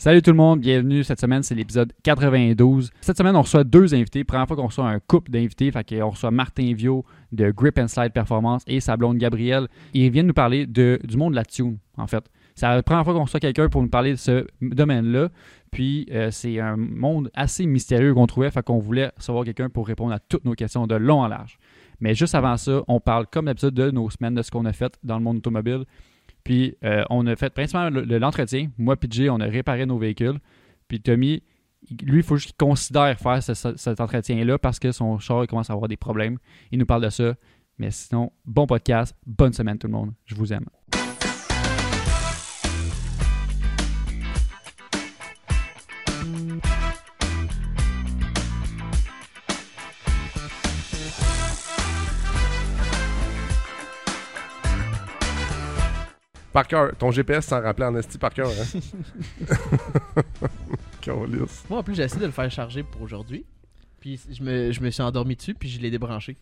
Salut tout le monde, bienvenue. Cette semaine, c'est l'épisode 92. Cette semaine, on reçoit deux invités. Première fois qu'on reçoit un couple d'invités. Fait qu'on reçoit Martin Vio de Grip and Slide Performance et sa blonde Gabrielle. Ils viennent nous parler de, du monde de la tune, en fait. C'est la première fois qu'on reçoit quelqu'un pour nous parler de ce domaine-là. Puis, euh, c'est un monde assez mystérieux qu'on trouvait. Fait qu'on voulait recevoir quelqu'un pour répondre à toutes nos questions de long en large. Mais juste avant ça, on parle comme d'habitude de nos semaines, de ce qu'on a fait dans le monde automobile. Puis euh, on a fait principalement le- le- l'entretien. Moi Jay, on a réparé nos véhicules. Puis Tommy, lui, il faut juste qu'il considère faire ce- ce- cet entretien-là parce que son char commence à avoir des problèmes. Il nous parle de ça. Mais sinon, bon podcast, bonne semaine tout le monde. Je vous aime. Par cœur. Ton GPS s'en rappelait en esti par cœur, hein? Moi, en plus, j'ai essayé de le faire charger pour aujourd'hui. Puis je me, je me suis endormi dessus, puis je l'ai débranché.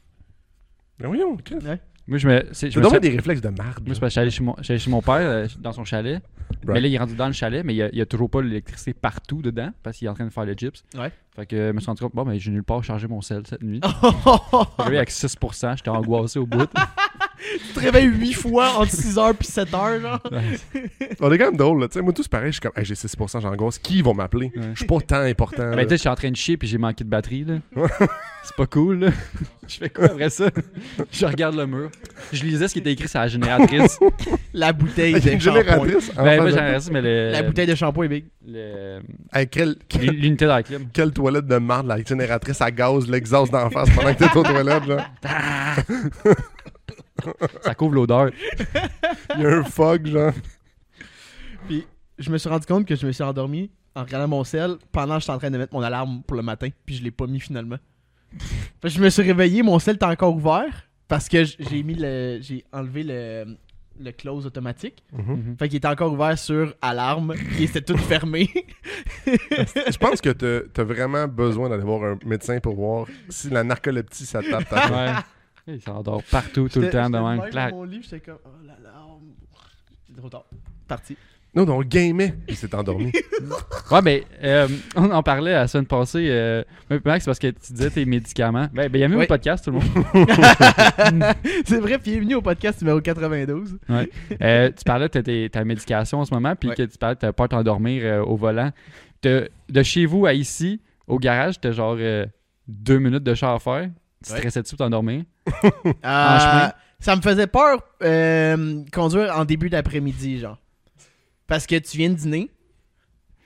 Mais voyons, Chris. Ouais. Moi, je me. c'est- je Tu me suis- des réflexes de marde. Moi, c'est parce que je suis allé chez mon, chez mon père euh, dans son chalet. Mais là, il est rendu dans le chalet, mais il n'y a, il y a toujours pas l'électricité partout dedans parce qu'il est en train de faire le gyps. Ouais. Fait que je me suis rendu compte, bon, ben, j'ai nulle part chargé mon sel cette nuit. J'avais avec 6%, j'étais angoissé au bout. Te réveilles 8 fois entre 6h puis 7h, genre. On est quand même drôle, là. Tu sais, moi, tous pareil, je suis comme, hey, j'ai 6%, j'angoisse. Qui vont m'appeler? Ouais. Je suis pas tant important. Ben, là. tu sais, je suis en train de chier puis j'ai manqué de batterie, là. C'est pas cool, là. Je fais quoi après ça? Je regarde le mur. Je lisais ce qui était écrit sur la génératrice. La bouteille de une shampoing. génératrice. en ben, moi, de- reste, mais le. La bouteille de shampoing est big. le- Hey, L'unité dans la clim. quelle toilette de marde, la génératrice à gaz, l'exhaust d'en face pendant que t'es aux toilettes, là. Ça couvre l'odeur. Il y a un fog, genre. Puis je me suis rendu compte que je me suis endormi en regardant mon sel pendant que j'étais en train de mettre mon alarme pour le matin. Puis je l'ai pas mis finalement. Fait que je me suis réveillé, mon sel était encore ouvert parce que j'ai mis le. J'ai enlevé le, le close automatique. Mhm. Fait qu'il était encore ouvert sur alarme, puis c'était tout fermé. Je pense que t'as t'as vraiment besoin d'aller voir un médecin pour voir si la narcolepsie, ça te tape ta. Ouais. Il s'endort partout, tout le temps, de j'étais même. Clac. mon lit, j'étais comme, oh l'alarme. C'est trop tard. Parti. Non, non, on gamait. Il s'est endormi. Ouais, ben, euh, on en parlait la semaine passée. Euh, mais Max, parce que tu disais tes médicaments. Ben, ben, il y a même Oui. un podcast, tout le monde. C'est vrai, puis bienvenue au podcast numéro 92. Euh, tu parlais de tes- ta médication en ce moment, puis Ouais. que tu parlais de t'as peur t'endormir euh, au volant. De, de chez vous à ici, au garage, t'as genre euh, deux minutes de char à faire? Tu Ouais. stressais dessus pour t'endormir? Euh, chemin? ça me faisait peur euh, conduire en début d'après-midi, genre. Parce que tu viens de dîner,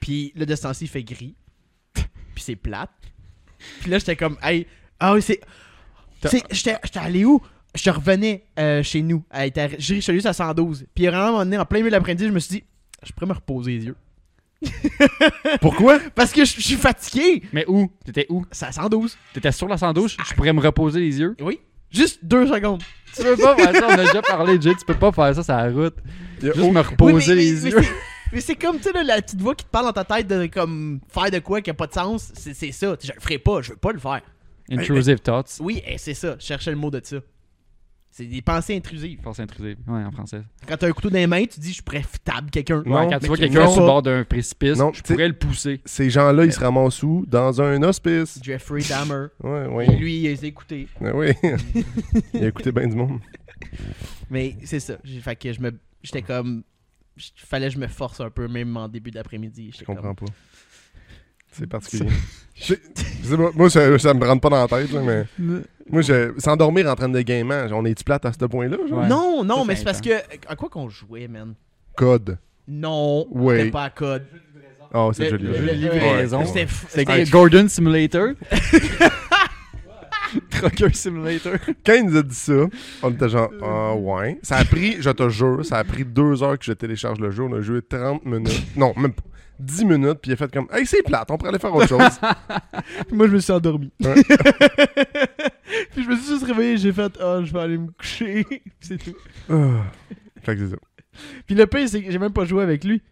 puis là, de ce temps-ci, il fait gris, puis c'est plate. Puis là, j'étais comme, hey, ah oui, c'est. J'étais allé où? Je revenais euh, chez nous, Jury Richelieu à 112. Puis vraiment, à un moment donné, en plein milieu de l'après-midi, je me suis dit, je pourrais me reposer les yeux. Pourquoi? Parce que je suis fatigué! Mais où? T'étais où? C'est à 112. T'étais sur la 112 Je pourrais me reposer les yeux? Oui. Juste deux secondes. Tu peux pas faire ça, on a déjà parlé, Jay. Tu peux pas faire ça sur la route. Juste me reposer Oui, mais- les mais- yeux. mais c'est- comme, tu sais, la petite voix qui te parle dans ta tête de comme faire de quoi qui a pas de sens. C'est ça. Je le ferai pas, je veux pas le faire. Intrusive thoughts. Oui, eh, c'est ça. Je cherchais le mot de ça. C'est des pensées intrusives. Force intrusive. Ouais, en français. Quand t'as un couteau dans les mains, tu dis je pourrais tab quelqu'un. Non, Ouais, quand tu vois quelqu'un sur le bord d'un précipice, Non, je pourrais le pousser. Ces gens-là, ils se ramassent où? Dans un hospice. Jeffrey Dahmer. Ouais, Et oui. lui, il les a écoutés. Ouais, oui. il a écouté bien du monde. Mais c'est ça. Fait que je me. J'étais comme. Fallait que je me force un peu, même en début d'après-midi. Je comprends comme- pas. C'est particulier. Je- je sais pas, moi, ça, ça me rentre pas dans la tête, là, mais. Moi, je, s'endormir en train de gamer, on est-tu plate à ce point-là? genre? Ouais. Non, non, mais c'est parce que. À quoi qu'on jouait, man? Code. Non, Oui. c'était pas à code. Oh, c'est joli. le- joli. le livraison. Ouais. C'était f- C'était c'était- Gordon Simulator. Trucker Simulator. Quand il nous a dit ça, on était genre, ah ouais. Ça a pris, je te jure, ça a pris deux heures que je télécharge le jeu. On a joué 30 minutes. Non, même pas. 10 minutes, puis il a fait comme, hey, c'est plate, on pourrait aller faire autre chose. Puis moi, je me suis endormi. Ouais. puis je me suis juste réveillé et j'ai fait Ah, je vais aller me coucher. Puis c'est tout. Ah. fait que c'est ça. Puis le pire, c'est que j'ai même pas joué avec lui.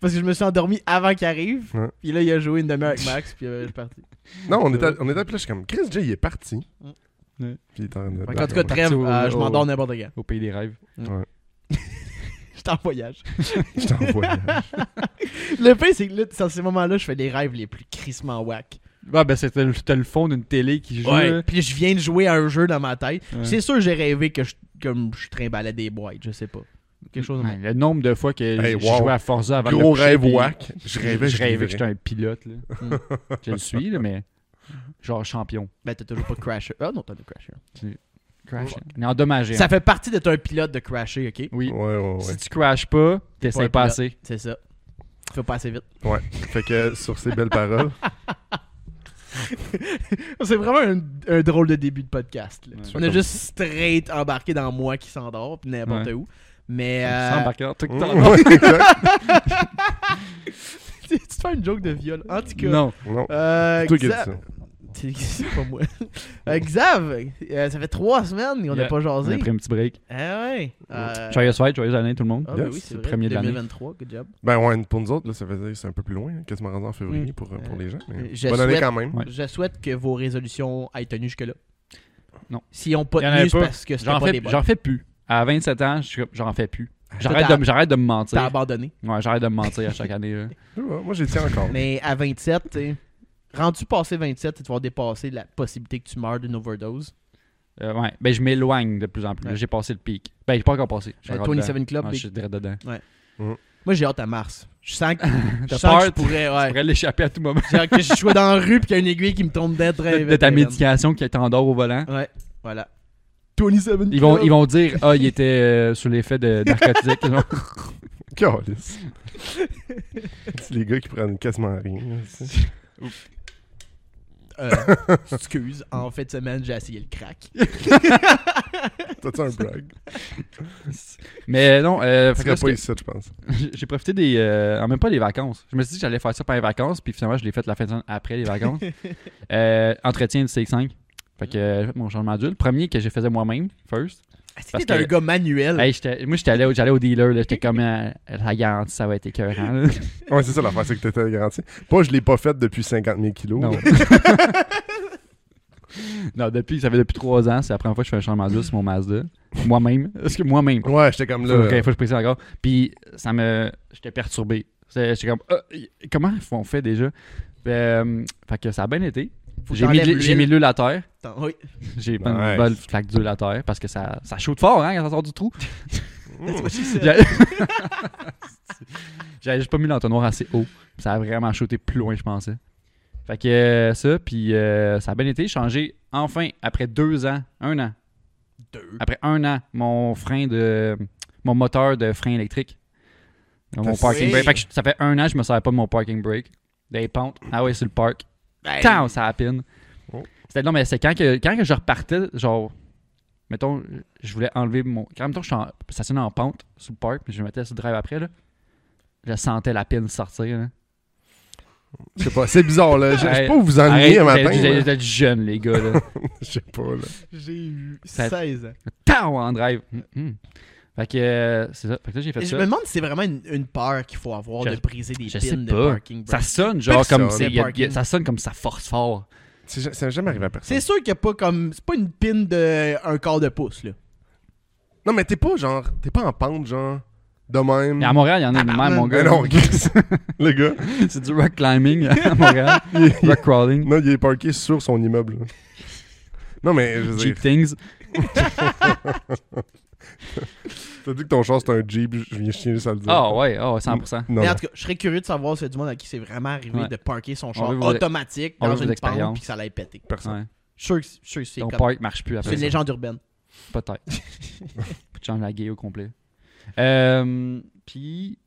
Parce que je me suis endormi avant qu'il arrive. Ouais. Puis là, il a joué une demi-heure avec Max. Puis euh, je suis parti. Non, on était, on était, puis là, je suis comme, Chris J, il est parti. Mm. Ouais. Puis il est en train de. Fait qu'en tout cas, trêve, au- euh, je m'endors n'importe quand. Au pays des rêves. Ouais. J'étais en voyage. Je t'envoie. Le pire, c'est que là, dans ces moments-là, je fais des rêves les plus crissement whack. Ouais, ben c'était le, le fond d'une télé qui joue. là. Puis je viens de jouer à un jeu dans ma tête. Ouais. C'est sûr, j'ai rêvé que je, comme je trimballais des boîtes, je sais pas. Quelque chose de Ouais, le nombre de fois que Hey, j'ai wow. joué à Forza avant de Gros rêve puis whack. Je rêvais, je je rêvais que j'étais un pilote. Là. Mm. je le suis, là, mais genre champion. Ben, t'as toujours pas crasher. Ah non, t'as de crasher. Crash. On est endommagé. Ça hein. fait partie d'être un pilote de crasher, ok? Oui. Ouais, ouais, ouais. Si tu crashes pas, t'essayes pas assez. C'est ça. Tu fais pas assez vite. Ouais. Fait que sur ces belles paroles, C'est vraiment un, un drôle de début de podcast. là. Ouais. On a juste straight embarqué dans moi qui s'endort, puis n'importe Ouais. où. Mais. Euh, dans tout tu te fais une joke de viol? En tout cas. Non. Non, Euh, c'est toi qui ça. C'est pas moi. Euh, Xav, euh, ça fait trois semaines qu'on n'a Yeah. pas On jasé. a pris un petit break. Ah ouais. Euh, Joyeuse fête, joyeuse année tout le monde. Ah, ben Yes, oui, c'est le vrai. premier de l'année. 2023, good job. Ben ouais, pour nous autres, là, ça faisait c'est un peu plus loin, hein, quasiment rendu en février Mm. pour, euh, pour Euh, les gens. mais je bonne année souhaite- quand même. Ouais. Je souhaite que vos résolutions aient tenu jusque-là. Non. S'ils n'ont pas Il y en avait tenu, c'est pas. parce que c'était J'en pas fais, des bonnes. j'en fais plus. À 27 ans, je suis comme, j'en fais plus. J'arrête Toi, t'as- de, me- j'arrête de me T'as mentir. abandonné. Ouais, j'arrête de me mentir à chaque année. là. Moi, j'y tiens encore. Mais à 27, t'sais, rendu passé 27, tu vas dépasser la possibilité que tu meurs d'une overdose. Euh, ouais, ben je m'éloigne de plus en plus. Ouais. J'ai passé le pic. Ben, j'ai pas encore passé. Je suis Euh, encore dedans. 27 Club, Ouais, je suis direct dedans. Moi, j'ai hâte à mars. Je sens que, je, sens que je pourrais. Je Ouais. pourrais l'échapper à tout moment. Genre que je sois dans la rue puis qu'il y a une aiguille qui me tombe très De, vite. de ta médication qui t'endort au volant. Ouais, voilà. 27 Ils vont, Club. ils vont dire, ah, il était euh, sous l'effet de. Calice. C'est les gars qui prennent quasiment rien. c'est- Euh, excuse, en fait, semaine, j'ai essayé le crack. T'as-tu un brag? Mais non, euh, Ça fait que là, serait pas ici, je pense. j'ai profité des. euh, en même pas les vacances. Je me suis dit que j'allais faire ça pendant les vacances, puis finalement, je l'ai fait la fin de semaine après les vacances. Euh, entretien du CX5. Fait que euh, j'ai fait mon changement d'huile. Premier que j'ai fait moi-même, first. Que Parce t'es un que- gars manuel? Hey, moi, j'étais allé, au- j'allais au dealer, là, j'étais comme euh, la garantie, ça va être écœurant. Ouais, c'est ça l'affaire, c'est que t'étais garanti. Pas, je l'ai pas fait depuis 50 000 kilos. Non. non, depuis, ça fait depuis trois ans, c'est la première fois que je fais un changement d'huile sur mon Mazda. Moi-même. Parce que moi-même. Ouais, j'étais comme là. ok, faut que je précise encore. Puis ça me. J'étais perturbé. J'étais comme. Ah, y- comment on fait déjà? Euh, fait que ça a bien été. J'ai mis, mis l'huile. à terre. Attends, oui. J'ai pas Nice. une bonne flaque d'huile à terre parce que ça, ça shoot fort hein, quand ça sort du trou. J'avais juste pas mis l'entonnoir assez haut. Ça a vraiment shooté plus loin, je pensais. Fait que euh, ça, puis euh, ça a bien été. Changé enfin après deux ans, un an. Deux. Après un an, mon frein de. Mon moteur de frein électrique. Mon parking Oui. brake. Fait que ça fait un an que je me servais pas de mon parking brake. Des pentes. Ah ouais, c'est le park. Ben, Tant, ça pine. Oh. C'était non, mais c'est quand que, quand que je repartais, genre. Mettons, je voulais enlever mon. Quand mettons, je suis en- stationné en pente sous le park, puis je me mettais sur le drive après, là. Je sentais la pine sortir. Là. Je sais pas, c'est bizarre, là. Je sais pas où vous ennuyer un matin. vous êtes- jeunes, les gars. Là. Je sais pas, là. J'ai eu Ça- 16 ans. Tao en drive. Hum, hum. Fait que euh, c'est ça. Fait que là, j'ai fait Et je ça. me demande si c'est vraiment une, une peur qu'il faut avoir Je- de briser des je pins sais de pas. parking Ça brake. sonne genre Personne. comme c'est- y a- y a- ça sonne comme ça force fort. C'est ja- Ça n'a jamais arrivé à personne. C'est sûr qu'il n'y a pas comme. C'est pas une pin de un quart de pouce, là. Non, mais t'es pas genre. T'es pas en pente, genre. De même. Et à Montréal, il y en a une même, mon Mais gars. non, Chris. le gars. c'est du rock climbing à Montréal. rock crawling. Non, il est parké sur son immeuble. Non, mais je veux dire, Cheap things. T'as dit que ton char c'est un Jeep, je viens chier juste à le dire. Ah ouais, ah ouais, 100%. Non, Mais en tout cas, je serais curieux de savoir s'il y a du monde à qui c'est vraiment arrivé Ouais. de parker son char veut vos- automatique on dans vos une pente expériences. puis que ça l'ait pété. personne. Ouais. Je suis sûr que- je suis sûr que c'est Ton comme. marche plus C'est après une ça. légende urbaine. Peut-être. Changes la gay au complet. Euh, puis...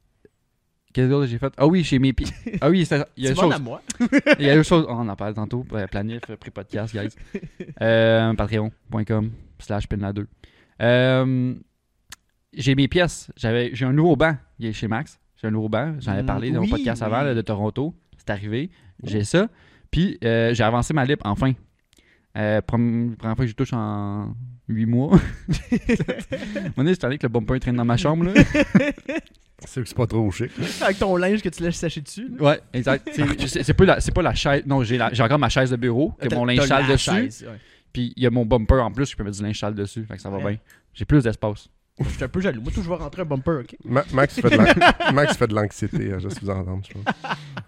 Qu'est-ce que j'ai fait? Ah oui, j'ai mes pieds. Ah oui, c'est- il y a Tu une demandes chose. à moi. Il y a une chose. Oh, on en parle tantôt. Euh, Planif, euh, pré-podcast, guys. Euh, Patreon.com slash penla2. Euh, j'ai mes pièces. J'avais, j'ai un nouveau banc. Il est chez Max. J'ai un nouveau banc. J'en avais Mm, parlé dans oui, mon podcast avant là, de Toronto. C'est arrivé. J'ai ça. Puis euh, j'ai avancé ma lip enfin. Euh, première fois que je touche en 8 mois. Mon nez, c'est que le bumper traîne dans ma chambre. Là. C'est que c'est pas trop chic. Avec ton linge que tu laisses sécher dessus. là. Ouais, exact. C'est- pas, la- c'est pas la chaise. Non, j'ai encore ma chaise de bureau, que mon linge sale dessus. chaise, ouais. Puis il y a mon bumper en plus, je peux mettre du linge sale dessus. Fait que ça va Ouais. bien. J'ai plus d'espace. Je suis un peu jaloux. Moi, tout, je vais rentrer un bumper, ok? Ma- Max fait de l'an- Max fait de l'anxiété, juste vous entendre, je pense.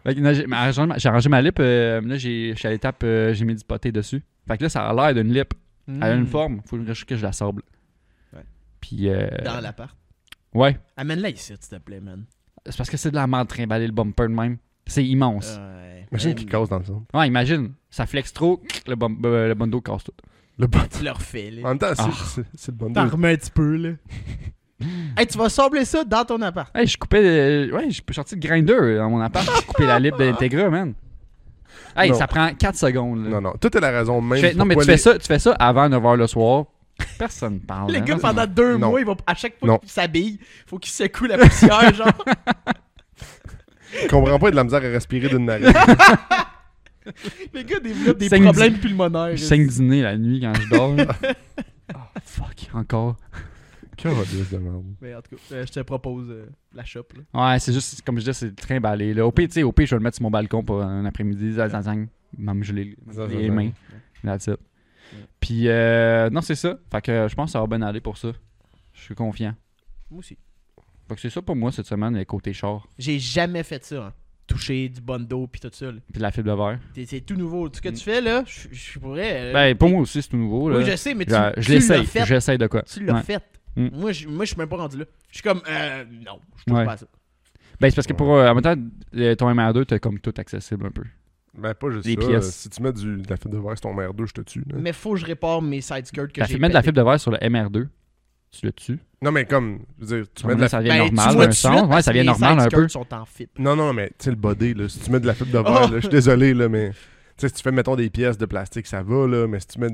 J'ai arrangé ma- j'ai arrangé ma lip. euh, là, j'ai- je suis à l'étape, euh, j'ai mis du poté dessus. Fait que là, ça a l'air d'une lip. Elle a une Mm. forme. Faut que je la sable. Ouais. Puis, euh, Dans l'appart. ouais. Amène-la ici, s'il te plaît, man. C'est parce que c'est de la merde trimballer le bumper de même. C'est immense. Ouais. Imagine Man, qu'il casse dans le centre. Ouais, imagine. Ça flex trop, le, bum- euh, le bundle casse tout. Le bon. Tu le refais, là. En même temps, c'est- Ah. c'est c'est le bon T'en remets un petit peu, là. hey, tu vas sabler ça dans ton appart. Hey, je coupais. euh, ouais, je peux sortir de grinder dans mon appart. J'ai coupé la lip de l'Integra, man. Hey, Non. ça prend 4 secondes. là. Non, non. Tout est la raison même. Fais- non, mais tu fais, ça, tu fais ça avant 9h le soir. Personne ne parle. Le hein. gars, pendant deux Non. mois, il va, à chaque fois Non. qu'il s'habille, faut qu'il secoue la poussière, genre. les- Je comprends pas de la misère à respirer d'une narine. Le gars développe des problèmes pulmonaires. Je saigne du nez la nuit quand je dors. oh, fuck, encore. Calice de merde. Mais en tout cas, euh, je te propose euh, la shop, là. Ouais, c'est juste, comme je disais, c'est trimballé. Là. Au pire, tu sais, au pire, je vais le mettre sur mon balcon pour un après-midi. Zang, zang, zang. Même Zang, les zang, mains. That's it. Puis, euh, non, c'est ça. Fait que je pense que ça va bien aller pour ça. Je suis confiant. Moi aussi. Fait que c'est ça pour moi cette semaine, les côtés char. J'ai jamais fait ça, hein. Toucher du bon dos pis tout ça, là. Puis la fibre de verre. C'est tout nouveau. Tout ce que tu fais, là, je je pourrais. euh, Ben, pour moi aussi, c'est tout nouveau. Là. Oui, je sais, mais tu, je je l'essaye. fait. J'essaye de quoi? Tu l'as Ouais. fait. Mm. Moi, je, moi, je suis même pas rendu là. Je suis comme, euh, non, je touche Ouais. pas à ça. Ben, c'est parce que pour. euh, en même temps, ton MR2, t'as comme tout accessible un peu. Ben, pas juste Les ça. pièces. Si tu mets du, de la fibre de verre sur ton MR2, je te tue. là. Mais faut que je répare mes side skirts que La j'ai. fibre, mettre de la fibre de verre sur le MR2, tu le tues. Non, mais comme, je veux dire, tu mets de la ça devient Ben, tu normal. Ouais, ça les normal un peu. sont en fit. Non, non, mais tu sais, le body, là, si tu mets de la fibre de verre, Oh! je suis désolé, là, mais. Tu sais, si tu fais, mettons, des pièces de plastique, ça va, là, mais si tu mets.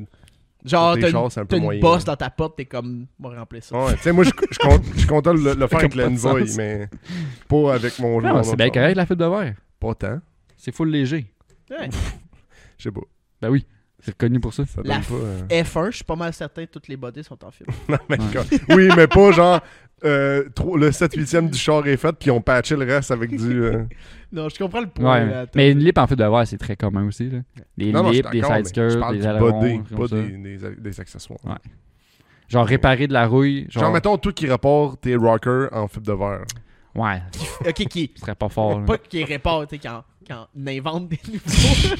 Genre, t'as chars, une, c'est un peu t'as une moyen, bosse dans ta porte, t'es comme, on va remplir ça. Ouais, tu sais, moi, je je compte- je suis content de le, le faire avec Comme la pas de Envoy, sens. mais pas avec mon Non, mon c'est bien correct la fibre de verre. Pas tant. C'est full léger. Ouais. Je sais pas. Ben oui, c'est reconnu pour ça? Ça La pas. euh, F1, je suis pas mal certain que toutes les bodies sont en fibre. Non, mais Ouais. comme- Oui, mais pas genre. euh, trop- le 7-8e du char est fait, puis on patché le reste avec du. euh, non, je comprends le point. Ouais. là, Mais une lip en fibre de verre, c'est très commun aussi. Là. Des Non, non, lips, des parle des du ailerons. body, pas des, des, des accessoires. Ouais. Genre réparer de la rouille. Genre, Genre, mettons, toi qui rapportes tes rockers en fibre de verre. Ouais, ok, qui. ce serait pas fort. là. Pas qui répare, tu sais, quand, quand on invente des nouveaux.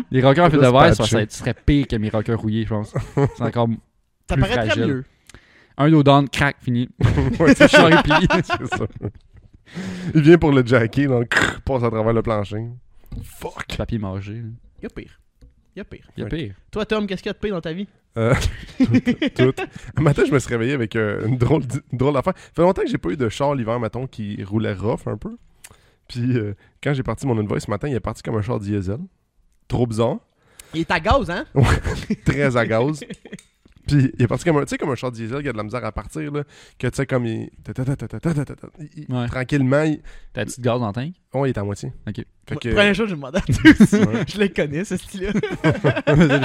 Les rockers en de verre, ça, serait pire que mes rockers rouillés, je pense. C'est encore Ça Plus paraît très fragile. mieux. un dos down, crack, fini. Ouais, c'est ça. Il vient pour le jacker, donc passe à travers le plancher. Fuck! Papier là. Y'a pire. Y'a pire. Il y a pire. Toi, Tom, qu'est-ce qu'il y a de pire dans ta vie? Euh, tout. Un matin, je me suis réveillé avec euh, une drôle, drôle d'affaire. Ça fait longtemps que j'ai pas eu de char l'hiver, mettons, qui roulait rough un peu. Puis euh, quand j'ai parti mon Envoy ce matin, il est parti comme un char diesel. Trop bizarre. Il est à gaz, hein? Très à gaz. Puis il est parti comme un, comme un char diesel qui a de la misère à partir, là, que tu sais, comme il. Tranquillement. Il... T'as-tu de gaz dans le tank? Oh, il est à moitié. Ok. Fait que. Première chose, je demandais à tous. Je le connais, ce style-là.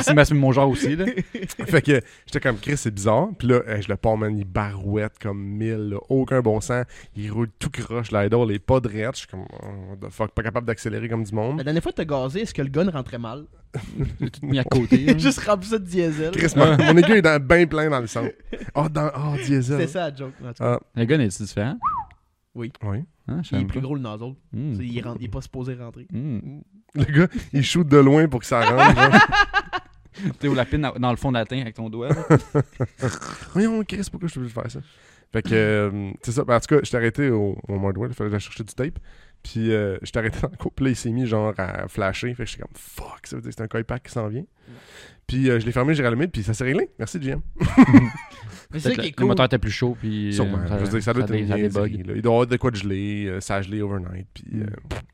c'est mon genre aussi. Là. fait que j'étais comme Chris, c'est bizarre. Puis là, je le pars, man, il barouette comme mille, là. aucun bon sens. Il roule tout croche, l'idol, il est pas droit. Je suis comme, oh, what the fuck, pas capable d'accélérer comme du monde. La dernière fois que t'as gazé, est-ce que le gun rentrait mal? J'ai tout mis à côté. là. Juste rempli ça de diesel. Chris, mon, mon aiguille est dans- bien plein dans le centre. Oh, dans, oh, diesel. C'est ça la joke. en tout cas. Ah, Le gun est différent? oui. Hein, il est plus gros le nozzle. Hmm. Tu sais, Il, rentre- il est pas supposé rentrer. Hmm. Le gars, il shoot de loin pour que ça rentre. genre. T'es où la pine dans- le fond de la teinte avec ton doigt. Voyons, Chris, pourquoi je suis obligé de faire ça? Fait que, euh, c'est ça. Ben, en tout cas, je t'ai arrêté au, au Mardwell, il fallait que chercher du tape. Puis, euh, je t'ai arrêté dans le couple, là, il s'est mis genre à flasher. Fait que j'étais comme, fuck, ça veut dire que c'est un coil pack qui s'en vient. Puis, euh, je l'ai fermé, j'ai rallumé, puis ça s'est réglé. Merci, GM. Mais c'est ça Peut-être qui est Le cool. moteur était plus chaud. Puis, Sûrement. euh, je veux dire, ça doit être une ça débug. là. Il doit y avoir de quoi de gelé, euh, ça a gelé overnight. Puis, Mm. euh,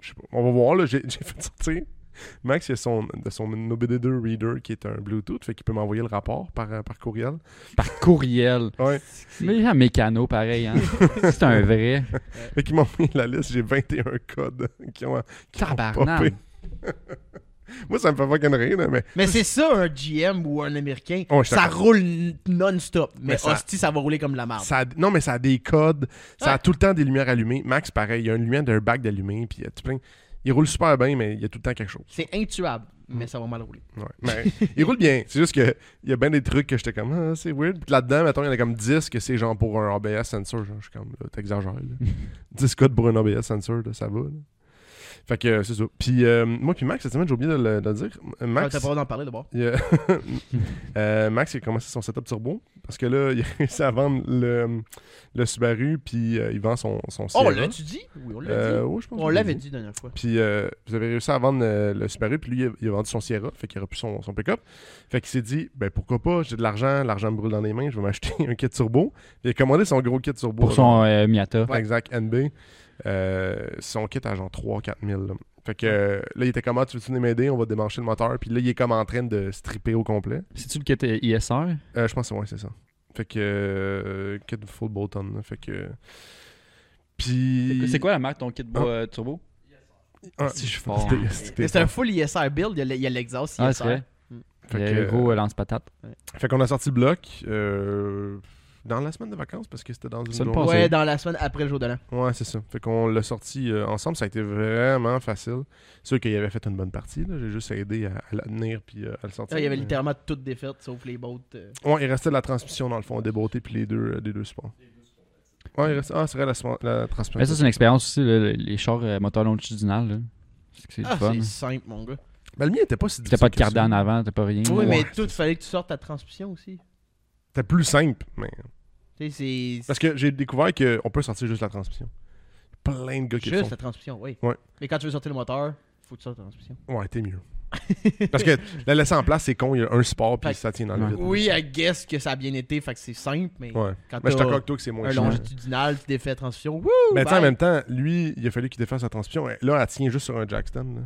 je sais pas. On va voir, là. J'ai j'ai fait sortir. Max, il a son, son Nobededer Reader qui est un Bluetooth, fait qu'il peut m'envoyer le rapport par, euh, par courriel. Par courriel. Ouais. Mais il y a un mécano pareil. Hein. c'est un vrai. Fait qu'il m'a envoyé la liste, j'ai 21 codes qui ont, qui ont popé. Moi, ça me fait fucking rire, mais Mais c'est ça un GM ou un Américain. Oh, ça roule non-stop. Mais, Mais ça- hostie, ça va rouler comme de la merde. ça a- non, mais ça a des codes, ça a tout le temps des lumières allumées. Max, pareil, il y a une lumière d'un bac d'allumé, puis il y a tout plein. Il roule super bien, mais il y a tout le temps quelque chose. C'est intuable. mais ça va mal rouler. Ouais. Mais il roule bien. C'est juste que il y a bien des trucs que j'étais comme, ah, c'est weird. Puis là-dedans, mettons, il y en a comme 10 que c'est genre pour un ABS sensor. Genre, je suis comme, là, t'exagères. là. 10 codes pour un ABS sensor, là, ça va. là. Fait que euh, c'est ça. Puis euh, moi, puis Max, cette semaine, j'ai oublié de le, de le dire. Ah, Max, T'as pas le droit d'en parler d'abord. il a- Euh, Max, il a commencé son setup turbo. Parce que là, il a réussi à vendre le, le Subaru, puis euh, il vend son, son Oh, Sierra. l'as-tu dit? Oui, on l'a Euh, dit. ouais, je pense On que je l'avait dit la dernière fois. puis euh, vous avez réussi à vendre euh, le Subaru, puis lui, il a, il a vendu son Sierra, fait qu'il aura plus son, son pick-up. Fait qu'il s'est dit, ben pourquoi pas, j'ai de l'argent, l'argent me brûle dans les mains, je vais m'acheter un kit turbo. Puis il a commandé son gros kit turbo. Pour là, son euh, Miata. Ouais, Exact, NB. Euh, son kit à genre 3-4 000. là. Fait que euh, là, il était comme, ah, tu veux-tu venir m'aider, on va démancher le moteur. Puis là, il est comme en train de stripper au complet. C'est-tu le kit euh, ISR? Euh, je pense que ouais, c'est ça. Fait que, euh, kit full Bolton. là. Fait que. Puis. C'est quoi la marque ton kit Ah. turbo? Ah, Si je fort. C'est un full ISR build, il y a l'exhaust Ah, ISR. vrai. Fait Il y a que, le gros lance-patate. Fait qu'on a sorti le bloc euh, dans la semaine de vacances parce que c'était dans une journée. Ouais, dans la semaine après le jour de l'an. Ouais, c'est ça. Fait qu'on l'a sorti euh, ensemble. Ça a été vraiment facile. C'est sûr qu'il avait fait une bonne partie. là. J'ai juste aidé à, à la tenir puis euh, à le sortir. Il y avait mais- littéralement toutes défaites sauf les bottes. euh. Ouais, il restait de la transmission dans le fond, déboté puis les deux, euh, les deux supports. Ouais, il restait... Ah, c'est vrai, la, la transmission. Mais ça, c'est une expérience aussi, là, les chars euh, moteur longitudinal. C'est Ah, c'est simple, mon gars. Ben, le mien était pas si T'as difficile pas de cardan en avant, t'as pas rien. Oui, Ouais, mais tout, fallait que tu sortes ta transmission aussi. C'était plus simple, mais... Tu sais, c'est. Parce que j'ai découvert qu'on peut sortir juste la transmission. Plein de gars qui le Juste font. la transmission, oui. Ouais. Mais quand tu veux sortir le moteur, faut que tu sortes la transmission. Ouais, t'es mieux. Parce que la laisser en place, c'est con. Il y a un support puis Fait- ça tient dans le Ouais. vide. Oui, I guess que ça a bien été, fait que c'est simple, mais Ouais. quand Mais je suis avec toi que c'est moins un cher. longitudinal, tu défais la transmission, wouh! Mais tu sais, en même temps, lui, il a fallu qu'il défasse sa transmission. Là, elle tient juste sur un jackstand. là.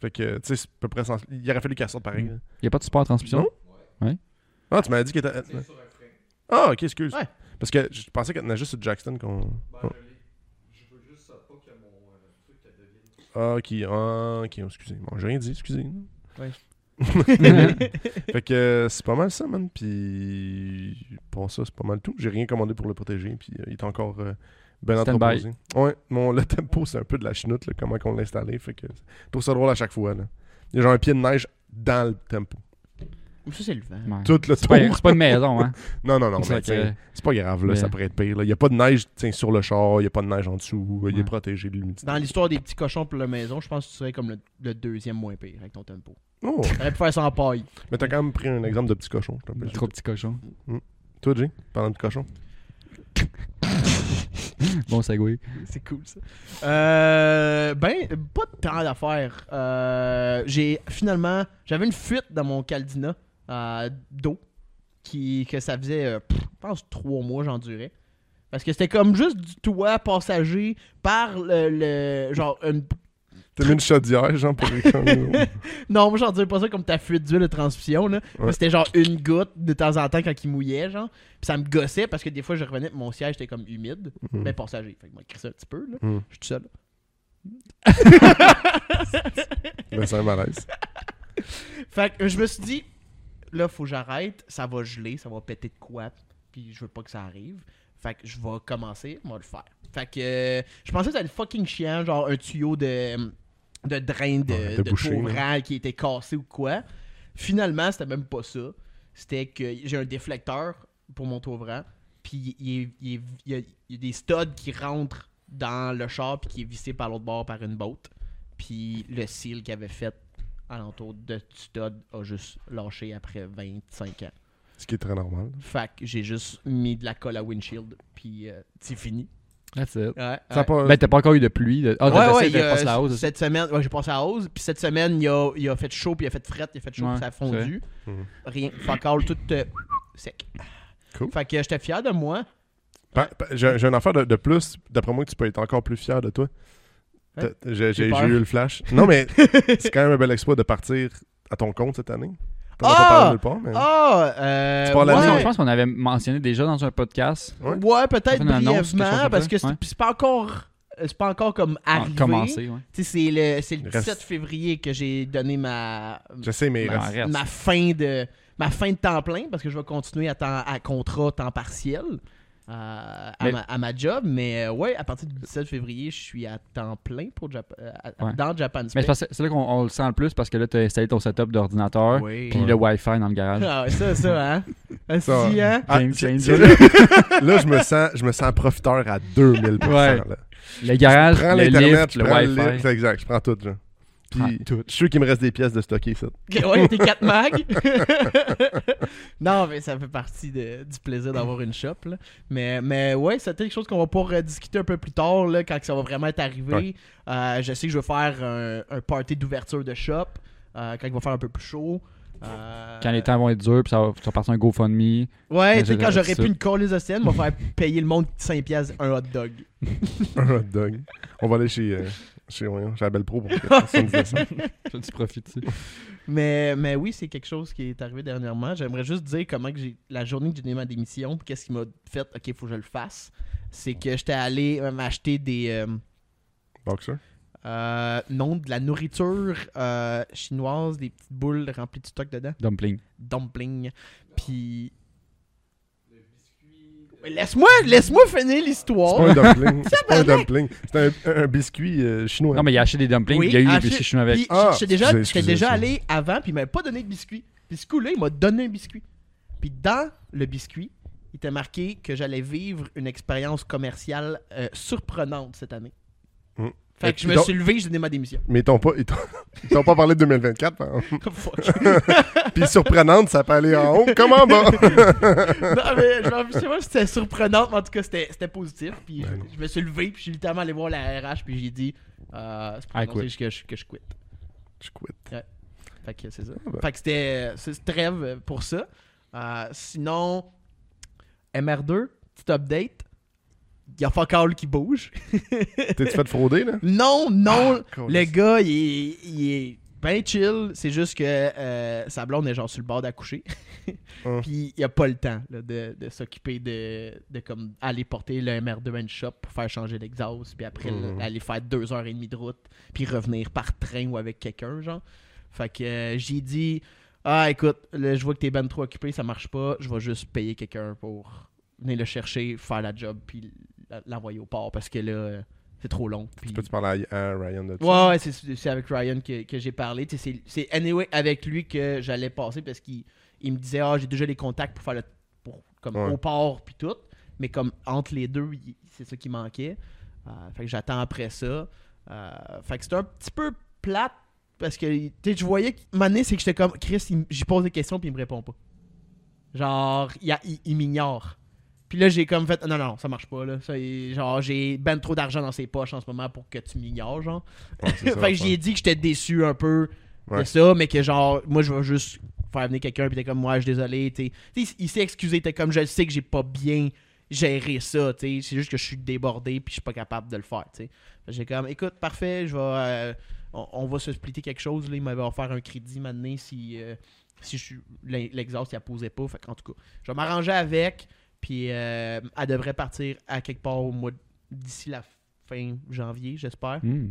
Fait que, tu sais, c'est à peu près sens- Il aurait fallu qu'elle sorte pareil. Mm. Il n'y a pas de support à transmission? Non? Ah, tu m'as dit qu'elle était. Ah, ok, excuse. Ouais. Parce que je pensais qu'elle tenait juste sur jackstand qu'on. Oh. Ah, ok. Ah, ok, excusez. Bon, j'ai rien dit, excusez. Ouais. fait que euh, c'est pas mal ça, man. Puis pour ça, c'est pas mal tout. J'ai rien commandé pour le protéger. Puis euh, il est encore euh, bien entreposé. Ouais, mon, le tempo, c'est un peu de la chenoute, là, comment qu'on l'a installé. Fait que je trouve ça drôle à chaque fois. Là. Il y a genre un pied de neige dans le tempo. Ça, c'est le vent. Ouais. Tout le C'est pas, tour. c'est pas une maison, hein? Non, non, non. C'est mais que- t'sais, C'est pas grave, là, mais- ça pourrait être pire. Il n'y a pas de neige sur le char, il n'y a pas de neige en dessous, il Ouais. est protégé de l'humidité. Dans l'histoire des petits cochons pour la maison, je pense que tu serais comme le, le deuxième moins pire avec ton tempo. Oh, T'aurais pu faire ça en paille. mais t'as quand même pris un exemple de petit cochon. je. Trop petit cochon. Toi, Jay, parlant de cochon. Bon segway. C'est cool ça. Euh, ben, pas tant d'affaires. Euh, j'ai finalement, j'avais une fuite dans mon Caldina euh, d'eau qui que ça faisait, euh, pff, je pense trois mois j'endurais. Parce que c'était comme juste du toit passager par le, le- genre une T'as mis une chaudière, genre, pour les non, moi j'en dirais pas ça comme ta fuite d'huile de transmission là. Ouais. Mais C'était genre une goutte de temps en temps quand il mouillait genre. Puis ça me gossait parce que des fois je revenais mon siège était comme humide, Mhm. mais passager. Fait que moi écrit ça un petit peu là. Mhm. Je suis tout seul. Ben, c'est un malaise. Fait que je me suis dit, là, faut que j'arrête, ça va geler, ça va péter de quoi, puis je veux pas que ça arrive. Fait que je vais commencer, on va le faire. Fait que euh, je pensais que c'était le fucking chiant, genre un tuyau de, de drain de, Ouais, de de boucher, torrent qui était cassé ou quoi. Finalement, c'était même pas ça. C'était que j'ai un déflecteur pour mon ouvrant, puis il y a des studs qui rentrent dans le char, puis qui est vissé par l'autre bord par une botte. Puis le seal qu'il avait fait alentour de stud a juste lâché après 25 ans. Ce qui est très normal. Fait que j'ai juste mis de la colle à windshield, puis euh, c'est fini. That's it. Ouais, ouais. pas... Ben, t'as pas encore eu de pluie. de- Ah, Ouais, t'as ouais, de la hausse. cette semaine, ouais, j'ai passé à la hausse, puis cette semaine, il a, il a fait chaud, puis il a fait fret, il a fait chaud, Ouais, puis ça a fondu. Mhm. Rien, fuck all, tout euh, sec. Cool. Fait que j'étais fier de moi. J'ai une affaire de, de plus. D'après moi, que tu peux être encore plus fier de toi. Hein? J'ai eu le flash. Non, mais c'est quand même un bel exploit de partir à ton compte cette année. Ah! mais... Ah! euh, Tu parles à ouais. je pense qu'on avait mentionné déjà dans un podcast. Ouais. Ouais, peut-être brièvement, parce que c'est ouais. pas encore. C'est pas encore comme Ah, arrivé. Commencé, ouais. C'est le, c'est le Il reste- 17 février que j'ai donné ma, Je sais, mais Ben, reste- ma fin de ma fin de temps plein parce que je vais continuer à, temps, à contrat temps partiel. À, à Mais- ma, à ma job. Mais euh, ouais, à partir du 17 février, je suis à temps plein pour Jap- euh, à- Ouais. dans Japan Mais Spec. c'est là qu'on on le sent le plus parce que là, tu as installé ton setup d'ordinateur Oui. puis le Wi-Fi dans le garage. Ah ouais, ça, ça, hein? Ah, Ça, si, hein? Game changer. là, je me sens, je me sens profiteur à 2000%. Ouais. là. Le garage, je prends le lift, je le Wi-Fi. lift, c'est exact, je prends tout, genre. Puis, tout. je suis sûr qu'il me reste des pièces de stocker, ça. Ouais, t'es 4 mags. non, mais ça fait partie de- du plaisir d'avoir une shop. Là. Mais, mais ouais, c'était quelque chose qu'on va pouvoir discuter un peu plus tard, là, quand ça va vraiment être arrivé. Ouais. Euh, je sais que je vais faire un, un party d'ouverture de shop euh, quand il va faire un peu plus chaud. Euh, Quand les temps vont être durs, puis ça va, ça va passer un GoFundMe. Ouais, tu sais, quand j'aurais plus une de scène, on va faire payer le monde 5$ piastres un hot dog. Un hot dog. On va aller chez, euh, chez, voyons, chez Abel Pro pour que personne dise ça. Je tu profites. tu sais. Mais, mais oui, c'est quelque chose qui est arrivé dernièrement. J'aimerais juste dire comment que j'ai la journée que j'ai donné ma démission, qu'est-ce qui m'a fait, ok, il faut que je le fasse. C'est que j'étais allé euh, m'acheter des. euh, Boxer. euh, non, de la nourriture euh, chinoise, des petites boules remplies de stock dedans. Dumpling. Dumpling. Puis. Laisse-moi laisse-moi finir C'est l'histoire. pas un dumpling. C'est pas un dumpling. C'est un, un biscuit euh, chinois. Non, mais il a acheté des dumplings, Oui, il y a eu des biscuits chinois avec. Ah, j'étais déjà, excusez, j'étais excusez, déjà excusez. allé avant, puis il m'avait pas donné de biscuit. Puis ce coup-là, il m'a donné un biscuit. Puis dans le biscuit, il était marqué que j'allais vivre une expérience commerciale euh, surprenante cette année. Fait que je me suis levé, j'ai donné ma démission. Mais ils t'ont pas, ils t'ont, pas parlé de 2024. hein. Fuck. Puis surprenante, ça peut aller en haut comme en bas. non, mais je sais pas si c'était surprenante, mais en tout cas, c'était positif. Puis Ben je, me suis levé, puis je suis littéralement allé voir la RH, puis j'ai dit euh, c'est pour que je, que je quitte. Je quitte. Fait que c'est ça. ben. Fait que c'était c'est trêve pour ça. Euh, sinon, MR2, petit update. Il y a fuck all qui bouge. T'es-tu fait frauder, là? non, non, Ah, le gars, il est, il est ben chill. C'est juste que euh, sa blonde est genre sur le bord d'accoucher. Ah. Puis il a pas le temps là, de, de s'occuper de, de comme aller porter le MR2 à une shop pour faire changer l'exhaust. Puis après, Mhm. aller faire deux heures et demie de route. Puis revenir par train ou avec quelqu'un, genre. Fait que euh, j'ai dit Ah, écoute, là, je vois que t'es ben trop occupé, ça marche pas. Je vais juste payer quelqu'un pour venir le chercher, faire la job, puis l'envoyer au port parce que là, c'est trop long. Puis... Peux-tu parler à, à Ryan de ça? Ouais, ouais, c'est, avec Ryan que, que j'ai parlé. Tu C'est, anyway avec lui que j'allais passer parce qu'il il me disait Ah, j'ai déjà les contacts pour faire le. Pour, comme Ouais. au port puis tout. Mais comme entre les deux, c'est ça qui manquait. Euh, fait que j'attends après ça. Euh, fait que c'était un petit peu plate parce que tu je voyais que Mané, c'est que j'étais comme Chris, j'y pose des questions puis il me répond pas. Genre, il- il m'ignore. Puis là, j'ai comme fait non, non, ça marche pas. Là. Ça, genre, j'ai ben trop d'argent dans ses poches en ce moment pour que tu m'ignores. Genre. Ouais, c'est ça, fait que j'ai dit que j'étais déçu un peu Ouais. de ça, mais que genre, moi je vais juste faire venir quelqu'un, puis t'es comme, moi je suis désolé. t'sais. T'sais, il s'est excusé, t'es comme, je sais que j'ai pas bien géré ça, t'sais. c'est juste que je suis débordé, puis je suis pas capable de le faire. que J'ai comme, écoute, parfait, je vais, euh, on, on va se splitter quelque chose. Là. Il m'avait offert un crédit maintenant si, euh, si je l'exhaust il la posait pas. Fait en tout cas, je vais m'arranger avec, puis euh, elle devrait partir à quelque part au mois de- d'ici la fin janvier, j'espère. Hmm.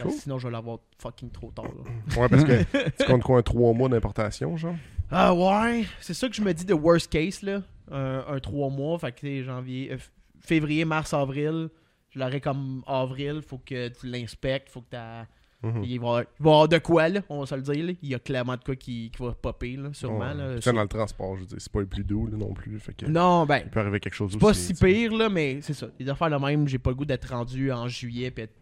Cool. Sinon, je vais l'avoir fucking trop tard. là. Ouais, parce que tu comptes quoi, un 3 mois d'importation, genre? Ah ouais, c'est ça que je me dis de worst case, là. Un, un 3 mois, fait que tu sais, janvier, euh, février, mars, avril. Je l'aurais comme avril, faut que tu l'inspectes, faut que t'as... Mhm. Il, va, y avoir- il va y avoir de quoi, là, on va se le dire. Là. Il y a clairement de quoi qui, qui va popper, là, sûrement. Ouais. là, sur- dans le transport, je veux dire, c'est pas le plus doux là, non plus. Fait que Non, ben, il peut arriver quelque chose c'est pas si pire, là, mais c'est ça. Les affaires le même, j'ai pas le goût d'être rendu en juillet puis être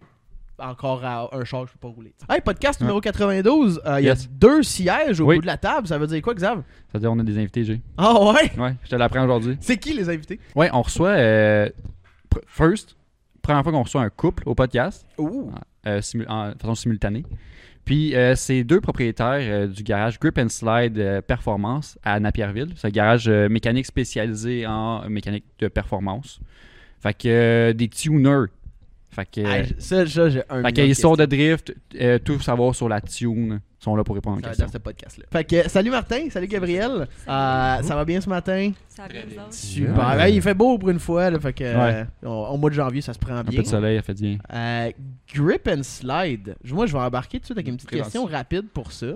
encore à un char, je peux pas rouler. Hey, podcast numéro 92, euh, il y a deux sièges au Oui. bout de la table. Ça veut dire quoi, Xav? C'est-à-dire, on a des invités, Jay. Ah ouais? Ouais, je te l'apprends aujourd'hui. C'est qui les invités? Ouais, on reçoit. euh, first, première fois qu'on reçoit un couple au podcast, Ouh. euh, en de façon simultanée. Puis, euh, c'est deux propriétaires euh, du garage Grip and Slide euh, Performance à Napierville. C'est un garage mécanique spécialisé en mécanique de performance. Fait que des tuners. Fait que. Ah, ça, ça, j'ai un fait qu'ils de sont de drift, euh, tout savoir sur la tune, sont là pour répondre aux Ça va questions. dans ce podcast-là. Fait que, salut Martin, salut Gabriel. Euh, ça va bien ce matin? Ça vous autres? Super. Ouais. Il fait beau pour une fois, là, fait que Ouais. euh, au, mois de janvier, ça se prend Un bien. peu de soleil, ça fait bien. Euh, grip and slide. Moi, je vais embarquer tout de suite avec une petite question rapide pour ça.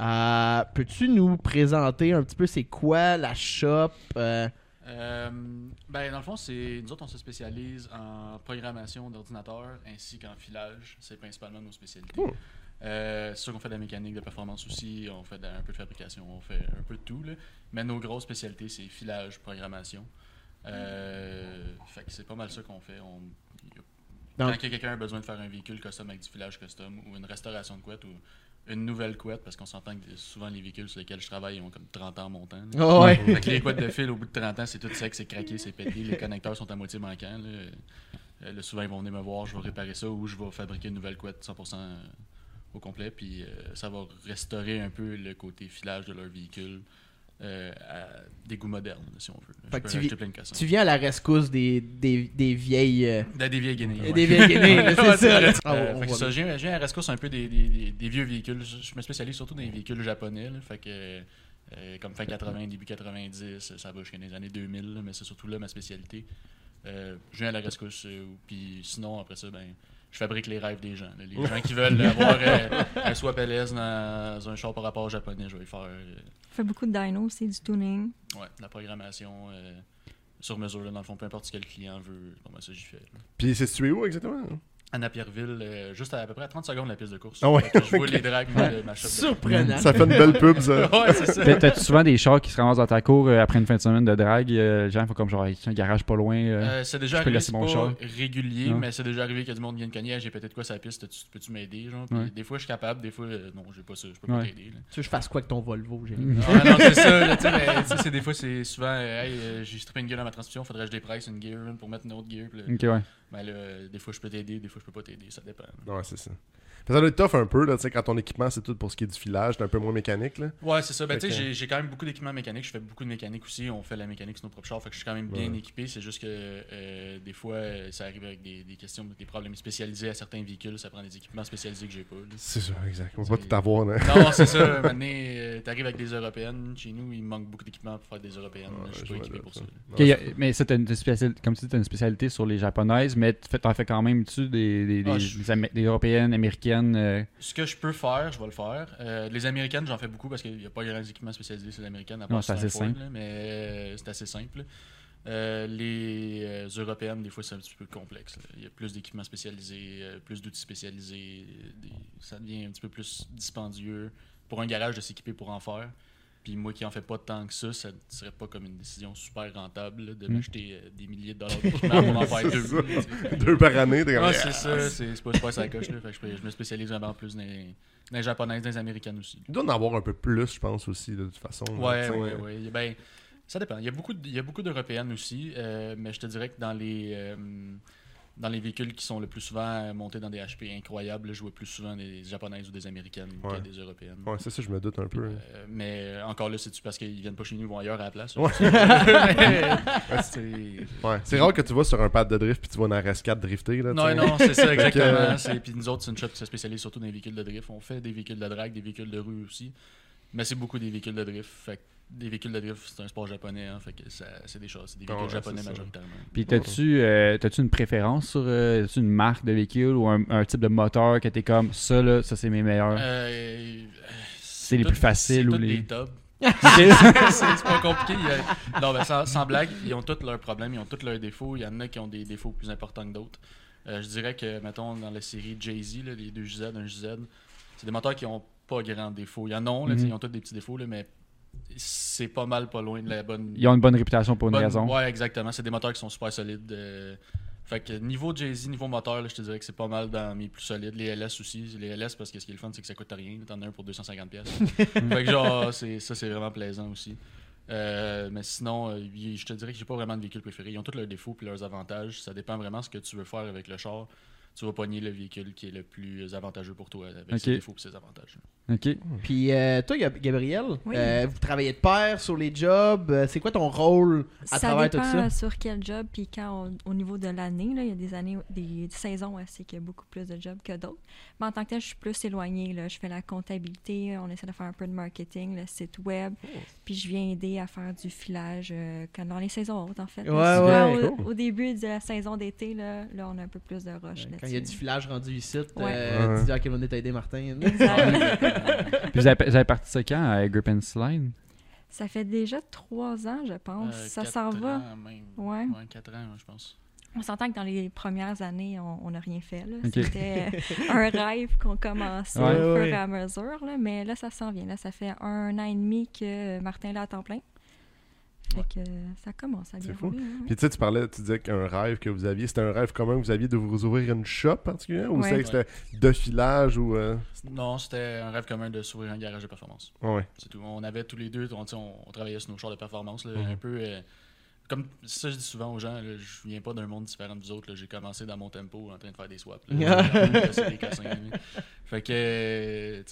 Euh, Peux-tu nous présenter un petit peu c'est quoi la shop? Euh, ben, dans le fond, c'est nous autres, on se spécialise en programmation d'ordinateur ainsi qu'en filage. C'est principalement nos spécialités. Oh. Euh, c'est sûr qu'on fait de la mécanique de performance aussi, on fait de- un peu de fabrication, on fait un peu de tout. Là. Mais nos grosses spécialités, c'est filage, programmation. Euh, fait que c'est pas mal ça qu'on fait. On, a- quand quelqu'un a besoin de faire un véhicule custom avec du filage custom ou une restauration de couette ou une nouvelle couette, parce qu'on s'entend que souvent les véhicules sur lesquels je travaille ont comme 30 ans montant. Oh, ouais. Fait que les couettes de fil, au bout de 30 ans, c'est tout sec, c'est craqué, c'est pété. Les connecteurs sont à moitié manquants. Là. Euh, là, souvent, ils vont venir me voir, je vais réparer ça ou je vais fabriquer une nouvelle couette 100% euh, au complet. Puis euh, ça va restaurer un peu le côté filage de leur véhicule euh, à des goûts modernes, si on veut. Fait que tu plein de viens à la rescousse des, des, des vieilles. euh, Des vieilles guinées. ouais. Des vieilles guinées, c'est ça. Euh, fait que je viens, je viens à la rescousse un peu des, des- vieux véhicules. Je, me spécialise surtout dans les véhicules japonais. là. fait que, euh, comme fin 80, début 90, ça va jusqu'à les années 2000, là, mais c'est surtout là ma spécialité. Je viens à la rescousse. puis sinon, après ça, ben, je fabrique les rêves des gens. là. Les gens qui veulent avoir euh, un swap LS dans un char par rapport au japonais, je vais faire euh, On fait beaucoup de dyno, c'est du tuning. ouais, de la programmation euh, sur mesure. là. dans le fond, peu importe ce que le client veut, bon, ben, ça j'y fais. là. Puis c'est situé où exactement? À Napierville, euh, juste à, à peu près à 30 secondes de la piste de course. Ah ouais, je vois ok. les drags moi, de ma Surprenant. Ça fait une belle pub, ça. ouais, c'est ça. T'as- T'as-tu souvent des chars qui se ramassent dans ta cour euh, après une fin de semaine de drague? euh, les gens font comme genre, un garage pas loin. euh. Euh, c'est déjà arrivé, laisser c'est pas char. régulier, Non. mais c'est déjà arrivé qu'il y a du monde qui vient de cogner, j'ai peut-être quoi sur la piste, tu- peux-tu m'aider, genre? Ouais. Des fois, je suis capable, des fois, euh, non, j'ai pas ça, je peux pas Ouais. t'aider. là. Tu veux que je fasse quoi avec ton Volvo, j'ai Mm. Ah, non, c'est ça, tu sais, des fois, c'est souvent, euh, hey, euh, j'ai strippé une gear dans ma transmission, faudrait que je dépresse une gear pour mettre une autre gear. Là, Ok, ouais. Euh, des fois, je peux t'aider, des fois, je peux pas t'aider, ça dépend. Ouais, c'est ça. Ça doit être tough un peu, là, tu sais, quand ton équipement, c'est tout pour ce qui est du filage, c'est un peu moins mécanique, là. Ouais, c'est ça. Ben, tu sais, que- j'ai- quand même beaucoup d'équipements mécaniques. Je fais beaucoup de mécanique aussi. On fait la mécanique sur nos propres chars. Fait que je suis quand même bien Ouais. équipé. C'est juste que euh, des fois, euh, ça arrive avec des, des questions, des problèmes spécialisés à certains véhicules. Ça prend des équipements spécialisés que j'ai pas. C'est ça, exact. On va pas tout avoir, là. Non, c'est ça. Maintenant, euh, t'arrives avec des européennes. Chez nous, il manque beaucoup d'équipements pour faire des européennes. Ouais, je suis pas équipé pour ça. ça. a- mais ça, t'as une spécialité, comme tu dis, t'as une spécialité sur les japonaises, mais t'en fais quand même tu des, des, des, Ah, des européennes, américaines. Euh, Ce que je peux faire, je vais le faire. Euh, les américaines, j'en fais beaucoup parce qu'il n'y a pas grand équipement spécialisé sur les américaines. À part Non, c'est assez simple. là, mais euh, c'est assez simple. Les européennes, des fois, c'est un petit peu complexe. là. Il y a plus d'équipements spécialisés, plus d'outils spécialisés. des- ça devient un petit peu plus dispendieux pour un garage de s'équiper pour en faire. Puis moi qui en fais pas tant que ça, ça ne serait pas comme une décision super rentable là, de Mm. m'acheter euh, des milliers de dollars pour en faire deux. Deux par année, t'es comme. Ah, c'est ça, c'est c'est pas, pas ça coche. Là. Fait que je, je me spécialise vraiment plus dans les, dans les japonaises, dans les américaines aussi. Il doit en avoir un peu plus, je pense, aussi, de toute façon. Ouais, ouais, ouais. Ben, ça dépend. Il y a beaucoup, de- il y a beaucoup d'européennes aussi, euh, mais je te dirais que dans les, euh, dans les véhicules qui sont le plus souvent montés dans des HP incroyables, je vois plus souvent des japonaises ou des américaines Ouais. que des européennes. Ouais, c'est ça, je me doute un peu. hein. Euh, mais euh, encore là, c'est-tu parce qu'ils viennent pas chez nous, ils vont ailleurs à la place? Ouais. C'est- rare que tu vas sur un pad de drift puis tu vas dans RS4 drifter, là. Non, non, c'est ça, exactement. C'est- Puis nous autres, c'est une shop qui se spécialise surtout dans les véhicules de drift. On fait des véhicules de drag, des véhicules de rue aussi. Mais c'est beaucoup des véhicules de drift. Fait des véhicules de drift, c'est un sport japonais. hein, fait que ça- c'est des choses. C'est des Ah véhicules ouais, japonais majoritairement. Puis t'as-tu euh, t'as-tu une préférence sur euh, as-tu une marque de véhicule ou un, un type de moteur que t'es comme ça là, ça c'est mes meilleurs? Euh, C'est les tout- plus faciles c'est ou les- c'est c'est pas compliqué. il y a- Non, ben, sans, sans blague, ils ont tous leurs problèmes, ils ont tous leurs défauts. Il y en a qui ont des défauts plus importants que d'autres. Euh, je dirais que, mettons, dans la série Jay-Z, là, les deux JZ, un JZ, c'est des moteurs qui ont pas grand défaut. Il y en a, là, tu sais, ils ont tous des petits défauts, là, mais c'est pas mal pas loin de la bonne. Ils ont une bonne réputation pour une bonne- raison. Ouais, exactement. C'est des moteurs qui sont super solides. euh, Fait que niveau Jay-Z, niveau moteur, là, je te dirais que c'est pas mal dans mes plus solides. Les LS aussi. Les LS, parce que ce qui est le fun, c'est que ça coûte rien. T'en as un pour 250$. pièces fait que genre, ça, c'est vraiment plaisant aussi. Euh, mais sinon, euh, je te dirais que j'ai pas vraiment de véhicule préféré. Ils ont tous leurs défauts et leurs avantages. Ça dépend vraiment ce que tu veux faire avec le char. Tu vas pogner le véhicule qui est le plus avantageux pour toi avec ses défauts et ses avantages. Ok. Puis euh, toi, Gab- Gabriel, Oui. euh, vous travaillez de pair sur les jobs. euh, c'est quoi ton rôle à ça travers dépend tout ça? sur quel job, puis quand on- au niveau de l'année, là, il y a des années, des saisons aussi qu'il y a beaucoup plus de jobs que d'autres. Mais en tant que tel, je suis plus éloignée. Là. Je fais la comptabilité, on essaie de faire un peu de marketing, le site web, Oh. puis je viens aider à faire du filage euh, quand- dans les saisons hautes, en fait. Ouais, Là, souvent, ouais. au, Cool. au début de la saison d'été, là, là, on a un peu plus de rush il y a du filage rendu ici, euh, tu dis à quel moment t'as aidé Martin. Puis vous avez, vous avez parti ça quand à Grip and Slide? Ça fait déjà trois ans, je pense. Euh, ça quatre s'en va. ans même. Ouais. Ouais, 4 ans, je pense. On s'entend que dans les premières années, on n'a rien fait. C'était un rêve qu'on commençait Ouais. au fur Ouais. et à mesure. là. Mais là, ça s'en vient. Là, ça fait un an et demi que Martin est là à temps plein. Fait que euh, ça commence à bien C'est fou. rouler. hein. Puis tu sais, tu parlais, tu disais qu'un rêve que vous aviez, c'était un rêve commun que vous aviez de vous ouvrir une shop particulière ou Ouais. c'est que c'était de filage ou. euh, Non, c'était un rêve commun de s'ouvrir un garage de performance. Ouais. C'est tout. On avait tous les deux, on, travaillait sur nos chars de performance, là, Mhm. un peu. euh, comme ça, je dis souvent aux gens, là, je viens pas d'un monde différent de vous autres. J'ai commencé dans mon tempo en train de faire des swaps. là. Des cassins, là. fait que, euh,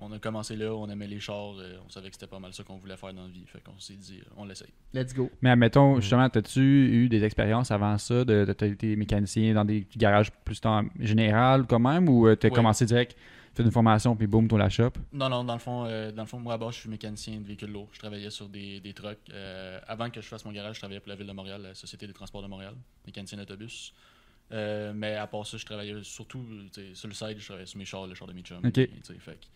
on a commencé là, on aimait les chars, euh, on savait que c'était pas mal ça qu'on voulait faire dans la vie. Fait qu'on s'est dit, euh, on l'essaye. Let's go. Mais admettons, justement, as-tu eu des expériences avant ça de, de, t'as été mécanicien dans des garages plus en général quand même ou tu as Ouais. commencé direct, fait une formation puis boum, ton la shop? Non, non, dans le fond, euh, dans le fond moi à je suis mécanicien de véhicules lourds. Je travaillais sur des, des trucks. Euh, avant que je fasse mon garage, je travaillais pour la ville de Montréal, la Société des transports de Montréal, mécanicien d'autobus. Euh, mais à part ça, je travaillais surtout tu sur le side, je travaillais sur mes chars, le char de mes chums. Ok. tu sais, fait que,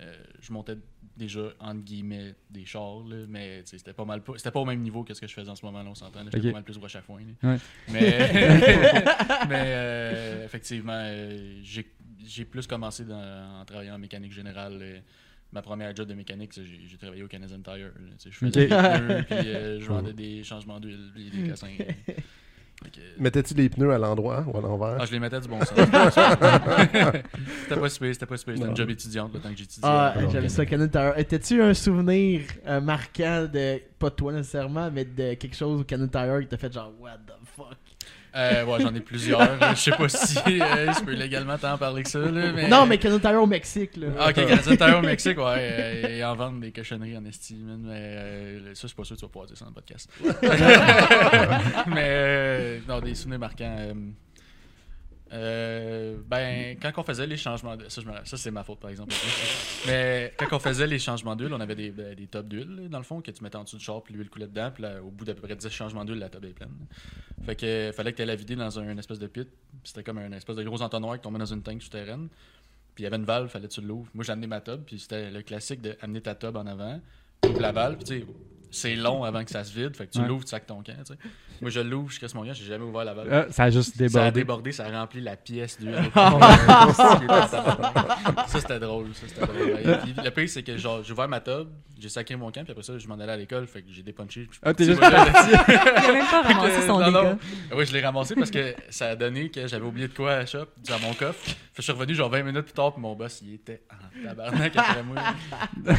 euh, je montais déjà, entre guillemets, des chars, là, mais tu c'était pas mal pas, c'était pas au même niveau que ce que je faisais en ce moment, là, on s'entend. J'étais pas mal plus broche à foin. Ouais. Mais, mais effectivement, j'ai j'ai plus commencé dans- en travaillant en mécanique générale. ma première job de mécanique, j'ai j'ai travaillé au Canadian Tire. je faisais des pneus, puis euh, je vendais des changements d'huile, puis des cassins. euh. Mettais-tu les pneus à l'endroit ou à l'envers? Ah, je les mettais du bon sens. c'était pas super, c'était pas super. C'était Non. une job étudiante le temps que j'étudiais. Ah, Euh, j'aime ça, Canon Tower. Étais-tu un souvenir euh, marquant de, pas de toi nécessairement, mais de quelque chose au Canon Tower qui t'a fait genre, what the fuck? Euh, ouais, j'en ai plusieurs. Je sais pas si euh, je peux légalement t'en parler que ça. Là, mais... Non, mais Canon Tower au Mexique, là. Ah, ok, Canadien Tire au Mexique, ouais. euh, et en vendre des cochonneries en estime, mais euh, ça, je suis pas sûr que tu vas pouvoir dire ça dans le podcast. mais, euh, non, des souvenirs marquants. Euh, ben, quand on faisait les changements d'huile, ça, c'est ma faute par exemple. Mais quand on faisait les changements d'huile, on avait des, ben, des tubs d'huile, dans le fond, que tu mettais en dessous du char, puis l'huile coulait dedans, puis au bout d'à peu près 10 changements d'huile, la tub est pleine. Fait que fallait que tu la vider dans un, une espèce de pit. C'était comme un espèce de gros entonnoir qui tombait dans une tank souterraine. Puis il y avait une valve, fallait que tu l'ouvres. Moi, j'ai amené ma tub, puis c'était le classique de amener ta tub en avant, ouvre la valve, puis tu sais, c'est long avant que ça se vide, fait que tu Ouais. l'ouvres, tu sacs ton camp, tu sais. Moi, je l'ouvre, je casse mon camp, j'ai jamais ouvert la valve. Ah, ça a juste Ça a débordé. débordé, ça a rempli la pièce d'huile. ça, c'était drôle. Ça, c'était drôle. Et puis, le pire, c'est que genre, j'ai ouvert ma tub, j'ai sacré mon camp, puis après ça, je m'en allais à l'école, fait que j'ai dépunché. puis je suis Ah, t'es juste. Il a même pas ramassé Euh, son non, non. Oui, je l'ai ramassé parce que ça a donné que j'avais oublié de quoi à la shop, dans mon coffre. Fait que je suis revenu genre 20 minutes plus tard, puis mon boss, il était en tabarnak après moi.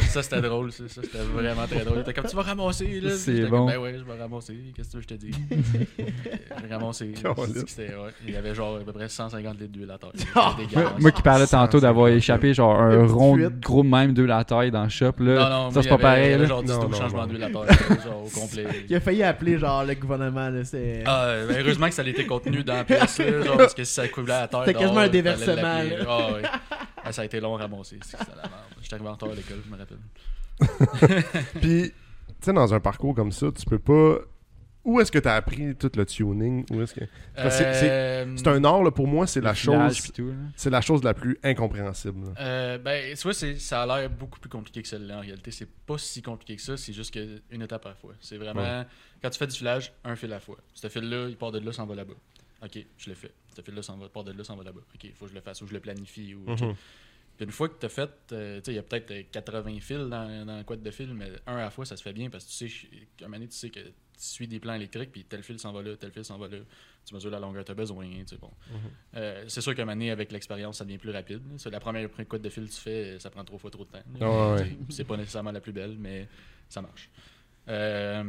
Ça, c'était drôle, ça, ça, c'était vraiment très drôle. Comme, tu vas ramasser, là. C'est bon. Comme, ben ouais, je vais ramasser. Qu'est-ce que je te dise? J'ai ramassé. Ouais. Il y avait genre à peu près 150 litres d'huile à terre. C'était Moi, qui parlais tantôt d'avoir 150, échappé genre un rond gros de même de la taille dans le shop là. Non, non, ça c'est pas avait- pareil il y avait là. genre 10 Non, 12 non, changements non. d'huile à terre, genre au complet. Il a failli appeler genre le gouvernement, là. C'est. Ah, ben, heureusement que ça a été contenu dans la pièce, là, genre, parce que si ça coulait à terre. C'était quasiment un déversement. Ah, ouais. Ah, ça a été long à ramasser. la. J'étais arrivé en retard à l'école, je me rappelle. Puis, sais, dans un parcours comme ça, tu peux pas. Où est-ce que tu as appris tout le tuning? Où est-ce que... C'est- Euh, C'est un art, là, pour moi, c'est la chose. là. C'est la chose la plus incompréhensible. là. Euh, ben, tu vois, c'est- ça a l'air beaucoup plus compliqué que celle-là en réalité. C'est pas si compliqué que ça, c'est juste que une étape à la fois. C'est vraiment, Ouais. quand tu fais du filage, un fil à la fois. Ce fil-là, il part de là, s'en va là-bas. Ok, je le fais. Ce fil-là, s'en va, part de là, s'en va là-bas. Ok, il faut que je le fasse ou je le planifie. Ou. Mhm. Puis une fois que tu as fait, euh, tu sais, il y a peut-être euh, 80 fils dans, dans le quad de fil, mais un à la fois, ça se fait bien parce que tu sais, qu'à un moment donné, tu sais que tu suis des plans électriques, puis tel fil s'en va là, tel fil s'en va là. Tu mesures la longueur que tu as besoin. tu sais, bon. Euh, c'est sûr qu'à un moment donné, avec l'expérience, ça devient plus rapide. là. La première quad de fil que tu fais, ça prend trois fois trop de temps. Ah ouais, C'est pas nécessairement la plus belle, mais ça marche. Euh,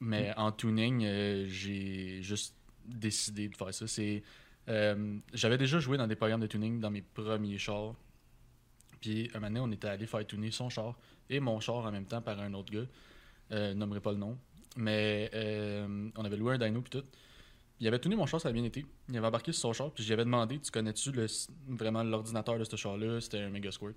mais en tuning, euh, j'ai juste décidé de faire ça. C'est euh, J'avais déjà joué dans des programmes de tuning dans mes premiers chars. Puis un moment donné, on était allé faire tuner son char et mon char en même temps par un autre gars. Euh, nommerai pas le nom. Mais euh, on avait loué un dyno puis tout. Il avait tuné mon char, ça a bien été. Il avait embarqué sur son char, puis j'avais demandé Tu connais-tu vraiment l'ordinateur de ce char-là? C'était un Megasquirt.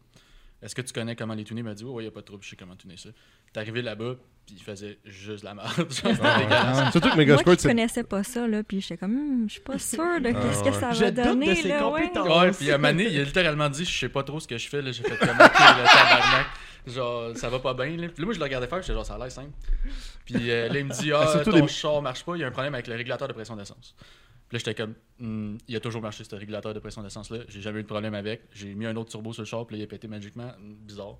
Est-ce que tu connais comment les tuner Il m'a dit Ouais, il n'y a pas de trouble, je sais comment tuner ça. T'es arrivé là-bas, puis il faisait juste la merde. Ah. Surtout que Moi Megasquirt, qui c'est. connaissais pas ça, là, puis j'étais comme, Hum, je suis pas sûre de qu'est-ce ouais. que ça Je va doute de donner, ses là, ouais. puis à donné, il a littéralement dit Je sais pas trop ce que je fais. là. J'ai fait comme le tabarnak. Genre, ça va pas bien. Là. Puis là, moi, je le regardais faire, j'étais genre, ça a l'air simple. Puis euh, là, il me dit Ah, Surtout ton char marche pas, il y a un problème avec le régulateur de pression d'essence. Là, j'étais comme Hmm, Il a toujours marché, ce régulateur de pression d'essence-là. J'ai jamais eu de problème avec. J'ai mis un autre turbo sur le char, puis là, il a pété magiquement. Bizarre.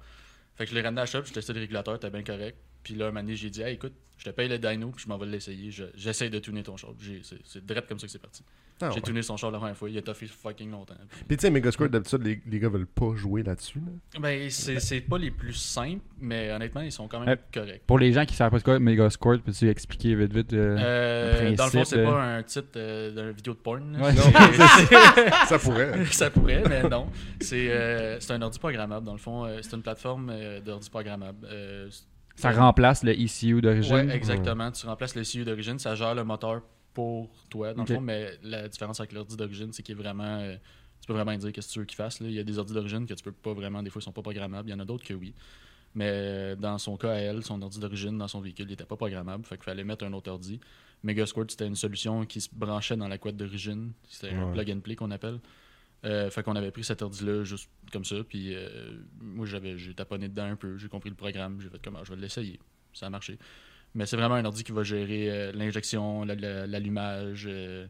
Fait que je l'ai ramené à la shop, j'ai testé le régulateur, t'es bien correct. Puis là, un moment j'ai dit écoute, je te paye le dyno, puis je m'en vais l'essayer. Je- J'essaye de tuner ton char. C'est direct comme ça que c'est parti. Ah, J'ai ouais. tuné son char la première fois. Il a toffé fucking longtemps. Puis- tu sais, Megasquirt, d'habitude, les, les gars veulent pas jouer là-dessus. Là. Ben, c'est pas les plus simples, mais honnêtement, ils sont quand même Euh, corrects. Pour les gens qui savent pas ce qu'est Mega Squirt, peux-tu expliquer vite vite euh, Euh, le dans le fond, c'est euh, pas un titre euh, d'une vidéo de porn. Ouais. Non, C'est- ça pourrait. ça pourrait, mais non. C'est euh, c'est un ordi programmable, dans le fond. euh, c'est une plateforme euh, d'ordi programmable. Euh, Ça remplace le ECU d'origine. ouais, exactement. Tu remplaces le CU d'origine, ça gère le moteur pour toi, dans le fond. Mais la différence avec l'ordi d'origine, c'est qu'il est vraiment. euh, tu peux vraiment dire qu'est-ce que tu veux qu'il fasse. là. Il y a des ordis d'origine que tu peux pas vraiment, des fois, ils sont pas programmables. Il y en a d'autres que oui. Mais euh, dans son cas, à elle, son ordi d'origine, dans son véhicule, il n'était pas programmable. Fait qu'il fallait mettre un autre ordi. Megasquirt, c'était une solution qui se branchait dans la couette d'origine. C'était un plug and play qu'on appelle. Euh, fait qu'on avait pris cet ordi-là juste comme ça. Puis euh, moi, j'avais, j'ai taponné dedans un peu. J'ai compris le programme. J'ai fait comment je vais l'essayer. Ça a marché. Mais c'est vraiment un ordi qui va gérer euh, l'injection, la- la- l'allumage, euh,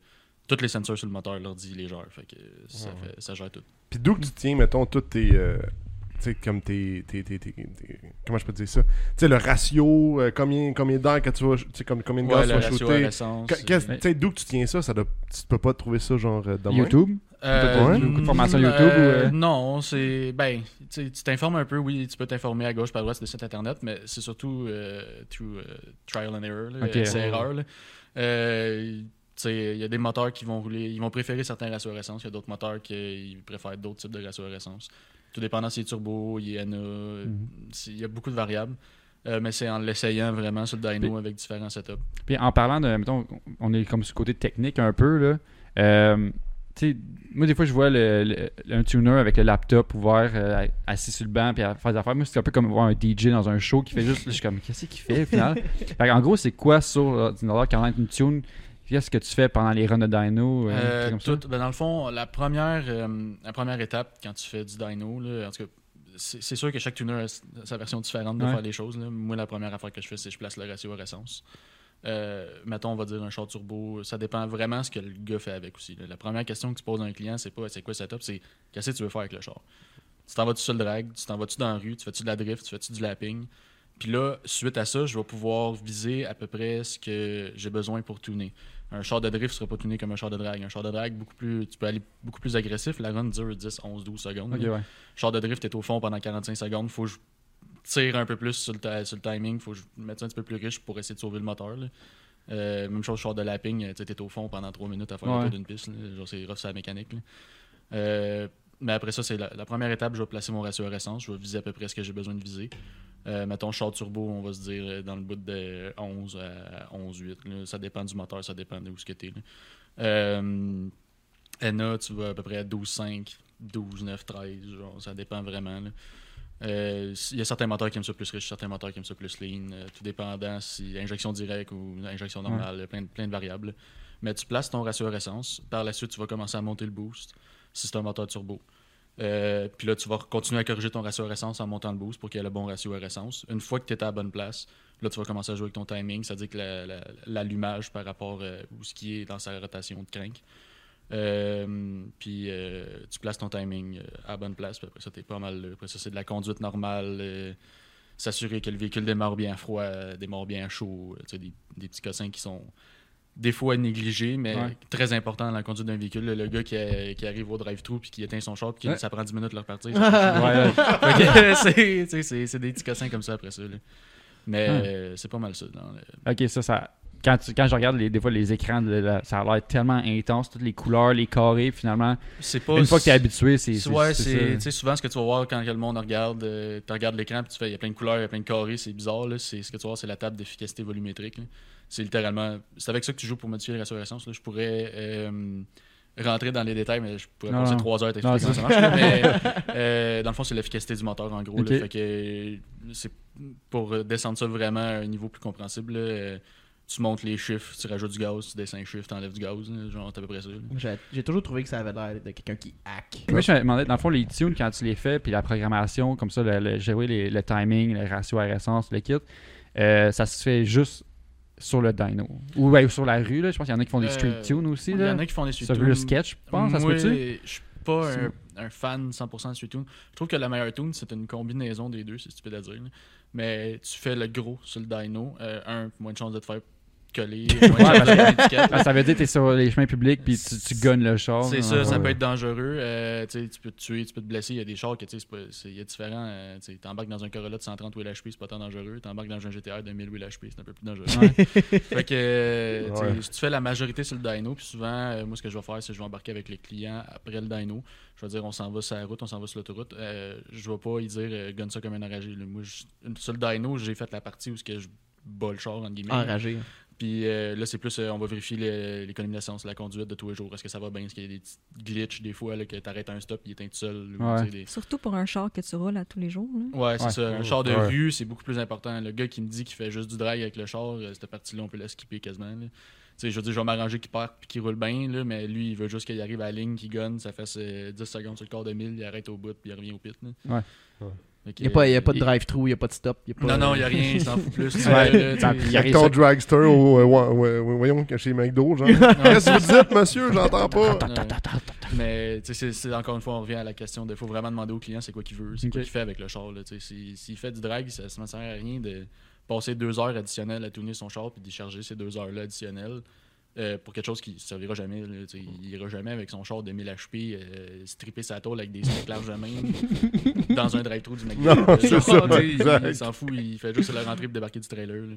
tous les sensors sur le moteur, l'ordi, les gère. Fait que ça, Ouais. fait, ça gère tout. Puis d'où que tu tiens, mettons, toutes tes. euh, tu sais, comme tes, tes, tes, tes- tes- Comment je peux te dire ça? Tu sais, le ratio, euh, combien, combien d'air que tu vas. Tu sais, comme- combien de Ouais, gaz tu vas shooter? euh, Tu sais, d'où que tu tiens ça? ça doit, tu peux pas trouver ça, genre? YouTube? Euh. Beaucoup de formations mm, YouTube ou, euh, euh? Non, c'est. Ben, tu t'informes un peu, oui, tu peux t'informer à gauche, par droite sur des sites internet, mais c'est surtout euh, through euh, trial and error, là, Ok. essai erreur. là. Euh, tu sais, il y a des moteurs qui vont rouler, ils vont préférer certains ratios à essence, il y a d'autres moteurs qui préfèrent d'autres types de ratios à essence. Tout dépendant si c'est turbo, il y en a, Mhm. c'est- il y a beaucoup de variables. Euh, mais c'est en l'essayant vraiment sur le dyno Puis- avec différents setups. Puis en parlant de, mettons, on est comme sur le côté technique un peu, là. Euh, moi, des fois, je vois le, le- un tuner avec le laptop ouvert, euh, assis sur le banc, puis à faire des affaires. Moi, c'est un peu comme voir un DJ dans un show qui fait juste. Je suis comme, qu'est-ce qu'il fait, au final? Fait en gros, c'est quoi sur l'ordinateur quand on a une tune? Qu'est-ce que tu fais pendant les runs de dyno? euh, Euh, ça? ben, dans le fond, la première, euh, la première étape quand tu fais du dyno, là, en tout cas, c'est sûr que chaque tuner a sa version différente de Ouais. faire les choses. là. Moi, la première affaire que je fais, c'est que je place le ratio à essence. Euh, mettons, on va dire un char turbo, ça dépend vraiment ce que le gars fait avec aussi. là. La première question que tu poses à un client, c'est pas c'est quoi le setup, c'est qu'est-ce que tu veux faire avec le char? Tu t'en vas-tu sur le drag, tu t'en vas-tu dans la rue, tu fais-tu de la drift, tu fais-tu du lapping? Puis là, suite à ça, je vais pouvoir viser à peu près ce que j'ai besoin pour tuner. Un char de drift sera pas tuné comme un char de drag. Un char de drag, beaucoup plus, tu peux aller beaucoup plus agressif. La run dure 10, 11, 12 secondes. Ouais. Char de drift est au fond pendant 45 secondes. Faut que je tire un peu plus sur le, sur le timing. Faut que je mette ça un petit peu plus riche pour essayer de sauver le moteur. là. Euh, même chose, char de lapping, tu es au fond pendant 3 minutes à faire Ouais. le tour d'une piste. c'est rough, c'est la mécanique. Euh, mais après ça, c'est la, la première étape. Je vais placer mon ratio à essence. Je vais viser à peu près ce que j'ai besoin de viser. Euh, mettons, char turbo, on va se dire dans le bout de 11 à 11,8. là. Ça dépend du moteur, ça dépend de où ce que tu es. NA, tu vas à peu près à 12,5, 12, 9, 13. Genre, ça dépend vraiment. là. Euh, Il y a certains moteurs qui aiment ça plus riche, certains moteurs qui aiment ça plus lean. euh, tout dépendant si injection directe ou injection normale, plein, de- plein de variables. Mais tu places ton ratio à essence. Par la suite, tu vas commencer à monter le boost si c'est un moteur turbo. Euh, puis là, tu vas continuer à corriger ton ratio à essence en montant le boost pour qu'il y ait le bon ratio à essence. Une fois que tu es à la bonne place, là, tu vas commencer à jouer avec ton timing, c'est-à-dire que la- la- l'allumage par rapport où ce qui est dans sa rotation de crank. Euh, puis euh, tu places ton timing euh, à la bonne place, puis après ça, t'es pas mal. Après ça, c'est de la conduite normale. euh, S'assurer que le véhicule démarre bien froid, démarre bien chaud. tu sais, des, des petits cossins qui sont des fois négligés, mais Ouais. très importants dans la conduite d'un véhicule. Le, le gars qui, a- qui arrive au drive-thru puis qui éteint son char, puis qui- Ouais. ça prend 10 minutes de repartir. C'est- des petits cossins comme ça après ça. là. Mais Hum. c'est pas mal ça. dans le- Ok, ça, ça. Quand, tu- quand je regarde les, des fois les écrans, de la- ça a l'air tellement intense, toutes les couleurs, les carrés, finalement. Pas. Une fois que tu es habitué, c'est. Ouais, c'est souvent ce que tu vas voir quand le monde regarde, euh, tu regardes l'écran puis tu fais il y a plein de couleurs, il y a plein de carrés, c'est bizarre là, ce que tu vas voir c'est la table d'efficacité volumétrique. C'est littéralement c'est avec ça que tu joues pour modifier la restauration. Je pourrais euh, rentrer dans les détails mais je pourrais Non, passer trois heures à t'expliquer comment ça marche. mais euh, dans le fond, c'est l'efficacité du moteur, en gros. Là. fait que c'est pour descendre ça vraiment à un niveau plus compréhensible. là, euh, tu montes les chiffres, tu rajoutes du gaz, tu descends les chiffres, tu enlèves du gaz. là, genre, à peu près ça. J'ai j'ai toujours trouvé que ça avait l'air de quelqu'un qui hack. Moi, je me demandais, dans le fond, les tunes, quand tu les fais, puis la programmation, comme ça, le, le- gérer les- le timing, le ratio à essence, le kit, euh, ça se fait juste sur le dyno. Ou sur la rue, là. Je pense qu'il y en a qui font des street Euh, tunes aussi. Il y en a qui font des street Ça veut le tunes. sketch, je pense, ça se Moi, peut-tu? je suis pas un, un fan 100% de street tune. Je trouve que la meilleure tune, c'est une combinaison des deux, c'est stupide à dire. là. Mais tu fais le gros sur le dyno. euh, un, moins de chance de te faire coller, ça veut dire que tu es sur les chemins publics puis tu, tu gonnes le char. C'est ça, ça peut être dangereux. euh, tu tu peux te tuer, tu peux te blesser. Il y a des chars que tu il y a différents. euh, tu sais, t'embarques dans un Corolla de 130 Wheel HP, c'est pas tant dangereux. T'embarques dans un GTR de 1000 Wheel HP, c'est un peu plus dangereux. Ouais. fait que, euh, tu sais, Ouais. si tu fais la majorité sur le dyno, puis souvent, euh, moi, ce que je vais faire, c'est que je vais embarquer avec les clients après le dyno. Je vais dire, on s'en va sur la route, on s'en va sur l'autoroute. Euh, je vais pas y dire, euh, gonne ça comme un enragé. là. Moi, je- sur le dyno, j'ai fait la partie où ce que je bats le char, entre guillemets. Enragé. Puis euh, là, c'est plus, euh, on va vérifier l'économie d'essence, la conduite de tous les jours. Est-ce que ça va bien? Est-ce qu'il y a des petits glitches des fois là, que t'arrêtes un stop, il éteint tout seul? ou, Ouais. tu sais, des- Surtout pour un char que tu roules à tous les jours. là. Ouais, c'est Ouais. ça. Un char de Ouais. rue, c'est beaucoup plus important. Le gars qui me dit qu'il fait juste du drag avec le char, euh, cette partie-là, on peut la skipper quasiment. là. Tu sais, je veux dire, je vais m'arranger qu'il parte puis qu'il roule bien, là, mais lui, il veut juste qu'il arrive à la ligne, qu'il gonne, ça fasse euh, 10 secondes sur le quart de 1000, il arrête au bout puis il revient au pit. là. Ouais. Il n'y a, pas- y a pas de drive-thru, il n'y a pas de stop. y a pas- Non, non, il n'y a rien, il s'en fout plus. Il Avec arrive ton dragster au, euh, ouais, ouais, voyons, chez McDo, genre. Qu'est-ce que vous dites, monsieur? J'entends pas. Ouais. Mais tu sais, c'est- c'est encore une fois, on revient à la question de faut vraiment demander au client c'est quoi qu'il veut, c'est quoi qu'il fait avec le char. S'il fait du drag, ça ne sert à rien de passer deux heures additionnelles à tourner son char puis d'y charger ces deux heures-là additionnelles. Euh, pour quelque chose qui ne servira jamais. là, il ira jamais avec son char de 1000 HP, euh, stripper sa tôle avec des larges de main dans un drive-thru du McDo. Non, Euh, ça. Il s'en fout, il fait juste la rentrée et débarquer du trailer. là.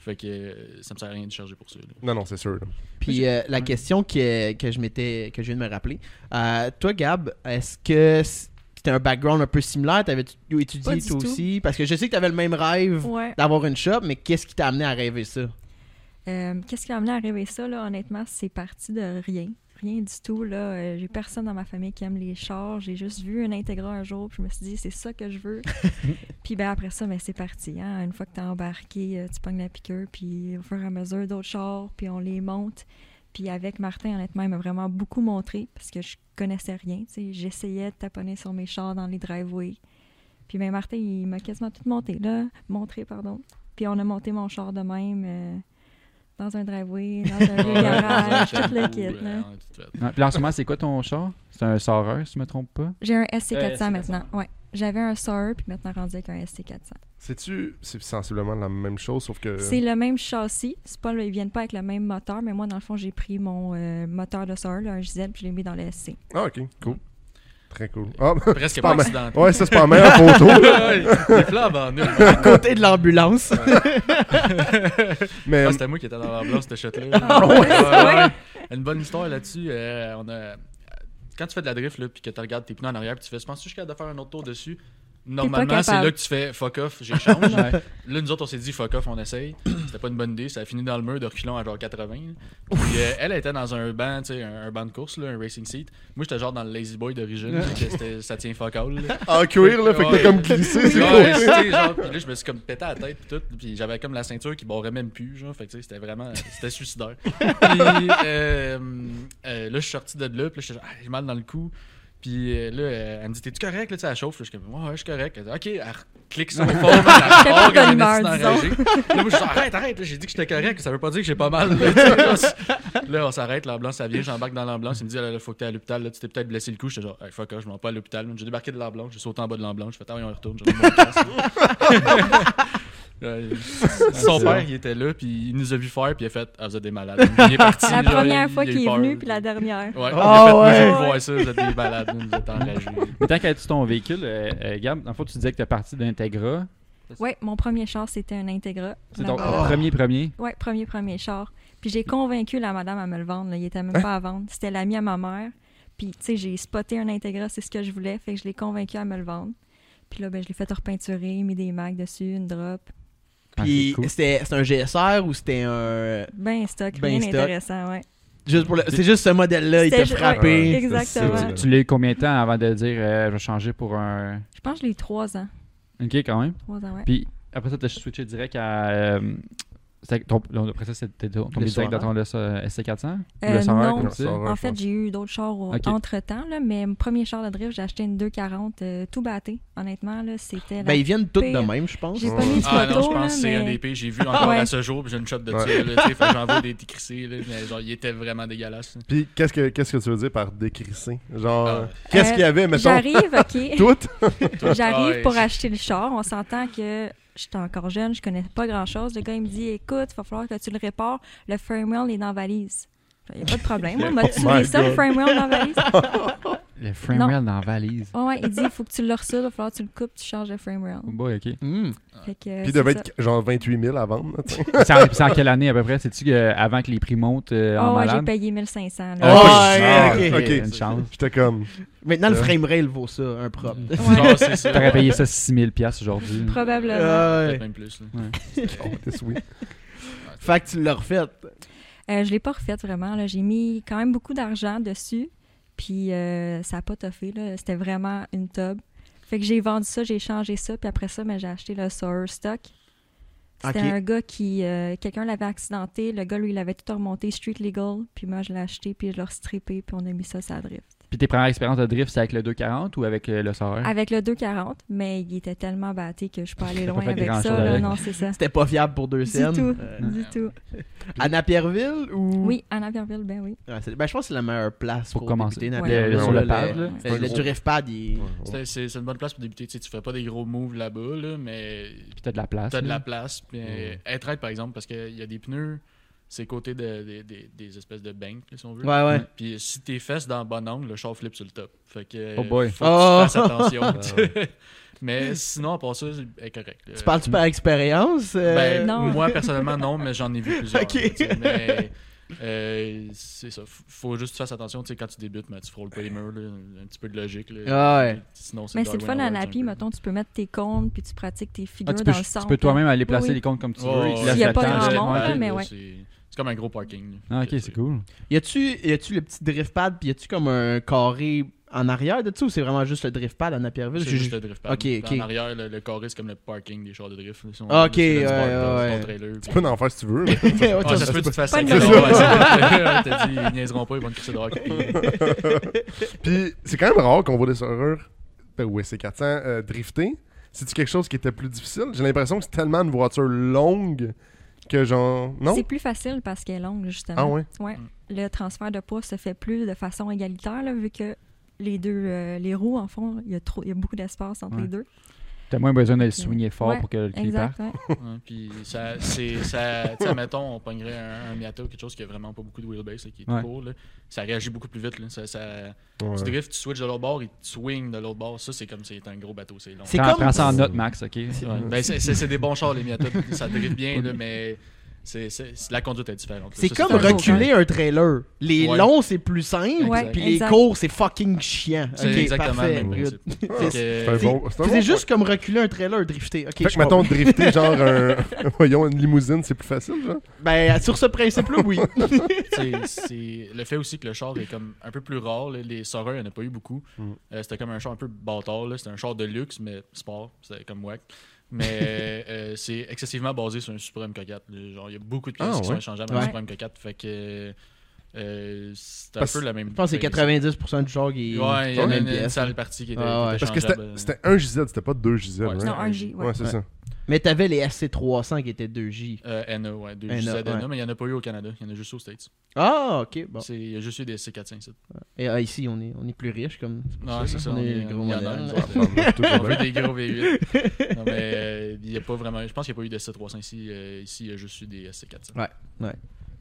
Fait que euh, ça me sert à rien de charger pour ça. là. Non, non, c'est sûr. là. Puis euh, la question que, que je m'étais que je viens de me rappeler, euh, toi Gab, est-ce que c'était un background un peu similaire? T'avais Pas étudié toi tout. aussi? Parce que je sais que t'avais le même rêve Ouais. d'avoir une shop, mais qu'est-ce qui t'a amené à rêver ça? Euh, Qu'est-ce qui m'a amené à rêver ça, là? Honnêtement, c'est parti de rien. Rien du tout, là. Euh, j'ai personne dans ma famille qui aime les chars. J'ai juste vu un Integra un jour, puis je me suis dit, c'est ça que je veux. puis ben après ça, ben, c'est parti. Hein? Une fois que t'es embarqué, euh, tu pognes la piqûre, puis au fur et à mesure, d'autres chars, puis on les monte. Puis avec Martin, honnêtement, il m'a vraiment beaucoup montré, parce que je connaissais rien. tu. J'essayais de taponner sur mes chars dans les driveways. Puis ben Martin, il m'a quasiment tout monté, là. Montré, pardon. Puis on a monté mon char de même. euh, dans un driveway, dans un vieux garage, tout le kit. euh, là. Ouais, Puis là, en ce moment, c'est quoi ton char? C'est un Saurer, si je me trompe pas? J'ai un SC400 SC400. maintenant. Ouais. J'avais un SOR, puis maintenant rendu avec un SC400. C'est-tu c'est sensiblement la même chose, sauf que. C'est le même châssis. C'est pas, ils viennent pas avec le même moteur, mais moi, dans le fond, j'ai pris mon euh, moteur de là, un JZ, puis je l'ai mis dans le SC. Ah, ok, cool. Très cool. Ah, Presque pas accidenté. ouais, ça, c'est pas la meilleure photo. Les flammes en nul. À côté de l'ambulance. Mais. Ah, c'était moi qui étais dans l'ambulance, cette shot-là. Ah ouais, vrai? Une bonne histoire là-dessus. euh, on a... Quand tu fais de la drift, là, puis que tu regardes tes pneus en arrière, puis tu fais, penses-tu que je suis capable de faire un autre tour dessus? Normalement, c'est là que tu fais fuck off, j'échange. Ouais. Là, nous autres, on s'est dit fuck off, on essaye. C'était pas une bonne idée. Ça a fini dans le mur de reculons à genre 80. là. Puis euh, elle était dans un banc, tu sais, un, un banc de course, là, un racing seat. Moi, j'étais genre dans le Lazy Boy d'origine. ça tient fuck all. là. En cuir, là, fait que t'as comme glissé, c'est Ouais, cool. genre, puis là, je me suis comme pété à la tête pis tout, puis j'avais comme la ceinture qui barrait même plus, genre, fait que tu sais, c'était vraiment, c'était suicidaire. Puis euh, euh, là, je suis sorti de là, puis là, ah, j'ai mal dans le cou. Puis euh, là, euh, elle me dit, t'es-tu correct, là, tu sais, elle chauffe, là, je suis comme, ouais, je suis correct. Elle dit, ok, elle clique sur le man, elle J'étais part, pas de elle bonne est humeur, enragée. Là, moi, je dis, arrête, arrête, j'ai dit que j'étais correct, ça veut pas dire que j'ai pas mal. Là, on s'arrête, l'ambulance, ça vient, j'embarque dans l'ambulance, il me dit, là, là, faut que t'ailles à l'hôpital, là, tu t'es peut-être blessé le cou. J'étais genre, hey, fuck, je m'en pas à l'hôpital. J'ai débarqué de l'ambulance, j'ai sauté en bas de l'ambulance, je fais, attends, on retourne, j'ai remis mon casque. Son père, il était là, puis il nous a vu faire, puis il a fait Ah, vous êtes des malades. Il est parti. La genre, première fois qu'il est venu, puis la dernière. Ouais, il a fait, ouais. j'ai vu voir ça, vous êtes des malades, vous êtes enragés. Mais tant qu'à ton véhicule, euh, euh, Gab, dans le fond, tu disais que tu es parti d'Integra. Ouais, mon premier char, c'était un Integra. C'est ton premier premier? Ouais, premier, premier char. Puis j'ai convaincu la madame à me le vendre. Là. Il était même Hein? pas à vendre. C'était l'ami à ma mère. Puis, tu sais, j'ai spoté un Integra, c'est ce que je voulais. Fait que je l'ai convaincu à me le vendre. Puis là, ben, je l'ai fait repeinturer, mis des mags dessus, une drop. Puis c'était un GSR ou c'était un. Ben stock, Ben rien stock. d'intéressant, ouais. Juste pour le- C'est juste ce modèle-là, il t'a frappé. ouais, exactement. Tu l'as eu combien de temps avant de dire euh, je vais changer pour un. Je pense que je l'ai eu trois ans. Ok, quand même. Trois ans, ouais. Puis après ça, tu as switché direct à. euh, ton- après ça, c'était ton- tombé direct dans ton euh, SC400 Ou Euh, non. En fait, j'ai eu d'autres chars Ok. entre-temps, là, mais mon premier char de drift, j'ai acheté une 240 euh, tout batté. Honnêtement, là, c'était Ben, ils viennent tous de même, je pense. J'ai Ouais. pas mis de Ah non, je pense là, que c'est un des pires. J'ai vu encore Ouais. à ce jour, puis j'ai une shot de que J'en veux des décrissés, là, mais genre, il était vraiment dégueulasse. là. Puis qu'est-ce que, qu'est-ce que tu veux dire par décrisser? Genre, Ah. euh, qu'est-ce Euh, qu'il y avait, mettons? J'arrive, OK. Tout? J'arrive Ouais. pour acheter le char. On s'entend que j'étais encore jeune, je connais pas grand-chose. Le gars, il me dit, écoute, il va falloir que tu le répares. Le frame rail est dans la valise. Il n'y a pas de problème. M'a Oh tué ça, le frame rail dans la valise? Le frame Non. rail dans la valise. Ouais, il dit, il faut que tu le reçois, il va falloir que tu le coupes, tu changes le frame rail. Oh boy, ok. Hmm. Fait que, Puis il devait ça. être genre 28 000 à vendre. c'est en, quelle année à peu près? C'est-tu que avant que les prix montent euh, en Ah ouais, j'ai payé 1500. là. Ah, Ouais, ok. Ah. Une chance. J'étais comme. Maintenant, le Euh. frame rail vaut ça, un propre. Ouais. Genre, c'est ça. T'aurais payé ça 6000$ piastres aujourd'hui. Probablement. Ah, Peut-être ouais. même plus. là. Oh, t'es sweet. Fait que tu l'as refait. Euh, je l'ai pas refaite vraiment. là. J'ai mis quand même beaucoup d'argent dessus. Puis euh, ça a pas toffé. là. C'était vraiment une tub. Fait que j'ai vendu ça, j'ai changé ça. Puis après ça, ben, j'ai acheté le Sawyer Stock. C'était un gars qui. euh, Quelqu'un l'avait accidenté. Le gars, lui, il avait tout remonté street legal. Puis moi, je l'ai acheté. Puis je l'ai restrippé. Puis on a mis ça sur la drift. Puis tes premières expériences de drift, c'est avec le 240 ou avec euh, le Sora Avec le 240. Mais il était tellement batté que je suis pas allée T'as pas loin avec ça. là. avec. Non, c'est ça. C'était pas fiable pour deux Du scènes? tout. Euh, Du tout. à Napierville ou? Oui, à Napierville, ben oui. Ouais, ben, je pense que c'est la meilleure place Pour pour, commencer. débuter, Ouais. Le- sur le Le- pad, le- là. un Le drift pad, il Ouais, ouais. C'est- une bonne place pour débuter. Tu sais, tu fais pas des gros moves là-bas, là, mais Puis t'as de la place. t'as de la place. Puis, être par exemple, parce qu'il y a des pneus, c'est côté de, de- de- des espèces de banks, si on veut. Ouais, ouais. Puis si tes fesses dans le bon angle, le char flippe sur le top. Fait que Oh boy. faut que Oh. tu fasses attention. sais. Mais sinon, à part ça, c'est correct. Tu parles-tu par expérience? euh? Ben, Non. moi, personnellement, non, mais j'en ai vu plusieurs. Ok. là, tu sais, mais euh, c'est ça. Faut juste que tu fasses attention. Tu sais, quand tu débutes, mais tu frôles pas les murs. là, un petit peu de logique. Là. Ah ouais. Sinon, Mais c'est le fun à peu. mettons, tu peux mettre tes comptes, puis tu pratiques tes figures Ah, tu peux, dans le tu peux toi-même aller placer Oui, les comptes comme tu veux. ouais, ils te ouais. laissent S'il y a pas grand monde, mais ouais. Comme un gros parking. Ah, ok, c'est cool. Y a-tu y a-tu le petit drift pad, puis y a-tu comme un carré en arrière de ça ou c'est vraiment juste le drift pad à Napierville? C'est juste le drift pad. Ok, ok. En arrière, le, le carré, c'est comme le parking des chars de drift. si on ok, ouais, ouais. trailer, Tu puis- peux en faire si tu veux. mais- Ouais, Ah, ça se peut que tu te fasses de T'as dit, ils niaiseront pas, ils vont te crisser dehors. Puis c'est quand même rare qu'on voit des serrures ou SC400 euh, drifter. C'est-tu quelque chose qui était plus difficile? J'ai l'impression que c'est tellement une voiture longue que genre. Non? C'est plus facile parce qu'elle est longue, justement. Ah ouais? Ouais. Le transfert de poids se fait plus de façon égalitaire, là, vu que les deux, euh, les roues, en fond, il y a, trop, il y a beaucoup d'espace entre Ouais. les deux. T'as moins besoin de le swinguer fort Ouais, pour que le clip Exact, parte. ouais. Puis ça, c'est, ça, tu sais, mettons, on pognerait un, un Miata ou quelque chose qui a vraiment pas beaucoup de wheelbase, là, qui est Ouais. court, là. ça réagit beaucoup plus vite. Là. Ça, ça, Ouais. Tu drifts, tu switches de l'autre bord, il te swing de l'autre bord. Ça, c'est comme c'est un gros bateau, c'est long. C'est comme- prends ça en note, Max, ok? Ouais. Ben, c'est, des bons chars, les Miata. ça drift bien, là, mais c'est, c'est- c'est- la conduite est différente. C'est Ça, comme un reculer un trailer. Les Ouais. longs, c'est plus simple, Ouais, puis les courts, c'est fucking chiant. C'est exactement parfait, le même C'est que- un bon. C'est un C'est bon juste comme reculer un trailer, drifter. Ok, Fait que mettons drifter genre un. Voyons, une limousine, c'est plus facile, genre? Ben, sur ce principe-là, oui. c'est, le fait aussi que le char est comme un peu plus rare. là. Les Sora, il n'y en a pas eu beaucoup. Mm. Euh, c'était comme un char un peu bâtard. là. C'était un char de luxe, mais sport. C'était comme wack. Mais euh, c'est excessivement basé sur un Supra MK4. là. Genre, il y a beaucoup de pièces Ah, qui ouais. sont échangeables avec Ouais. un Supra MK4. Fait que euh, c'est un Parce- peu la même. Je pense que c'est 90% du char qui est. Ouais, il y a qui est une, sale partie qui était, Ah, ouais. qui était Parce que c'était un JZ, c'était pas deux JZ. Ouais, right? Non, un J, ouais. Ouais, c'est Ouais. ça. Mais t'avais les SC300 qui étaient 2J. Euh, NA, ouais. Deux NA, JZ ouais. NA, mais il n'y en a pas eu au Canada. Il y en a juste aux States. Ah, ok, bon. C'est- Il y a juste eu des C400 ici. Et ah, ici, on est, on est plus riche comme. Non, c'est ça. On On est gros y en a, Ah, On veut des gros V8. non, mais euh, il y a pas vraiment. Je pense qu'il n'y a pas eu de C300 ici. Euh, ici, il y a juste eu des SC400.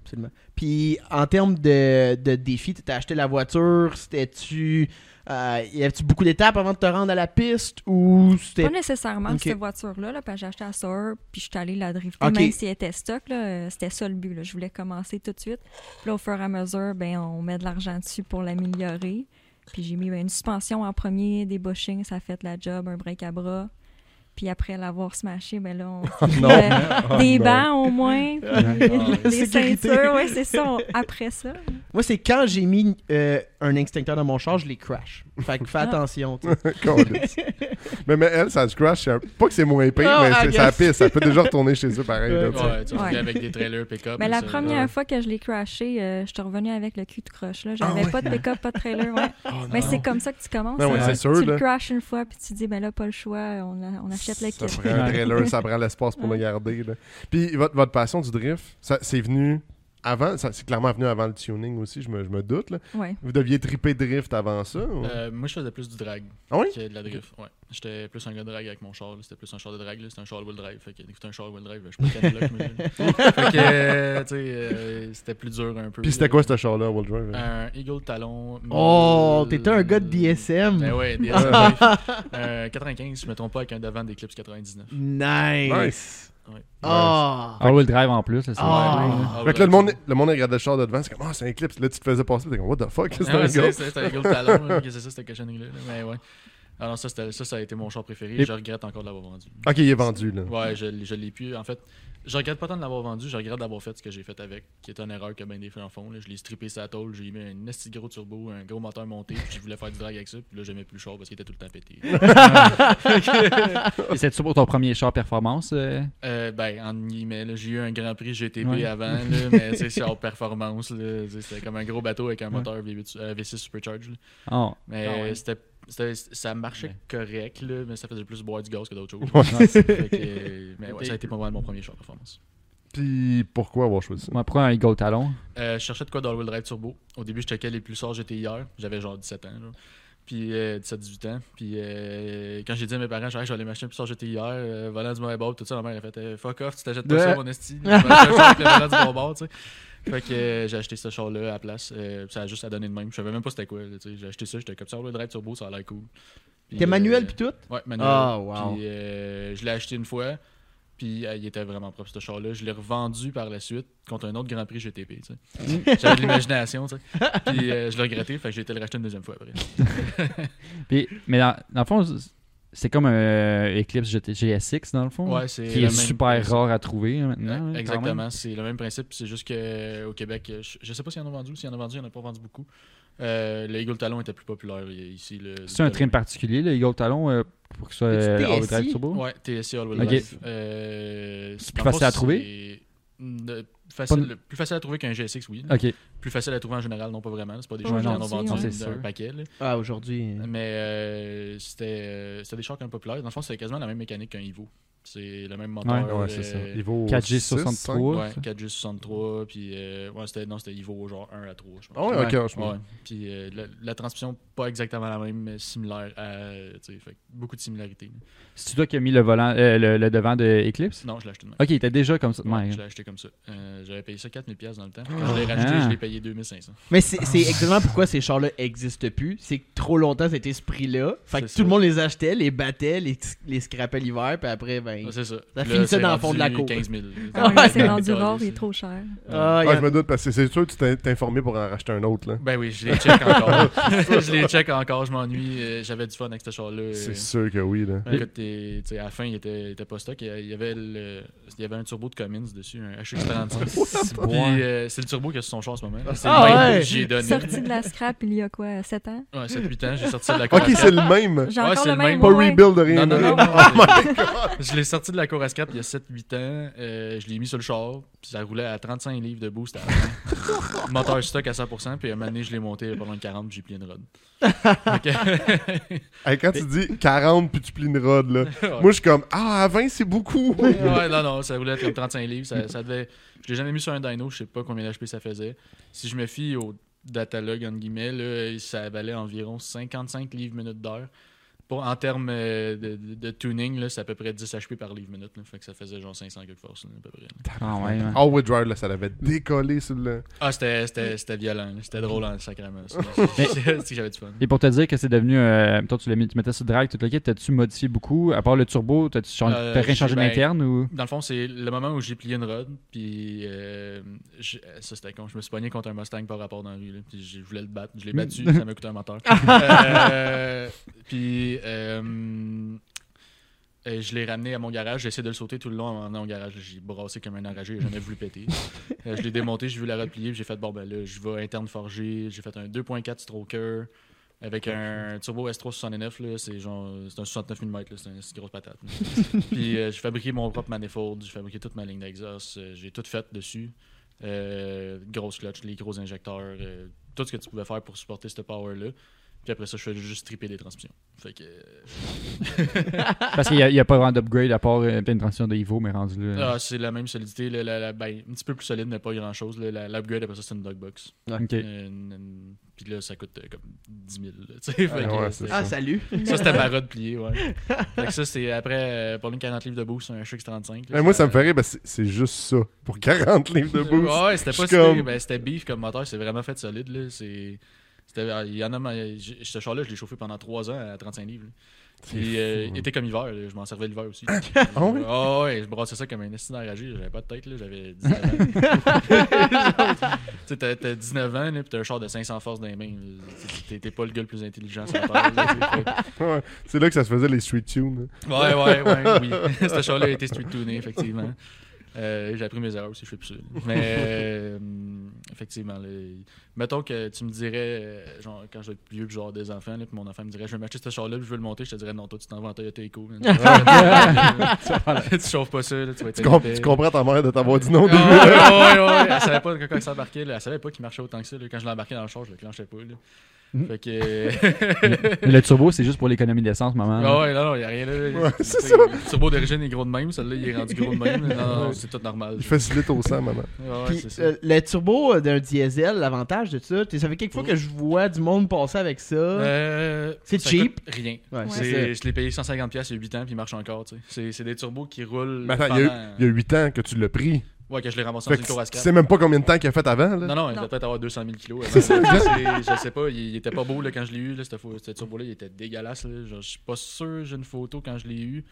Absolument. Puis, en termes de, de défis, t'as acheté la voiture, c'était-tu. Euh, y avait-tu beaucoup d'étapes avant de te rendre à la piste ou c'était. Pas nécessairement cette voiture-là, là, parce que j'ai acheté à Sawyer, puis je suis allée la drifter, Ok. même si elle était stock. là, euh, C'était ça le but. là. Je voulais commencer tout de suite. Puis là, au fur et à mesure, ben, on met de l'argent dessus pour l'améliorer. Puis j'ai mis ben, une suspension en premier, des bushings, ça a fait la job, un break à bras. Puis après l'avoir smashé, ben là, on Oh non. euh, Oh des non. bancs au moins, puis sécurité. ceintures, ouais, c'est ça. on- Après ça, Moi, c'est quand j'ai mis euh, un extincteur dans mon char, je les crash. Fait que fais Ah. attention. tu sais. Câlisse. mais, mais elle, ça se crash. c'est un- Pas que c'est moins pire, Ah, mais I c'est- ça guess. pisse. Ça peut déjà retourner chez eux pareil. là, Ouais. tu sais. Ouais, tu Ouais. reviens avec des trailers pick-up. là, la ça- première ouais. fois que je l'ai crashé, euh, je suis revenue avec le cul de croche. là. Ah J'avais ouais. pas de pick-up, pas de trailer. Ouais. Oh, Mais non. c'est comme ça que tu commences. Ben ouais, hein. c'est sûr, tu là. le crashes une fois, puis tu dis, ben là, pas le choix, on, a- on achète le Ça kit. prend un trailer, ça prend l'espace pour le garder. là. Puis votre, votre passion du drift, ça, c'est venu avant, c'est clairement venu avant le tuning aussi, je me, je me doute. Là. Ouais. Vous deviez triper drift avant ça? ou- Euh, moi, je faisais plus du drag Ah oui? que de la drift. Ouais. J'étais plus un gars de drag avec mon char. C'était plus un char de drag. là. C'était un char wheel drive. Fait que d'écouter un char wheel drive, je suis pas mais- fait que, euh, tu sais, euh, c'était plus dur un peu. Puis c'était quoi ce char-là, World Drive? Un Eagle Talon. Oh, t'étais un gars de DSM. Ben ouais, DSM. euh, 95, je me trompe pas, avec un devant d'Eclipse 99. Nice. Nice. Ouais. Ah. All-wheel drive en plus, là, c'est Ah. Ah, Fait que là, le monde, le monde regardait le char de devant, c'est comme, ah, c'est un clip. Là, tu te faisais passer, t'es comme, what the fuck? C'est Ah un gars. c'est- c'était un Eagle Talon. c'est ça, cette cochonnerie-là. là. Mais ouais. Alors ça, ça, ça a été mon char préféré. Et- Je regrette encore de l'avoir vendu. Ok, il est vendu, là. Ouais, je, l'ai- je l'ai plus. En fait, je regrette pas tant de l'avoir vendu, je regrette d'avoir fait ce que j'ai fait avec, qui est une erreur que ben des filles en font. là. Je l'ai strippé sa tôle, j'ai mis un esti gros turbo, un gros moteur monté, puis je voulais faire du drag avec ça, puis là j'aimais plus le char parce qu'il était tout le temps pété. Et c'est-tu pour ton premier char performance? euh? Euh, ben, en guillemets, là, j'ai eu un grand prix GTP Ouais. avant, là, mais c'est hors performance. C'était comme un gros bateau avec un moteur V8, euh, V6 Supercharge. Oh. Mais Ah ouais. c'était- ça marchait Ouais. correct, là, mais ça faisait plus boire du gaz que d'autres choses. Ouais. Fait que, mais ouais, ça a été pas mal mon premier char performance. Puis pourquoi avoir choisi ça? Moi, pourquoi un Eagle Talon? Euh, je cherchais de quoi dans le wheel drive turbo. Au début, je checkais les plus forts GTIR. J'avais genre 17 ans. Genre. Puis euh, 17-18 ans. Puis euh, quand j'ai dit à mes parents, je vais aller m'acheter un plus fort GTIR, euh, volant du mauvais bord, tout ça, ma mère a fait euh, fuck off, tu t'achètes pas Ouais. ça, mon esti. Je avec le volant du bon bord, tu sais. Fait que euh, j'ai acheté ce char-là à la place. Euh, puis ça a juste à donner de même. Je savais même pas c'était quoi. J'ai acheté ça, j'étais comme ça, le drive turbo, ça a l'air cool. Puis, T'es manuel euh, pis tout? Ouais, manuel. Ah, wow. Puis je l'ai acheté une fois. Puis euh, il était vraiment propre ce char-là. Je l'ai revendu par la suite contre un autre Grand Prix GTP. J'avais de l'imagination. tu sais. Puis euh, je l'ai regretté. Fait que j'ai été le racheter une deuxième fois après. Puis, mais dans, dans le fond, c'est- comme un Eclipse GT GSX, dans le fond. Ouais, c'est qui est même super principe. rare à trouver hein, maintenant. Euh, hein. Exactement, c'est le même principe. C'est juste qu'au Québec, euh, je, je sais pas s'il y en a vendu. S'il y en a vendu, il n'y en a pas vendu beaucoup. Euh, le Eagle Talon était plus populaire ici. C'est un trim particulier, le Eagle Talon, euh, pour que ce soit euh, TSI? all-wheel drive turbo? Ouais, TSI All Wheel Ok. Drive. Euh, C'est plus le facile à trouver? De- plus facile à trouver qu'un GSX, oui. Ok. Plus facile à trouver en général, non pas vraiment. C'est pas des gens qui en ont vendu un paquet. là. Ah, aujourd'hui. Mais euh, c'était euh, c'était des chars quand même populaires. Dans le fond, c'était quasiment la même mécanique qu'un Evo. C'est le même moteur. Ouais, c'est ça. euh, Il vaut 4G63. 6, cinq? Ouais, ça? 4G63, puis euh, ouais, c'était, non, c'était Evo genre 1 à 3, je pense. Ah ouais, ok, je Ouais. Puis euh, la, la transmission, pas exactement la même, mais similaire à. tu sais, fait que beaucoup de similarités. C'est toi qui as mis le volant, euh, le, le devant de Eclipse? Non, je l'ai acheté de même. Ok, il était déjà comme ça. Ouais, Ouais. je l'ai acheté comme ça. Euh, j'avais payé ça 4000$ piastres dans le temps. Quand je l'ai rajouté, Ah. je l'ai payé 2500. Mais c'est c'est exactement pourquoi ces chars-là existent plus. C'est que trop longtemps c'était ce prix-là. Fait que tout le monde les achetait, les battait, les, les scrapait l'hiver, puis après, ben. Ouais, c'est ça. Ça Puis finissait c'est dans le fond de la rendu cour. 15 000. Ah, Ouais, c'est rendu rare, il est trop cher. Ah, y Ah, a- je me doute, parce que c'est sûr que tu t'es t'es informé pour en racheter un autre, là. Ben oui, je les check encore. je les check encore, je m'ennuie. Euh, J'avais du fun avec ce char-là. Euh, C'est sûr que oui, là. Écoute, t'es- t'sais, à la fin, il était, il était pas stock. Il y a- il y avait, le, il y avait un turbo de Cummins dessus, un HX35. Puis euh, c'est le turbo qui a sur son char en ce moment. C'est Ah le même ouais? que j'ai donné. Sorti de la scrap il y a quoi, 7 ans? Ouais, 7-8 ans, j'ai sorti de la Ok, c'est le même. J'ai Ouais, encore c'est le le même. même. Pas ouais. rebuild de rien. Non, non, là. non. Oh my god. Je l'ai sorti de la cour à scrap il y a 7-8 ans. Euh, je l'ai mis sur le char. Puis ça roulait à 35 livres de boost à. Moteur stock à 100%. Puis à un moment donné, je l'ai monté pas loin de 40. Puis j'ai plié une rod. Que- Hey, quand tu dis 40 puis tu plies une rod, là, Ouais. moi je suis comme Ah, à 20 c'est beaucoup. ouais, non, non, ça roulait comme 35 livres. Ça, ça devait... Je l'ai jamais mis sur un dyno, je sais pas combien d'HP ça faisait. Si je me fie au datalog, entre guillemets, là, ça valait environ 55 livres minutes d'heure. Pour, en termes euh, de, de- de tuning, là, c'est à peu près 10 HP par livre minute. là. fait que ça faisait genre 500 quelque force, là, à peu près. Ah ouais, ouais. All drive, là, ça l'avait décollé sur le. Ah, c'était, c'était, c'était violent. là. C'était drôle en sacrément. ça. Mais- C'est c'est que j'avais du fun. Et pour te dire que c'est devenu. Euh, toi, tu, l'as mis- tu mettais sur le drag, tout le kit, t'as-tu modifié beaucoup? À part le turbo, t'as-tu changé- Euh, t'as rien changé ben, d'interne ou? Dans le fond, c'est le moment où j'ai plié une rod, puis euh, je- ça c'était con. Je me suis pogné contre un Mustang par rapport dans la rue, là, puis je voulais le battre. Je l'ai battu, ça m'a coûté un moteur. Euh, puis euh, Euh, je l'ai ramené à mon garage, j'ai essayé de le sauter tout le long en au garage. J'ai brassé comme un enragé, j'ai jamais voulu péter. Euh, je l'ai démonté, j'ai vu la replier, j'ai fait bon ben là, je vais interne forger. J'ai fait un 2.4 stroker avec un turbo S369, là, c'est genre c'est un 69 mm, c'est une, grosse patate. puis euh, j'ai fabriqué mon propre manifold, j'ai fabriqué toute ma ligne d'exhaust, j'ai tout fait dessus. Euh, grosse clutch, les gros injecteurs, tout ce que tu pouvais faire pour supporter ce power-là. Puis après ça, je fais juste triper des transmissions. Fait que. euh, Parce qu'il n'y a, pas vraiment d'upgrade à part euh, une transition de Evo, mais rendu là. Ah, c'est la même solidité, là, la- la- ben, un petit peu plus solide, mais pas grand chose. L'upgrade après ça, c'est une dogbox. Ok. Euh, une- une- Puis là, ça coûte euh, comme 10 000. là, tu sais. Fait que, ouais, euh, c'est c'est- Ah, salut. ça, c'était ma rod pliée, ouais. fait que ça, c'est après, euh, pour une 40 livres de boost, un HX35. là, Eh, moi, ça me que c'est- juste ça. Pour 40 livres de boost. Ouais, c'était pas suis si comme- ben, c'était beef comme moteur, c'est vraiment fait solide. Là. C'est. C'était- Il y en a, ce char-là, je l'ai chauffé pendant 3 ans à 35 livres. Puis, euh, il était comme hiver, là, je m'en servais l'hiver aussi. Ah oui? Ah ouais, je brassais ça comme un estime enragé, j'avais pas de tête, là, j'avais 19 ans. tu sais, t'as t'as 19 ans, là, pis t'as un char de 500 forces dans les mains. T'es- pas le gars le plus intelligent sur la terre. Ouais, c'est là que ça se faisait les street tunes. là. Ouais, ouais, ouais, oui. Ce char-là a été street tuné, effectivement. Euh, j'ai appris mes erreurs aussi, je fais plus ça. Mais euh, effectivement, là, mettons que tu me dirais, euh, genre, quand je vais être plus vieux, puis genre des enfants, là, puis mon enfant me dirait, je vais m'acheter ce char-là, puis je veux le monter, je te dirais, non, toi, tu t'en vas en Toyota Eco. tu chauffes pas ça, là, tu vas être Tu, comp- épais. tu comprends ta mère de t'avoir dit non au Ah, début. ouais, ouais, ouais. Elle savait pas quand elle s'embarquait. Elle savait pas qu'il marchait autant que ça. là. Quand je l'embarquais dans le char, je le clenchais pas. Là. Mhm. Fait que. Mais le turbo, c'est juste pour l'économie d'essence, maman. Ah ouais, non, non, il a rien là. Ouais, c'est C'est- Le turbo d'origine est gros de même, celui-là il est rendu gros de même. Non, c'est tout normal. Je fais 6 litres au sang, maman. Ouais, ouais, Puis euh, le turbo d'un diesel, l'avantage de ça, fait quelques fois que je vois du monde passer avec ça. Euh, c'est cheap. coûte Rien. Ouais, c'est Je l'ai payé 150$ il y a 8 ans, puis il marche encore. tu sais. C'est c'est des turbos qui roulent. Mais attends, il y, a eu, pendant- il y a 8 ans que tu l'as pris. Ouais, que je l'ai ramassé Fait dans une cour à tu sais même pas combien de temps qu'il a fait avant. Là. Non, non, il Non. doit peut-être avoir 200 000 kilos. avant. Je sais pas, il, il était pas beau là, quand je l'ai eu. Là, cette, turbo-là, il était dégueulasse. Là. Genre, je suis pas sûr, j'ai une photo quand je l'ai eu.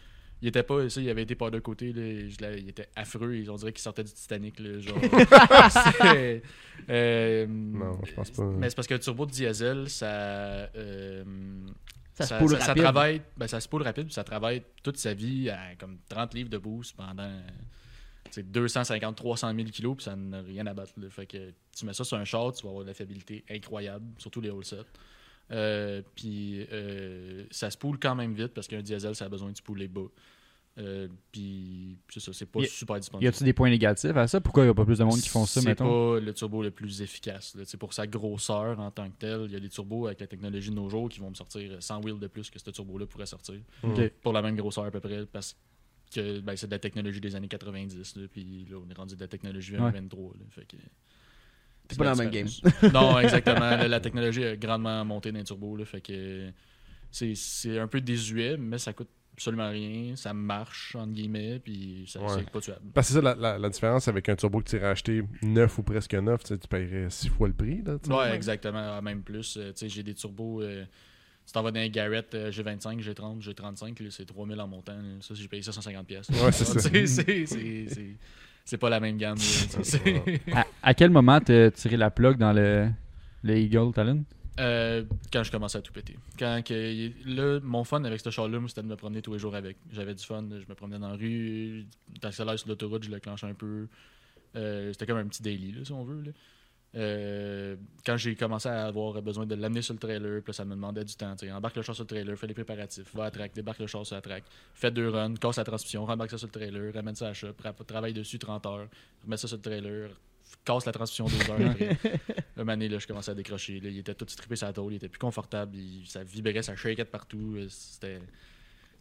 Il était pas, ça, il avait été par de côté. Là, je l'ai- il était affreux. On dirait qu'il sortait du Titanic. Là, genre. Euh, Non, je pense pas. Mais c'est parce que le turbo de diesel, ça. euh, Ça se poule ça, rapide. travaille, ben, ça se poule rapide, puis ça travaille toute sa vie à comme 30 livres de boost pendant c'est 250, 300 000 kilos, puis ça n'a rien à battre. là. Fait que tu mets ça sur un char, tu vas avoir de la fiabilité incroyable, surtout les whole sets. Euh, puis euh, ça se poule quand même vite parce qu'un diesel, ça a besoin de se pouler bas. Euh, puis c'est ça, c'est pas Y- super Y disponible. a-tu des points négatifs à ça? Pourquoi il n'y a pas plus de monde qui font ça, C'est mettons? pas le turbo le plus efficace. sais, Pour sa grosseur en tant que tel, il y a des turbos avec la technologie de nos jours qui vont me sortir 100 wheels de plus que ce turbo-là pourrait sortir. Ok. Pour la même grosseur à peu près, parce que ben, c'est de la technologie des années 90. là, puis là, on est rendu de la technologie 2023. là, fait que- C'est pas la dans le même différence. non, exactement. La, la technologie a grandement monté dans les turbos. Là, fait que c'est- c'est un peu désuet, mais ça coûte absolument rien. Ça marche, entre guillemets, puis ça- Ouais. c'est pas tuable. Parce que c'est ça la, la- la différence avec un turbo que tu irais acheter neuf ou presque neuf, tu paierais 6 fois le prix. Là. Ouais, exactement. Ah, Même plus. Euh, tu sais, j'ai des turbos. euh, tu t'en vas dans les Garrett euh, G25, G30, G35, là, c'est 3000 en montant. là. Ça, j'ai payé ça 150$. pièces. Ouais, c'est ça. C'est- c'est- c'est- c'est- C'est pas la même gamme. à quel moment t'as tiré la plug dans le, le Eagle Talon? Euh, quand je commençais à tout péter. Quand là, mon fun avec ce char-là, c'était de me promener tous les jours avec. J'avais du fun, je me promenais dans la rue, t'accélères sur l'autoroute, je le clenche un peu. Euh, c'était comme un petit daily, là, si on veut. Euh, quand j'ai commencé à avoir besoin de l'amener sur le trailer, puis ça me demandait du temps. Embarque le char sur le trailer, fais les préparatifs, va à track, débarque le char sur la track, fais deux runs, casse la transmission, rembarque ça sur le trailer, ramène ça à la shop, ra- travaille dessus 30 heures, remets ça sur le trailer, casse la transmission deux heures après. Le mané, là, je commençais à décrocher. là. il était tout strippé sa tôle, il était plus confortable, il- ça vibrait, ça shakeait de partout. euh, C'était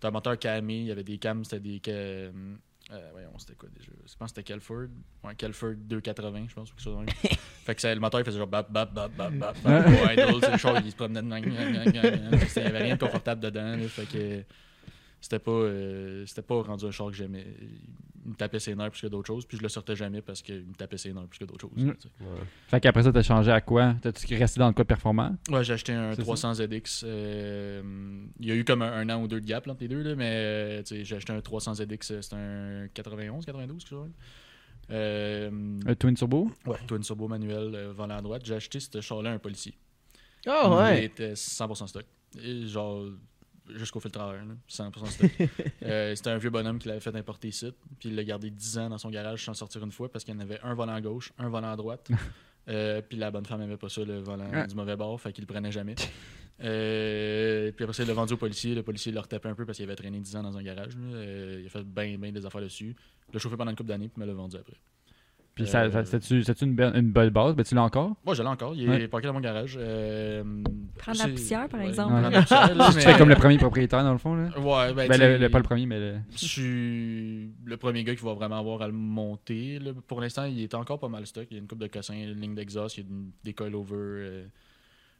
un moteur camé, il y avait des cams, c'était des. ca- euh, voyons, c'était quoi déjà? Je pense que c'était Kelford. Ouais, Kelford 280, je pense, ou quelque chose de même. fait que ça- le moteur, il faisait genre bap, bap, bap, bap, bap, bap. Ouais, c'est le char, il se promenait de gang, gang, gang, gang, gang. Il n'y avait rien de confortable dedans. là, fait que c'était pas, euh, c'était pas rendu un char que j'aimais. Il me tapait ses nerfs plus que d'autres choses, puis je le sortais jamais parce qu'il me tapait ses nerfs plus que d'autres choses. Mm. sais. Fait qu'après ça, t'as changé à quoi? T'as-tu resté dans le code performant? Ouais, j'ai acheté un C'est 300 ZX. euh, il y a eu comme un, un an ou deux de gap entre les deux, là, mais euh, j'ai acheté un 300 ZX. euh, C'est un 91, 92, quelque chose. Euh, Un Twin Turbo? Ouais, twin turbo manuel, euh, volant à droite. J'ai acheté ce char-là un policier. Ah Il ouais. était 100% stock. Et genre, jusqu'au filtre à air, là, 100% stock. Euh, C'était un vieux bonhomme qui l'avait fait importer ici, puis il l'a gardé 10 ans dans son garage sans sortir une fois parce qu'il y en avait un volant à gauche, un volant à droite. Euh, puis la bonne femme aimait pas ça, le volant Ouais. du mauvais bord, fait qu'il le prenait jamais. Euh, puis après ça, il l'a vendu au policier. Le policier l'a retapé un peu parce qu'il avait traîné 10 ans dans un garage. il a fait bien, bien des affaires dessus. Il l'a chauffé pendant une couple d'années, puis me l'a vendu après. Puis ça, ça- c'est-tu c'est-tu une, belle- une bonne base? Ben, tu l'as encore? Moi, je l'ai encore. Il est Ouais. parqué dans mon garage. Euh, Prendre la poussière, par ouais, exemple. prendre la poussière, là, Tu fais comme le premier propriétaire, dans le fond, là? Ouais, ben, Ben, le, le- pas le premier, mais le... Je suis le premier gars qui va vraiment avoir à le monter. là. Pour l'instant, il est encore pas mal stock. Il y a une coupe de cossins, une ligne d'exhaust, il y a une- des coilovers, euh,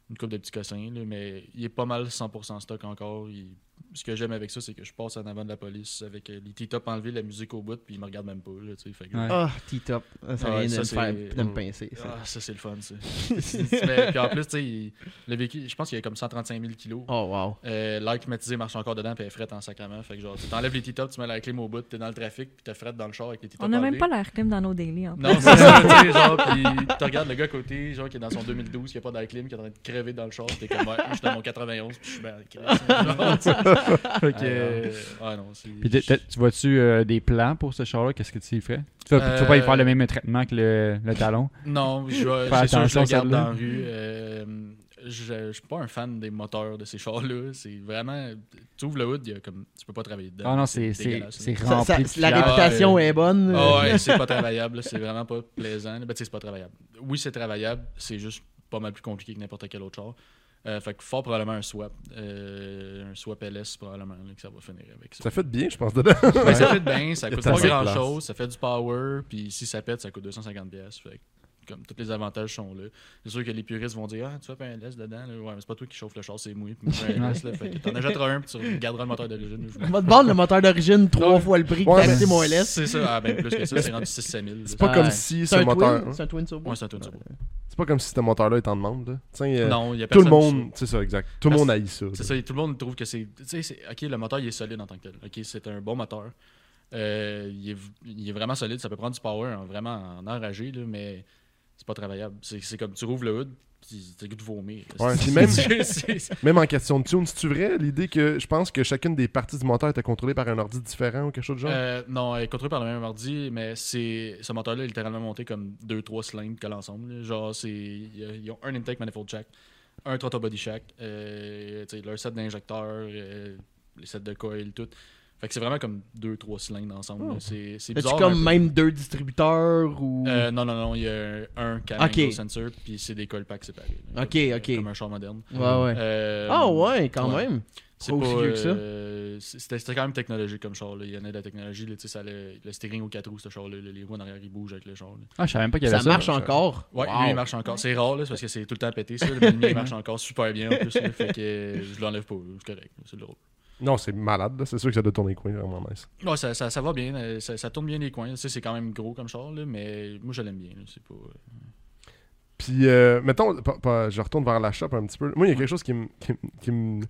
une coupe de petits cossins. là, mais il est pas mal 100% stock encore. Il- Ce que j'aime avec ça, c'est que je passe en avant de la police avec euh, les T-top enlevés, la musique au bout, puis il me regarde même pas. Là, tu sais, fait que- Ouais. Ah, T-top. Ça, vient de ça, me c'est- faire de me pincer. ça. Ah, ça, c'est le fun, ça. Mais- puis en plus, tu sais, il- le véhicule, je pense qu'il y a comme 135 000 kilos. Oh, wow. Euh, L'air climatisé marche encore dedans, puis elle frette en sacrament. Fait que genre, tu t'enlèves les T-top, tu mets la clim au bout, t'es dans le trafic, puis t'es frette dans le char avec les T-top On n'a même pas l'air clim dans nos daily. En Non, c'est ça, genre, tu regardes le gars à côté, genre, qui est dans son 2012, qui a pas d'air clim, qui est en train de dans le char, t'es comme, ouais, je suis dans mon 91, pis je suis bien Genre, tu euh, non. Puis vois-tu euh, des plans pour ce char-là? Qu'est-ce que tu y ferais? Tu vas, tu vas pas y faire Euh, le même traitement que le, le talon? Non, je vais- Fais c'est sûr je attention, le garde celle-là. dans la rue. euh, je, je suis pas un fan des moteurs de ces chars-là. C'est vraiment. Tu ouvres le hood, il y a comme, tu peux pas travailler dedans. Ah non, c'est c'est- dégueulasse, c'est là. Ça- rempli ça- de la réputation euh, est bonne. Ah ouais, c'est pas travaillable, c'est vraiment pas plaisant. Ben, c'est pas travaillable. Oui, c'est travaillable, c'est juste pas mal plus compliqué que n'importe quel autre char. Euh, fait que fort probablement un swap. Euh, un swap LS, probablement, là, que ça va finir avec ça. Ça fait bien, je pense, dedans. Ben, ça fait bien, ça coûte pas grand place. chose, ça fait du power, puis si ça pète, ça coûte 250$. pièces Fait que, comme tous les avantages sont là. C'est sûr que les puristes vont dire Ah, tu fais un LS dedans, là. ouais, mais c'est pas toi qui chauffe le char, c'est. Puis je fais un LS, là. Fait que t'en achèteras un, puis tu garderas le moteur d'origine. On va te vendre le moteur d'origine trois fois le prix que Ouais, t'as acheté mon LS. C'est ça, ah, ben plus que ça, c'est rendu 6 000. C'est pas Ouais. comme si C'est ce un moteur. C'est un twin turbo? Ouais, c'est un twin turbo. C'est pas comme si ce moteur-là est en demande. là. Tu euh, Non, il y a tout le personne qui monde. C'est ça, exact. Tout le monde haït ça. C'est ça, tout le monde trouve que c'est. Tu sais, c'est- ok, le moteur il est solide en tant que tel. Ok, c'est un bon moteur. Euh, il, est, v- il est vraiment solide, ça peut prendre du power en- vraiment en enragé, là, mais c'est pas travaillable. C'est comme tu rouvres le hood, puis t'as goût de vomir. Ouais, C'est- puis même- Même en question de tune, c'est-tu vrai l'idée que je pense que chacune des parties du moteur était contrôlée par un ordi différent ou quelque chose de genre? Euh, non, elle est contrôlée par le même ordi, mais c'est ce moteur-là est littéralement monté comme 2-3 cylindres que l'ensemble. Genre, c'est ils ont un intake manifold jack, un throttle body jack, euh, leur set d'injecteurs, euh, les sets de coil, tout. Fait que c'est vraiment comme 2-3 cylindres ensemble. Oh. C'est c'est bizarre. comme même deux distributeurs ou? Euh, non, non, non, il y a un cam Ok. angle sensor, puis c'est des coil packs séparés. là. Ok, Comme- ok. Comme un char moderne. Ouais, ouais. Euh, Ah ouais, quand ouais. même. C'est Pas pas, aussi vieux que ça. euh, C'était quand même technologique comme char. Là. Il y en a de la technologie. Là, ça allait- le steering aux quatre roues, ce char-là. là, Les roues en arrière, ils bougent avec le char. là. Ah, je savais même pas qu'il y Ça avait ça. marche encore. Ouais, Wow. lui, il marche encore. C'est rare, là, parce que c'est tout le temps pété. Ça, mais le mien, il marche encore super bien en plus. là, fait que je l'enlève pas. C'est correct. C'est drôle. Non, c'est malade. C'est sûr que ça doit tourner les coins, vraiment nice. Ouais, ça, ça, ça va bien. euh, Ça, ça tourne bien les coins. C'est quand même gros comme char, là, mais moi, je l'aime bien. C'est pas. Puis, euh, mettons, je retourne vers la shop un petit peu. Moi, il y a quelque chose qui me- qui me-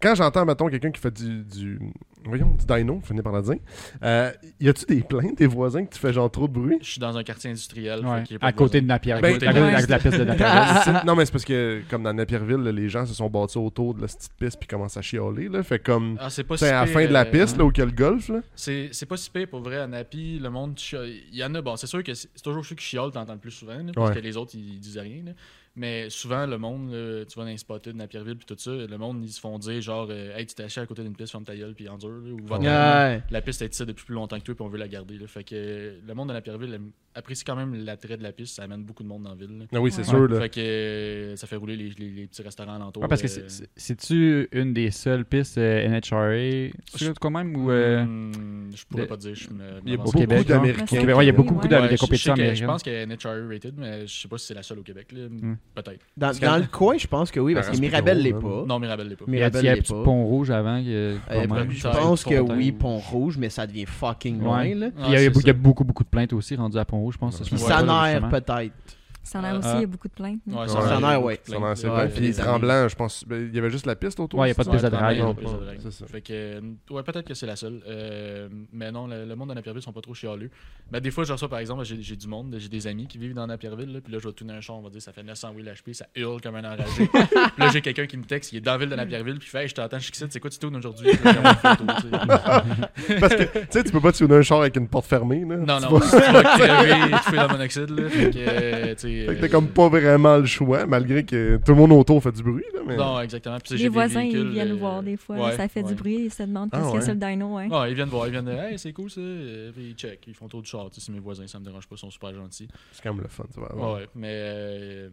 Quand j'entends, mettons, quelqu'un qui fait du, du. Voyons, du dino, finis par la dire. Euh, y a-tu des plaintes des voisins que tu fais genre trop de bruit? Je suis dans un quartier industriel. Ouais, fait a à côté de Napier. Ben, à côté de la- ouais. de la piste de non, mais c'est parce que, comme dans Napierville, là, les gens se sont bâtis autour de la petite piste puis commencent à chialer. Là. Fait comme. Ah, c'est pas C'est si à la fin de la euh, piste, là, où il y a le golf, là. C'est c'est pas si pire pour vrai à Napi, le monde il y en a bon, c'est sûr que c'est toujours ceux qui chiolent t'entends le plus souvent là, parce Ouais. que les autres ils, disent rien là. Mais souvent le monde là, tu vas dans les spotted de Napierville puis tout ça, le monde ils se font dire genre euh, hey tu t'es assis à côté d'une piste ferme ta gueule puis endure là, ou va. Ouais. la piste est ici depuis plus longtemps que toi puis on veut la garder là. Fait que euh, le monde de Napierville aime- apprécie quand même l'attrait de la piste, ça amène beaucoup de monde dans la ville. là. Ah oui, c'est Ouais. sûr, là. Fait que euh, ça fait rouler les, les- les petits restaurants alentours. Ouais, parce que euh, c'est- c'est- c'est-tu une des seules pistes euh, NHRA tu sais, quand même ou euh, hmm, je pourrais de- pas dire, je me Il y a beaucoup d'Américains. Il y a beaucoup Ouais, des je- je Je pense qu'elle est NHRA rated, mais je sais pas si c'est la seule au Québec. là. Hmm. Peut-être. Dans, le coin, je pense que oui, parce que plus l'est pas. Non, Mirabelle l'est pas. Il y a, Mirabelle il y a un l'est petit pas. pont rouge avant. Euh, je pense que oui, Pont-Rouge, mais ça devient fucking loin, Ouais. là. Puis il y a, il y a c'est beaucoup- ça. beaucoup, beaucoup de plaintes aussi rendues à Pont-Rouge, je pense. Puis ça justement. peut-être. Centenaire aussi, Ah. il y a beaucoup de plaintes. Ouais, Ouais. Centenaire, ouais. Ça en a fait Puis des tremblant, je pense. ben, Il y avait juste la piste autour. Ouais, il y a pas de piste de quand drague. c'est ça. Fait que, euh, ouais, peut-être que c'est la seule. Euh, mais non, le, le monde de Napierville sont pas trop chialeux. Ben, des fois, je reçois, par exemple, j'ai j'ai du monde, j'ai des amis qui vivent dans Napierville, là, puis là, je vais tourner un champ, on va dire, ça fait 900 wheel HP, ça hurle comme un enragé. puis là, j'ai quelqu'un qui me texte, il est dans la ville de Napierville, puis il fait, Hey, je t'entends, je suis c'est quoi tu tournes aujourd'hui? Puis. Parce que, tu sais, tu peux pas tuner un char avec une porte fermée, là. Non, non, tu vas crever, tu fais la monoxyde, là. Fait que, euh, tu sais, Fait que t'as euh, comme pas vraiment le choix, malgré que tout le monde autour fait du bruit, là. Mais... Non, exactement. Puis, Les des voisins, ils véhicules, viennent euh, voir des fois. ouais, ça fait ouais. du bruit, ils se demandent Ah, qu'est-ce qu'il y a sur le dyno. Ouais. Non, ils viennent voir, ils viennent dire, hey, c'est cool ça. Euh, Puis ils check, ils font tour du char. Tu sais, c'est mes voisins, ça me dérange pas, ils sont super gentils. C'est quand même le fun, tu vois. Ouais, ouais. Mais, euh,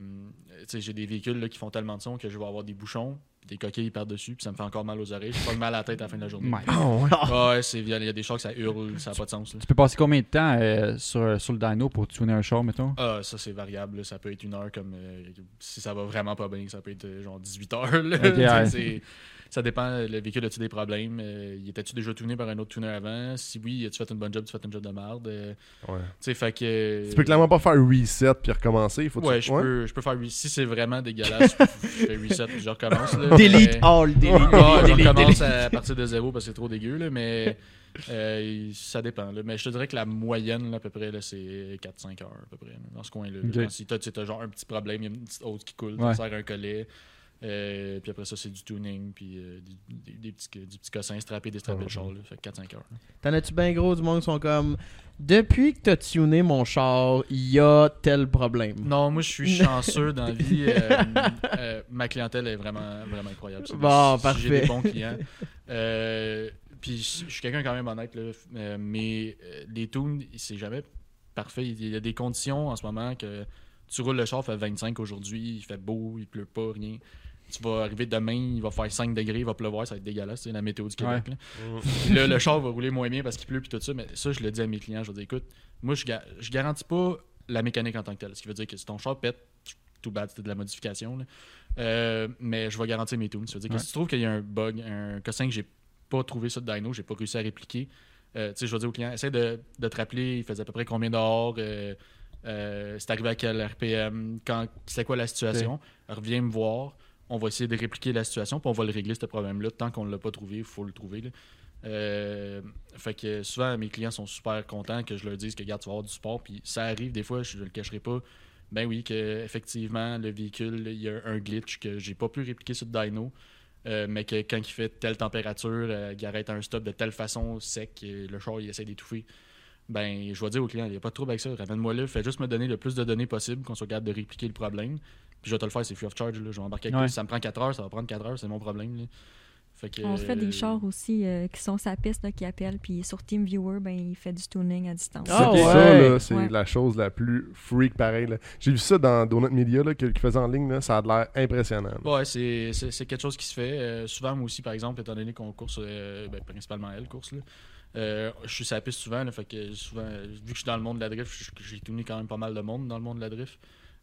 tu sais, j'ai des véhicules là, qui font tellement de son que je vais avoir des bouchons, des coquilles par-dessus, puis ça me fait encore mal aux oreilles. Je pas mal à la tête à la fin de la journée. My Ah, ouais. Ouais, c'est violent. Il y a des chars que ça hurle, ça n'a pas de sens. là. Tu peux passer combien de temps euh, sur, sur le dyno pour tuner un char, mettons? Ah, ça c'est variable. là. Ça peut être une heure comme euh, si ça va vraiment pas bien, ça peut être euh, genre 18 heures. là. Ouais. Ça dépend, le véhicule a-tu des problèmes? Euh, y était-tu déjà tuné par un autre tuner avant? Si oui, as-tu fait une bonne job, tu fait une job de merde? Euh, Ouais. tu sais, fait que. Tu peux clairement pas faire reset puis recommencer. Faut Ouais, je peux, je peux faire re- Si c'est vraiment dégueulasse, je, fais reset puis je recommence. Là, Delete mais- all, delete, Ouais, delete, je recommence delete. à partir de zéro parce que c'est trop dégueu, là, mais euh, ça dépend. là. Mais je te dirais que la moyenne, là, à peu près, c'est 4-5 heures, à peu près, là, dans ce coin-là. si tu t'as genre un petit problème, il y a une petite hausse qui coule, Ouais. tu sers un collet. Euh, puis après ça, c'est du tuning, puis euh, des, des- des petits, du petit cossin strappé, déstrappé le char. Là, fait que 4-5 heures. T'en as-tu bien gros du monde qui sont comme Depuis que t'as tuné mon char, il y a tel problème? Non, moi, je suis chanceux dans la vie. euh, euh, ma clientèle est vraiment, vraiment incroyable. Bon, J'ai parfait. des bons clients. Euh, puis je suis quelqu'un quand même honnête, là, euh, mais euh, les tunes, c'est jamais parfait. Il y a des conditions en ce moment que tu roules le char, il fait 25 aujourd'hui, il fait beau, il pleut pas, rien. Tu vas arriver demain, il va faire 5 degrés, il va pleuvoir, ça va être dégueulasse, c'est la météo du Québec. là. Puis là, le char va rouler moins bien parce qu'il pleut puis tout ça. Mais ça, je le dis à mes clients. Je leur dis, écoute, moi, je, ga- je garantis pas la mécanique en tant que telle. Ce qui veut dire que si ton char pète, tout bad, c'était de la modification. là. Euh, mais je vais garantir mes tunes. Ça veut dire que Ouais. si tu trouves qu'il y a un bug, un cossin que j'ai pas trouvé ça de dyno, j'ai pas réussi à répliquer, euh, tu sais, je vais dire au client, essaie de, de te rappeler, il faisait à peu près combien dehors, euh, euh, c'est arrivé à quel RPM, quand, c'est quoi la situation, reviens me voir, on va essayer de répliquer la situation, puis on va le régler, ce problème-là. Tant qu'on ne l'a pas trouvé, il faut le trouver. Euh, fait que souvent, mes clients sont super contents que je leur dise que, regarde, tu vas avoir du support, puis ça arrive des fois, je ne le cacherai pas. Ben oui, que effectivement le véhicule, il y a un glitch que j'ai pas pu répliquer sur le dyno. euh, mais que quand il fait telle température, euh, il arrête un stop de telle façon sec, et le char il essaie d'étouffer. Ben, je vais dire au client, il n'y a pas de trouble avec ça, ramène-moi là, fais juste me donner le plus de données possible, qu'on soit capable de répliquer le problème. Puis je vais te le faire, c'est free of charge. Là. Je vais embarquer avec Ouais. ça me prend 4 heures, ça va prendre 4 heures, c'est mon problème. là. Fait que, On fait euh, des chars aussi euh, qui sont sa piste, là, qui appellent, puis sur TeamViewer, ben, il fait du tuning à distance. Ah Ça, ouais. ça, là, c'est Ouais. la chose la plus freak pareil. là. J'ai vu ça dans Donut Media là, qu'ils faisaient en ligne. Là, ça a l'air impressionnant. là. Ouais, c'est quelque chose qui se fait. Euh, souvent, moi aussi, par exemple, étant donné qu'on course, euh, ben, principalement elle course, là, euh, je suis sur la piste souvent, là, fait que souvent, euh, vu que je suis dans le monde de la drift, j'ai tourné quand même pas mal de monde dans le monde de la drift.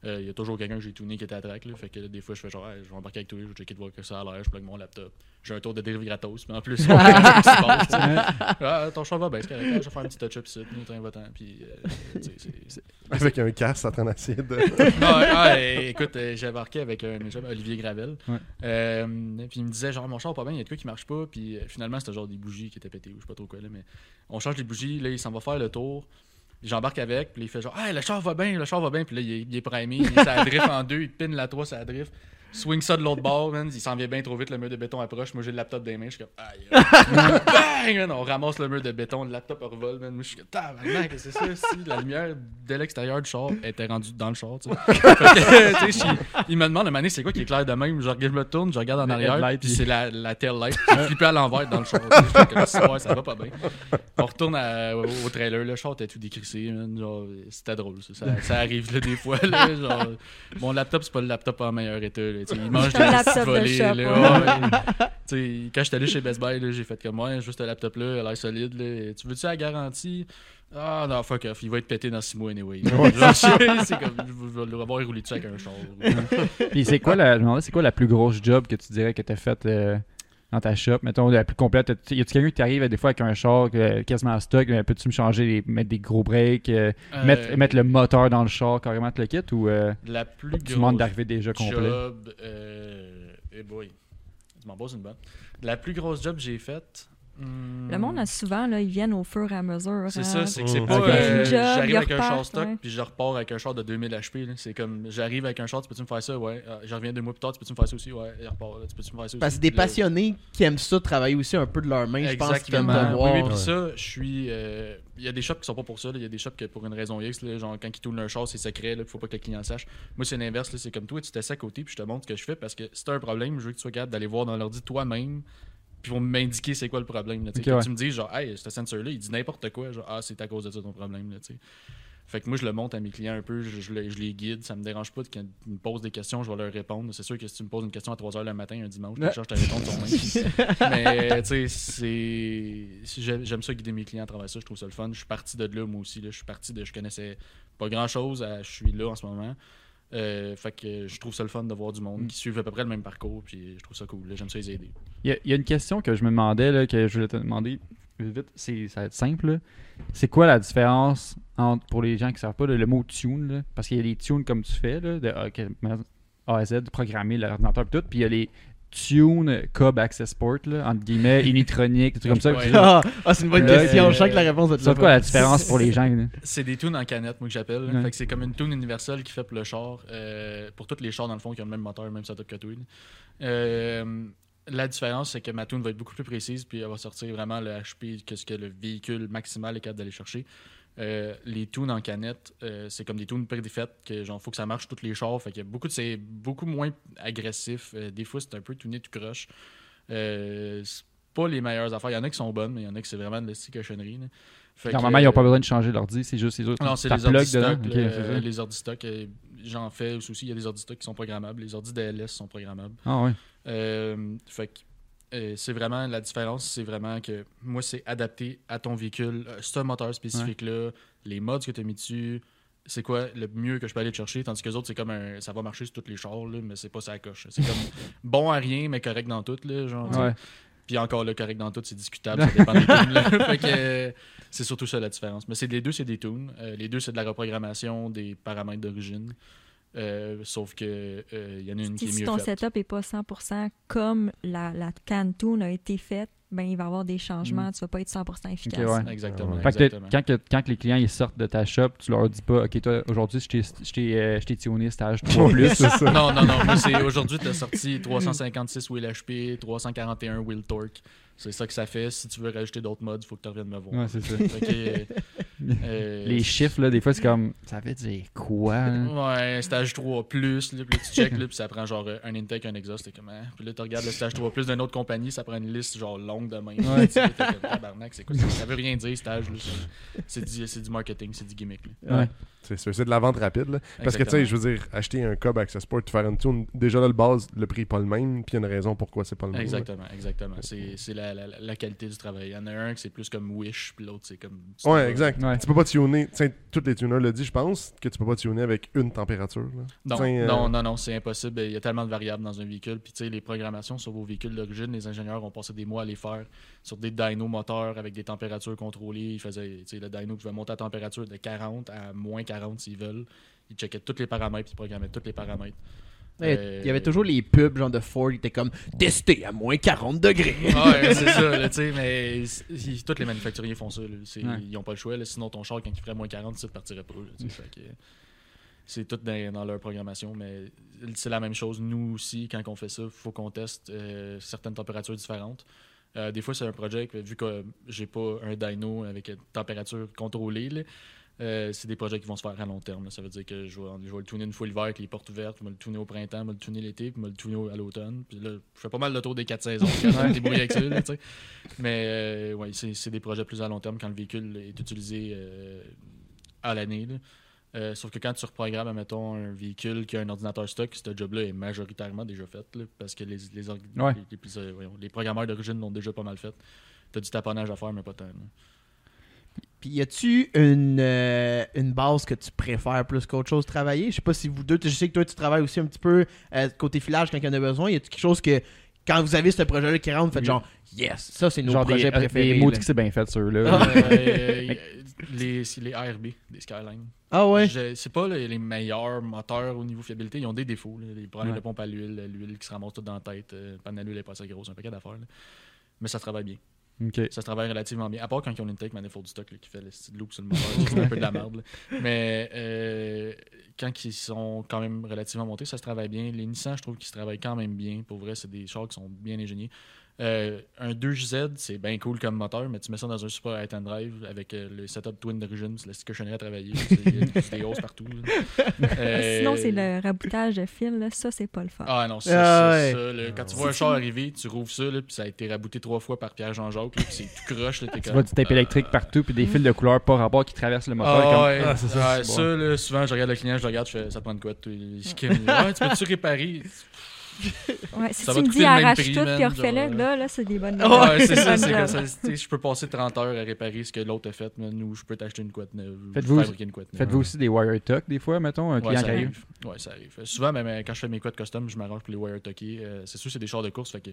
Euh, Il y a toujours quelqu'un que j'ai tourné qui était à track, là, fait que là, des fois, je fais genre, Hey, je vais embarquer avec toi, je vais checker de voir que ça a l'air, je plug mon laptop. J'ai un tour de drift gratos, mais en plus, on passe. Ah, ton char va bien, c'est correct, je vais faire un petit touch-up ici, nous, train va-t'en, puis, euh, c'est- c'est- Avec un casque en train d'essayer de. non, ouais, écoute, euh, j'ai embarqué avec un chums, Olivier Gravel. Ouais. Euh, puis il me disait, genre, mon char pas bien, il y a de quoi qui marche pas. Puis euh, finalement, c'était genre des bougies qui étaient pétées ou je sais pas trop quoi. Là, mais on change les bougies, là, il s'en va faire le tour. J'embarque avec, puis il fait genre, ah, le char va bien, le char va bien. Puis là, il est, il est primé, il est sa drift en deux, il pine la 3, ça drift. Swing ça de l'autre bord, man. Il s'en vient bien trop vite, le mur de béton approche. Moi, j'ai le laptop dans les mains. Je suis comme, aïe. aïe. Bang! man. On ramasse le mur de béton, le laptop revole, man. Moi, je suis comme, tabarnak, qu'est-ce que c'est ça, si? La lumière de l'extérieur du char était rendue dans le char, tu sais. Je- il me demande, donné, c'est quoi qui est clair de même? Je, regarde- je me tourne, je regarde en Le arrière, puis c'est la, la tail light. qui est flippée à l'envers dans le char. Je comme, ça, va pas bien. On retourne à- au, au trailer, le char était tout décrissé, man. Genre, c'était drôle, ça. Ça, ça arrive là, des fois, là. Genre, mon laptop, c'est pas le laptop en meilleur état, là. Il mange des Un petites laptop de là. ouais. Sais, quand j'étais allé chez Best Buy, j'ai fait comme moi, juste un laptop là, il a l'air solide. Là. Tu veux-tu la garantie? Ah non, fuck off, il va être pété dans 6 mois anyway. C'est comme, je vais le revoir rouler dessus avec un char. Puis c'est quoi la, c'est quoi la plus grosse job que tu dirais que tu as faite euh, dans ta shop, mettons la plus complète. Y a-tu quelqu'un qui t'arrive des fois avec un char euh, quasiment en stock, euh, peux-tu me changer, les- mettre des gros breaks, euh, Euh, mettre, mettre le moteur dans le char, carrément te le kit ou euh, La plus tu demandes d'arriver déjà complet? job. Euh, eh boy. M'en une bonne. La plus grosse job que j'ai faite. Hmm, Le monde, a souvent, là, ils viennent au fur et à mesure. C'est hein. ça, c'est que c'est Mm. pas. Ok. euh, j'arrive avec un char stock, ouais. puis je repars avec un char de 2000 HP. là. C'est comme, j'arrive avec un char, tu peux-tu me faire ça? Ouais. Ah, je reviens deux mois plus tard, tu peux-tu me faire ça aussi? Ouais. Et repars, là, tu peux-tu me faire ça aussi? Parce que des passionnés qui aiment ça travailler aussi un peu de leurs mains, je pense qu'ils te Oui, voir. oui, puis Ouais. ça, je suis. euh, Il y a des shops qui sont pas pour ça. là. Il y a des shops que pour une raison X, là, genre quand ils tournent leur char, c'est secret, il faut pas que le client sache. Moi, c'est l'inverse. là, C'est comme toi, tu t'essaies à côté, puis je te montre ce que je fais parce que si t'as un problème, je veux que tu sois capable d'aller voir dans l'ordi toi-même, puis ils vont m'indiquer c'est quoi le problème. Là, tu ouais. me dis, genre, hey, ce sensor-là, il dit n'importe quoi. Genre, ah, c'est à cause de ça ton problème. Là. Fait que moi, je le montre à mes clients un peu, je, je les, je les guide, ça me dérange pas qu'ils me posent des questions, je vais leur répondre. C'est sûr que si tu me poses une question à 3h le matin un dimanche, Ouais. je te répondre sur même. Mais tu sais, J'aime ça guider mes clients à travers ça, je trouve ça le fun. Je suis parti de là, moi aussi. Là. Je suis parti de. Je connaissais pas grand chose à je suis là en ce moment. Euh, fait que je trouve ça le fun de voir du monde Mm. qui suivent à peu près le même parcours, puis je trouve ça cool. J'aime ça les aider. Il y, a- il y a une question que je me demandais, là, que je voulais te demander vite, vite, c'est, ça va être simple. C'est quoi la différence entre, pour les gens qui ne savent pas, le mot tune? là? parce qu'il y a les tunes comme tu fais, là, de A à Z, programmer l'ordinateur et tout, puis il y a les tune Cobb Access Port, là, entre guillemets, Unitronic, des trucs comme ça. Ouais. Ah, ah, c'est une bonne Là, question. euh, Je sens que la réponse va être C'est quoi la différence pour les gens? là? C'est des tunes en canette, moi, que j'appelle. Ouais. C'est comme une tune universelle qui fait pour le char. euh, pour tous les chars, dans le fond, qui ont le même moteur, le même setup que là. Euh, la différence, c'est que ma tune va être beaucoup plus précise, puis elle va sortir vraiment le HP que ce que le véhicule maximal est capable d'aller chercher. Euh, les tunes en canette, euh, c'est comme des tunes prédéfaites que genre faut que ça marche tous les chars. Fait a beaucoup c'est beaucoup moins agressif. Euh, des fois, c'est un peu tuné tout croche. C'est pas les meilleures affaires. Il y en a qui sont bonnes, mais il y en a qui c'est vraiment de la cochonnerie. que, Normalement, ils n'ont pas besoin de changer l'ordi, c'est juste les autres. non, c'est les plug ordi dedans. stock. Ok, là, c'est euh, ça. les ordi stock, euh, j'en fais aussi. Il y a des ordi stock qui sont programmables. Les ordi DLS sont programmables. Ah ouais. Euh, fait que c'est vraiment la différence, c'est vraiment que moi, c'est adapté à ton véhicule, euh, ce moteur spécifique-là, les mods que tu as mis dessus. C'est quoi le mieux que je peux aller te chercher? Tandis que les autres, c'est comme un. Ça va marcher sur tous les chars, là, mais c'est pas ça coche. C'est comme bon à rien, mais correct dans tout. Là, genre. Ouais. Puis encore là, correct dans tout, c'est discutable, ça dépend des tunes. là. Fait que euh, c'est surtout ça la différence. Mais c'est les deux, c'est des tunes. Euh, les deux, c'est de la reprogrammation des paramètres d'origine. Euh, sauf que euh, il y en a une qui Si, est si mieux ton faite. setup n'est pas 100% comme la, la Cantoon a été faite, ben, il va y avoir des changements. Tu vas pas être 100% efficace. ouais. Exactement. Quand, que- quand les clients ils sortent de ta shop, tu leur dis pas, OK, toi, aujourd'hui, je t'ai- je t'ai euh, tuné stage 3 plus. ça. Non, non, non. Moi, c'est aujourd'hui, tu as sorti 356 wheel HP, 341 wheel torque. C'est ça que ça fait. Si tu veux rajouter d'autres modes, il faut que tu reviennes me voir. Ouais, c'est ça. Euh, Les chiffres, là, des fois, c'est comme, ça veut dire quoi? hein? Ouais, stage 3 plus, là, puis là, tu check, là, puis ça prend genre un intake, un exhaust, t'es comme, hein? Puis là, tu regardes le stage 3 plus d'une autre compagnie, ça prend une liste genre longue de même. Ouais. T'es comme, tabarnak, c'est quoi ça? Ça veut rien dire, stage, là. c'est- du, c'est du marketing, c'est du gimmick, là. Ouais. C'est sûr, c'est de la vente rapide. là. Parce que, tu sais, je veux dire, acheter un Cobb Access Port, faire une tune, déjà là, le base, le prix n'est pas le même, puis il y a une raison pourquoi c'est pas le même. là. Exactement, exactement. C'est c'est la, la, la qualité du travail. Il y en a un qui c'est plus comme Wish, puis l'autre c'est comme. Ouais, exact. Ouais. Tu peux pas tuner, tous les tuners le disent, je pense, que tu peux pas tuner avec une température. là. Non, T'sais, euh, non, non, non, c'est impossible. Il y a tellement de variables dans un véhicule. Puis, tu sais, les programmations sur vos véhicules d'origine, les ingénieurs ont passé des mois à les faire sur des dynos moteurs avec des températures contrôlées. Ils faisaient, tu sais, le dyno pouvait monter la température de 40 à moins 40 s'ils veulent. Ils checkaient tous les paramètres, ils programmaient tous les paramètres. Euh, Il y avait toujours les pubs genre de Ford qui étaient comme testé à moins 40 degrés. Ouais, c'est ça, là, tu sais, mais tous les manufacturiers font ça. là. C'est- Ouais. Ils n'ont pas le choix. là. sinon, ton char, quand il ferait moins 40, ça ne partirait pas. que, c'est tout dans, dans leur programmation, mais c'est la même chose. Nous aussi, quand on fait ça, il faut qu'on teste euh, certaines températures différentes. Euh, des fois, c'est un projet que, vu que j'ai pas un dyno avec une température contrôlée, là, euh, c'est des projets qui vont se faire à long terme. là. Ça veut dire que je vais, je vais le tuner une fois l'hiver avec les portes ouvertes, je vais le tuner au printemps, je vais le tuner l'été, puis je vais le au- à l'automne. Puis là, je fais pas mal le tour des quatre saisons. Je me débrouille avec ça, là, tu. Mais euh, ouais, c'est des projets plus à long terme quand le véhicule est utilisé euh, à l'année. Euh, sauf que quand tu reprogrammes, mettons, un véhicule qui a un ordinateur stock, ce job-là est majoritairement déjà fait. là, parce que les, les, Ouais. les, programmeurs d'origine l'ont déjà pas mal fait. T'as du taponnage à faire, mais pas tant. là. Puis y a-tu une, euh, une base que tu préfères plus qu'autre chose travailler? Je sais pas si vous deux, je sais que toi tu travailles aussi un petit peu euh, côté filage quand il y en a besoin. Y a-tu quelque chose que quand vous avez ce projet-là qui rentre, vous faites Oui. genre, yes, ça c'est nos Genre projets des, euh, préférés. là. que c'est bien fait, ceux-là. Ah. Euh, les, les ARB des Skyline. Ah ouais? Je- C'est pas les, les meilleurs moteurs au niveau fiabilité. Ils ont des défauts. là. Les problèmes Ouais. de pompe à l'huile, l'huile qui se ramasse toute dans la tête, euh, panne à l'huile est pas assez grosse, un paquet d'affaires. là. Mais ça travaille bien. Ça se travaille relativement bien. À part quand ils ont une take manifold stock là, qui fait le style loop sur le moteur, c'est un peu de la merde. là. Mais euh, quand ils sont quand même relativement montés, ça se travaille bien. Les Nissan, je trouve qu'ils se travaillent quand même bien. Pour vrai, c'est des chars qui sont bien ingénieux. Euh, un 2JZ, c'est bien cool comme moteur, mais tu mets ça dans un Super High Drive avec euh, le setup Twin d'origine, c'est le cochonnerie à travailler. C'est des hausses partout. Euh, Sinon, c'est le raboutage de fil, là. ça, c'est pas le fun. Ah non, ça, Ah ça, ouais. ça, là, quand tu vois un char arriver, tu rouvres ça, là, puis ça a été rabouté trois fois par Pierre-Jean-Jacques, puis c'est tout croche. Là, Tu comme, vois du tape euh, électrique partout, puis des fils de couleur pas rapport qui traversent le moteur. Ah, comme... ouais, Ah, c'est ça, Ouais, c'est ça, là, souvent, je regarde le client, je le regarde, je fais, ça te prend de quoi? toi? Il. Ouais, tu peux-tu réparer? Ouais, si Ça tu me dis arrache prix, tout man, puis refais-le, genre, là, là, c'est des bonnes Ouais, nouvelles. Ouais, c'est ça, Bonne c'est job. comme ça. tu sais, Je peux passer 30 heures à réparer ce que l'autre a fait, mais nous, je peux t'acheter une couette neuve. ou Faites-vous- fabriquer une couette neuve. Faites-vous aussi des wire tuck des fois, mettons, un Ouais, client ça qui arrive. arrive? Ouais, ça arrive. Euh, Souvent, même euh, quand je fais mes quads custom, je m'arrange pour les wire tucker. Euh, c'est sûr, c'est des chars de course, fait que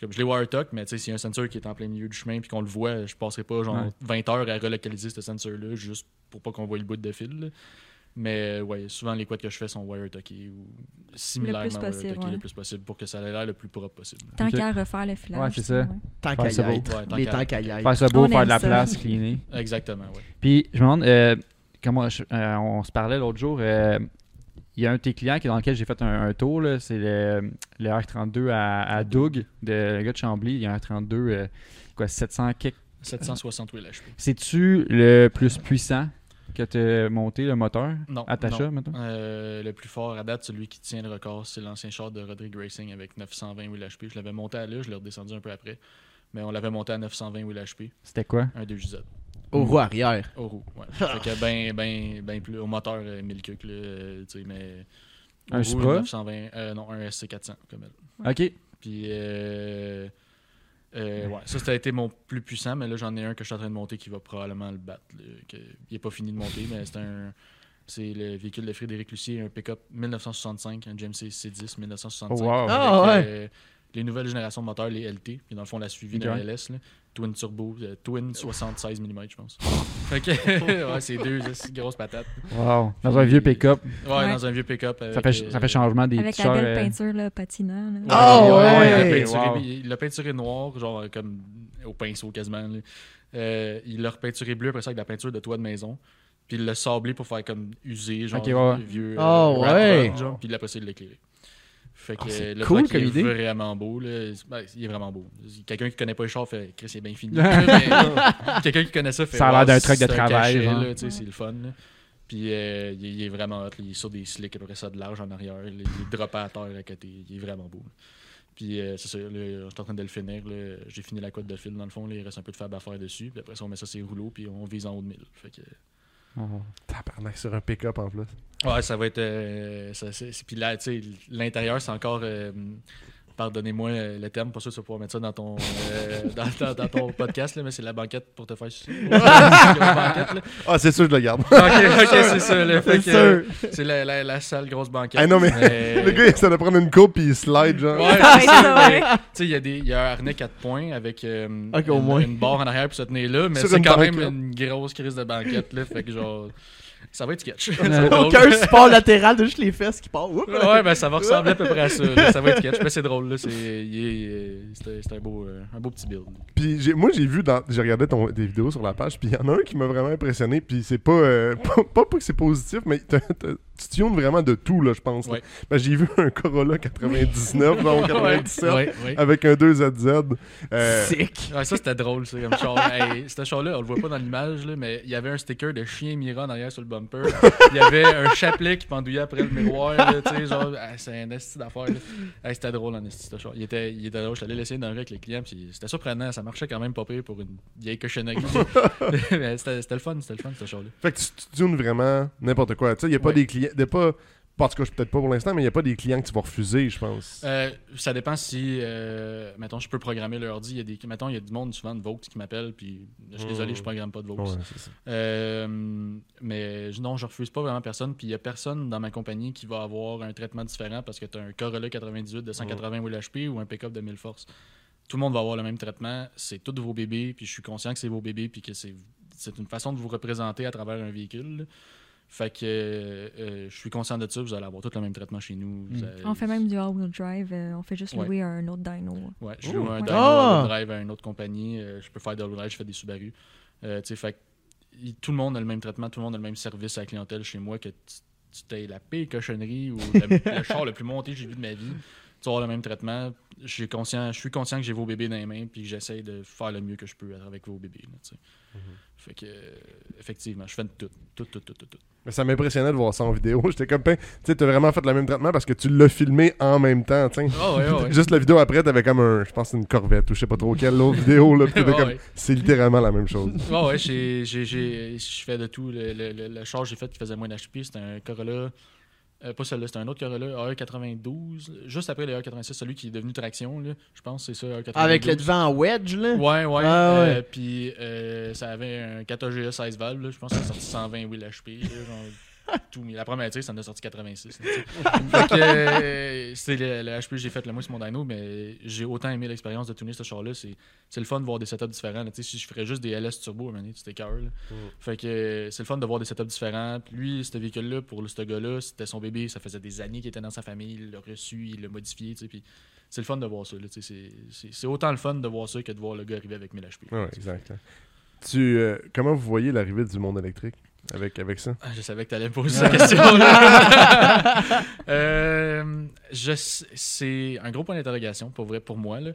comme je les wire tuck, mais tu sais, s'il y a un sensor qui est en plein milieu du chemin puis qu'on le voit, je passerai pas genre Ouais. 20 heures à relocaliser ce sensor-là juste pour pas qu'on voit le bout de fil. là. Mais euh, ouais, souvent les quads que je fais sont wire tuckés ou similairement wire possible, tuckés ouais. le plus possible pour que ça ait l'air le plus propre possible. Tant qu'à refaire le filage. Ouais, c'est ça. ouais. Tant qu'à ça y vaut. être. Ouais, tant Les qu'à- temps qu'à y être. Faire ça beau, On faire de la ça. place, cleaner. Exactement, ouais. Puis, je me demande, euh, comment je- euh, on se parlait l'autre jour, euh, il y a un de tes clients qui, dans lequel j'ai fait un, un tour, là, c'est le, le R32 à, à Doug, de, le gars de Chambly. Il y a un R32, euh, quoi, 700 quelques. 760 000 HP. C'est-tu le plus puissant? Que tu as monté, le moteur Non. non. mettons? Euh, le plus fort à date, celui qui tient le record, c'est l'ancien char de Rodrigue Racing avec 920 000 HP. Je l'avais monté à là, je l'ai redescendu un peu après. Mais on l'avait monté à 920 000 HP, C'était quoi? Un 2JZ. Au roue arrière. Au roue, ouais. fait que ben, ben, ben plus. Au moteur, euh, 1000 cucs, là, euh, tu sais, mais. Un Supra? 920, euh, non, un SC400, comme elle. Ok. Puis, euh, euh, ouais, ça, ça a été mon plus puissant, mais là, j'en ai un que je suis en train de monter qui va probablement le battre. là, que- il n'est pas fini de monter, mais c'est un. C'est le véhicule de Frédéric Lucier, un pick-up 1965, un GMC C10 1965. Oh, wow. Ah, Avec, ouais. euh, les nouvelles générations de moteurs, les LT, qui dans le fond la suivi Ok. d'un LS, là, Twin Turbo, euh, Twin 76 mm, je pense. fait que, ouais, c'est deux c'est grosses patates. Wow. Dans un vieux pick-up, Ouais, Ouais. dans un vieux pick-up. ça fait, ça fait euh, changement des Avec la belle euh, peinture, là, patinant. là. Il ouais. l'a peinturé, Wow. l'a peinturé noir, genre comme au pinceau quasiment. là. Euh, il l'a repeinturé bleu après ça avec de la peinture de toit de maison. Puis il l'a sablé pour faire comme usé, genre vieux. Euh, rap ouais. genre, puis il l'a éclairé. Fait que Ah, c'est euh, le cool comme il est idée. vraiment beau. Là. Ben, il est vraiment beau. Quelqu'un qui connaît pas les chars fait Chris, il est bien fini. Mais Quelqu'un qui connaît ça fait Ça a l'air d'un truck de c'est travail, C'est le fun. là. Puis euh, il, est- il est vraiment hot. Il est sur des slicks après ça de large en arrière. là. Il est droppé à terre à côté. Il est vraiment beau. Puis euh, c'est ça, je suis en train de le finir. J'ai fini la couette de fil dans le fond. là. Il reste un peu de fab à faire dessus. Puis après ça, on met ça sur les rouleaux. Puis on vise en haut de 1000. Fait que, Oh. Tabarnak sur un pick-up en plus. Ouais, ça va être. euh, ça, c'est- c'est- puis là, tu sais, l'intérieur, c'est encore. euh, Pardonnez-moi le terme, pas sûr que tu vas pouvoir mettre ça dans ton, euh, dans, dans- dans ton podcast, là, mais c'est la banquette pour te faire sucer. Ah, c'est sûr, je le garde. Ok, ok, c'est ça. là. Fait C'est que, euh. C'est la, la, la sale grosse banquette. Ah non, mais Mais- le gars, il essaie de prendre une coupe puis il slide, genre. Ouais, c'est ça, ouais. Tu sais, il y, a des- il y a un harnais 4 points avec euh, une, moins. une barre en arrière pour se tenir là, mais c'est quand même une grosse crise de banquette. Là, fait que genre, ça va être sketch. Drôle. Aucun support latéral de juste les fesses qui partent. Oups. Ouais, ben ça va ressembler à peu près à ça. là. Ça va être sketch, mais c'est drôle. là. C'est euh, un, beau, euh, un beau petit build. Puis j'ai- moi, j'ai vu, dans, j'ai regardé ton, tes vidéos sur la page, puis il y en a un qui m'a vraiment impressionné, puis c'est pas, euh, pas, pas, que c'est positif, mais tu tunes vraiment de tout, là, je pense. Ouais. Ben, j'ai vu un Corolla 99, donc 97, Ouais, ouais. avec un 2ZZ. Euh, Sick. Ça c'était drôle, c'est comme char. Hey, ce char-là, on le voit pas dans l'image, là, mais il y avait un sticker de chien Mira en arrière sur le bumper. Il y avait un chapelet qui pendouillait après le miroir, là, tu sais, genre, ah, c'est un esti d'affaires. Hey, c'était drôle en esti, ce char. Il était, il était drôle, je allé l'essayer dans le avec les clients, puis c'était surprenant, ça marchait quand même pas pire pour une vieille cochonnerie. c'était le fun, c'était le fun, ce char-là. Fait que tu, tu tunes vraiment n'importe quoi. Tu sais, il y a pas des clients, de pas, en tout cas, peut-être pas pour l'instant, mais il n'y a pas des clients que tu vas refuser, je pense. Euh, ça dépend si, euh, mettons, je peux programmer l'ordi. Il y a des, mettons, il y a du monde souvent de Vaux qui m'appelle, puis je suis désolé, je programme pas de. Ouais, ça. Euh, mais non, je refuse pas vraiment personne. Puis il y a personne dans ma compagnie qui va avoir un traitement différent parce que tu as un Corolla 98 de 180 HP ou un pick-up de 1000 forces. Tout le monde va avoir le même traitement. C'est tous vos bébés, puis je suis conscient que c'est vos bébés, puis que c'est c'est une façon de vous représenter à travers un véhicule. Fait que euh, euh, je suis conscient de ça. Vous allez avoir tout le même traitement chez nous. Allez- On fait même du all-wheel drive. euh, on fait juste Ouais. louer un autre dyno. Ouais, je loue un ouais. Dyno Ah! all-wheel drive à une autre compagnie. euh, je peux faire de all-wheel drive, je fais des Subaru. Euh, tu sais, fait tout le monde a le même traitement, tout le monde a le même service à la clientèle chez moi que tu, t'aies la pire cochonnerie ou le, le char le plus monté que j'ai vu de ma vie. Tu vas avoir le même traitement. Je suis conscient, je suis conscient que j'ai vos bébés dans les mains puis que j'essaie de faire le mieux que je peux avec vos bébés. là, sais. Fait que, euh, effectivement, je fais de tout. Tout, tout, tout, tout, tout. Mais ça m'impressionnait de voir ça en vidéo. J'étais comme, ben, tu sais, t'as vraiment fait le même traitement parce que tu l'as filmé en même temps, tu. Ah ouais. Juste la vidéo après, t'avais comme un, je pense, une Corvette ou je sais pas trop quelle autre vidéo, là. comme, ouais. c'est littéralement la même chose. Ouais, ouais, j'ai, j'ai, j'ai- je fais de tout. Le, le, le, le char que j'ai fait qui faisait moins d'HP, c'était un Corolla. Euh, pas celui-là, c'était un autre Corolla, AE92. Juste après le AE86, celui qui est devenu traction, là. Je pense c'est ça, AE92. Avec le devant en wedge, là? Ouais, ouais. Ah, ouais. euh, puis euh, ça avait un 14 GS 16 valves, là. Je pense que ça a sorti 120 Will HP. là, genre, tout mis. La première tir, ça en a sorti 86. là, tu sais. fait que euh, c'est le, le HP que j'ai fait le moins sur mon dyno, mais j'ai autant aimé l'expérience de tourner ce char-là. C'est, c'est le fun de voir des setups différents. là. Si je ferais juste des LS turbo, tu t'écœures, là. Fait que c'est le fun de voir des setups différents. Puis lui, ce véhicule-là, pour ce gars-là, c'était son bébé. Ça faisait des années qu'il était dans sa famille. Il l'a reçu, il l'a modifié. Puis c'est le fun de voir ça. c'est, autant le fun de voir ça que de voir le gars arriver avec 1000 HP. Ouais, exact. Tu, euh, comment vous voyez l'arrivée du monde électrique? Avec, avec ça? Ah, Je savais que tu allais me poser cette question-là. Euh, c'est un gros point d'interrogation, pour vrai, pour moi. là.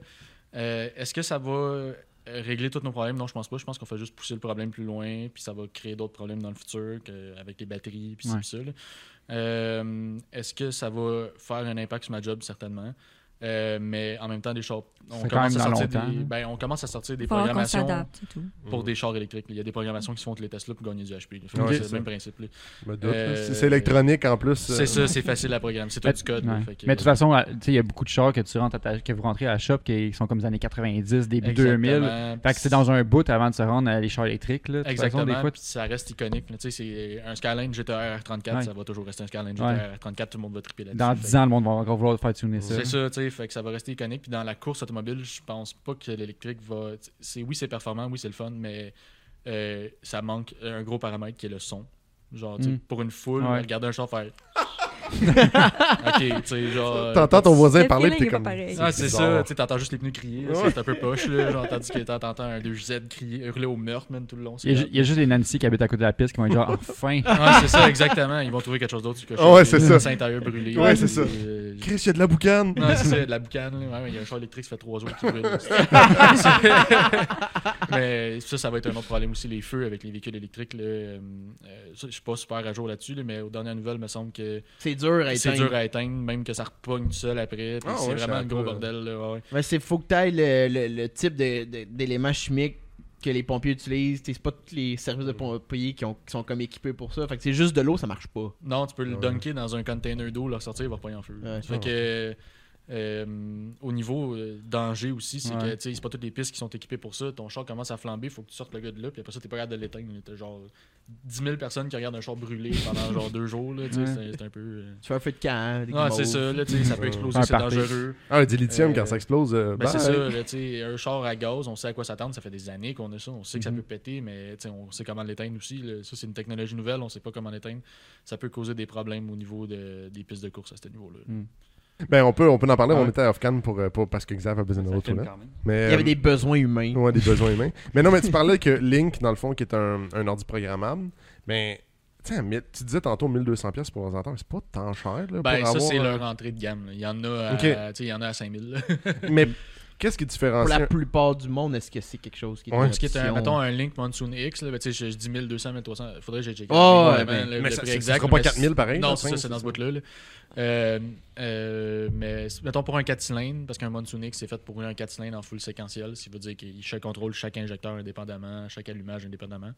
Euh, Est-ce que ça va euh, régler tous nos problèmes? Non, je pense pas. Je pense qu'on fait juste pousser le problème plus loin, puis ça va créer d'autres problèmes dans le futur que- avec les batteries, puis Ouais. ça. Euh, Est-ce que ça va faire un impact sur ma job? Certainement. Euh, mais en même temps, des chars. On commence, même à sortir des, ben, on commence à sortir des faut programmations pour des chars électriques. Il y a des programmations qui se font les Tesla pour gagner du HP. c'est le ça. même principe. là. Euh, C'est- électronique en plus. euh, C'est ça, c'est facile à programmer. C'est tout du code. là, Ouais. fait que- Mais de toute façon, euh, tu sais, il y a beaucoup de chars que tu rentres à ta- que vous rentrez à la shop qui sont comme les années 90, début 2000. Exactement. Fait que c'est dans un bout avant de se rendre à les chars électriques. Là. De Exactement. façon, des fois, ça reste iconique. là. Tu sais, c'est un Skyline GTR R34, Ouais. ça va toujours rester un Skyline. GTR R34, tout le monde va triper là-dessus. dans Fait 10 ans, le monde va encore vouloir faire tuner ça. C'est ça, tu sais, fait que ça va rester iconique. Puis dans la course automobile, je pense pas que l'électrique va. C'est oui, c'est performant, oui, c'est le fun, mais euh, ça manque un gros paramètre qui est le son. Genre, Mm. pour une foule, Ouais. regarder un char faire. Ok, tu sais, genre. T'entends ton voisin Le parler pis t'es comme. pareil. Ah, c'est ça, tu t'entends juste les pneus crier, c'est un peu poche, là, genre, tandis que t'entends un 2Z crier, hurler au meurtre, man, tout le long. Il y, a, juste les Nancy qui habitent à côté de la piste qui vont être genre enfin. Ah, c'est ça, exactement. Ils vont trouver quelque chose d'autre que Ah ouais, c'est ça. Saint-Intérieur brûlé. Ouais, c'est ça. Euh, Chris, il y a de la boucane. Non, c'est ça, de la boucane. là. Ouais, ouais, il y a un char électrique, ça fait trois jours qui brûle. mais ça, ça va être un autre problème aussi, les feux avec les véhicules électriques. là. Euh, euh, ça, je suis pas super à jour là-dessus, là, mais aux dernières nouvelles, il me semble que C'est dur à c'est éteindre. dur à éteindre, même que ça repogne tout seul après. Ah c'est ouais, vraiment un gros bordel. Là, ouais. Mais c'est faut que tu ailles le, le- le type de- de- d'éléments chimiques que les pompiers utilisent. C'est pas tous les services de pompiers qui, ont- qui sont comme équipés pour ça. Fait que c'est juste de l'eau, ça marche pas. Non, tu peux le dunker dans un container d'eau, le ressortir, il va pas en feu. Ouais. fait que euh, au niveau euh, danger aussi, c'est Ouais. que c'est pas toutes les pistes qui sont équipées pour ça. Ton char commence à flamber, faut que tu sortes le gars de là, puis après ça, t'es pas capable de l'éteindre. T'as genre 10 000 personnes qui regardent un char brûler pendant genre deux jours. Ouais. c'est c'est un peu. euh, Tu fais un feu de camp. des Ouais, c'est ça, là, ça peut exploser, Un c'est party. dangereux. Ah, du lithium Euh, quand ça explose. euh, Ben, c'est ça, là, un char à gaz, on sait à quoi s'attendre, ça fait des années qu'on a ça, on sait que ça Mhm. peut péter, mais on sait comment l'éteindre aussi. là. Ça, c'est une technologie nouvelle, on sait pas comment l'éteindre. Ça peut causer des problèmes au niveau de- des pistes de course à ce niveau-là. Ben, on peut, on peut en parler. Ouais. On était à off-cam pour, euh, pour- parce que Xav a besoin de retour. Mais, Il y avait euh, des besoins humains. Ouais, des besoins humains. Mais non, mais tu parlais que Link, dans le fond, qui est un, un ordi programmable, mais tu disais tantôt 1200$ pièces pour l'ordinateur, c'est pas tant cher. Là, Ben, pour ça, avoir, c'est euh, leur entrée de gamme. là. Il y en a à, Ok. tu sais, il y en a à 5000. là. Mais qu'est-ce qui Pour différencie la plupart du monde, est-ce que c'est quelque chose qui est Ouais. mettons, un Link Monsoon X, là, ben, tu sais, je, je dis 1200, 1300. Faudrait que j'ai checké. Oh, ouais, vraiment ben, le, mais le ça- prix exact. sera pas mais 4000 pareil, Non, c'est ça, c'est dans ce bout-là. là. Euh, euh, mais mettons pour un 4 cylindres, parce qu'un Monsoon X, c'est fait pour un 4 cylindres en full séquentiel, ce qui veut dire qu'il contrôle chaque injecteur indépendamment, chaque allumage indépendamment.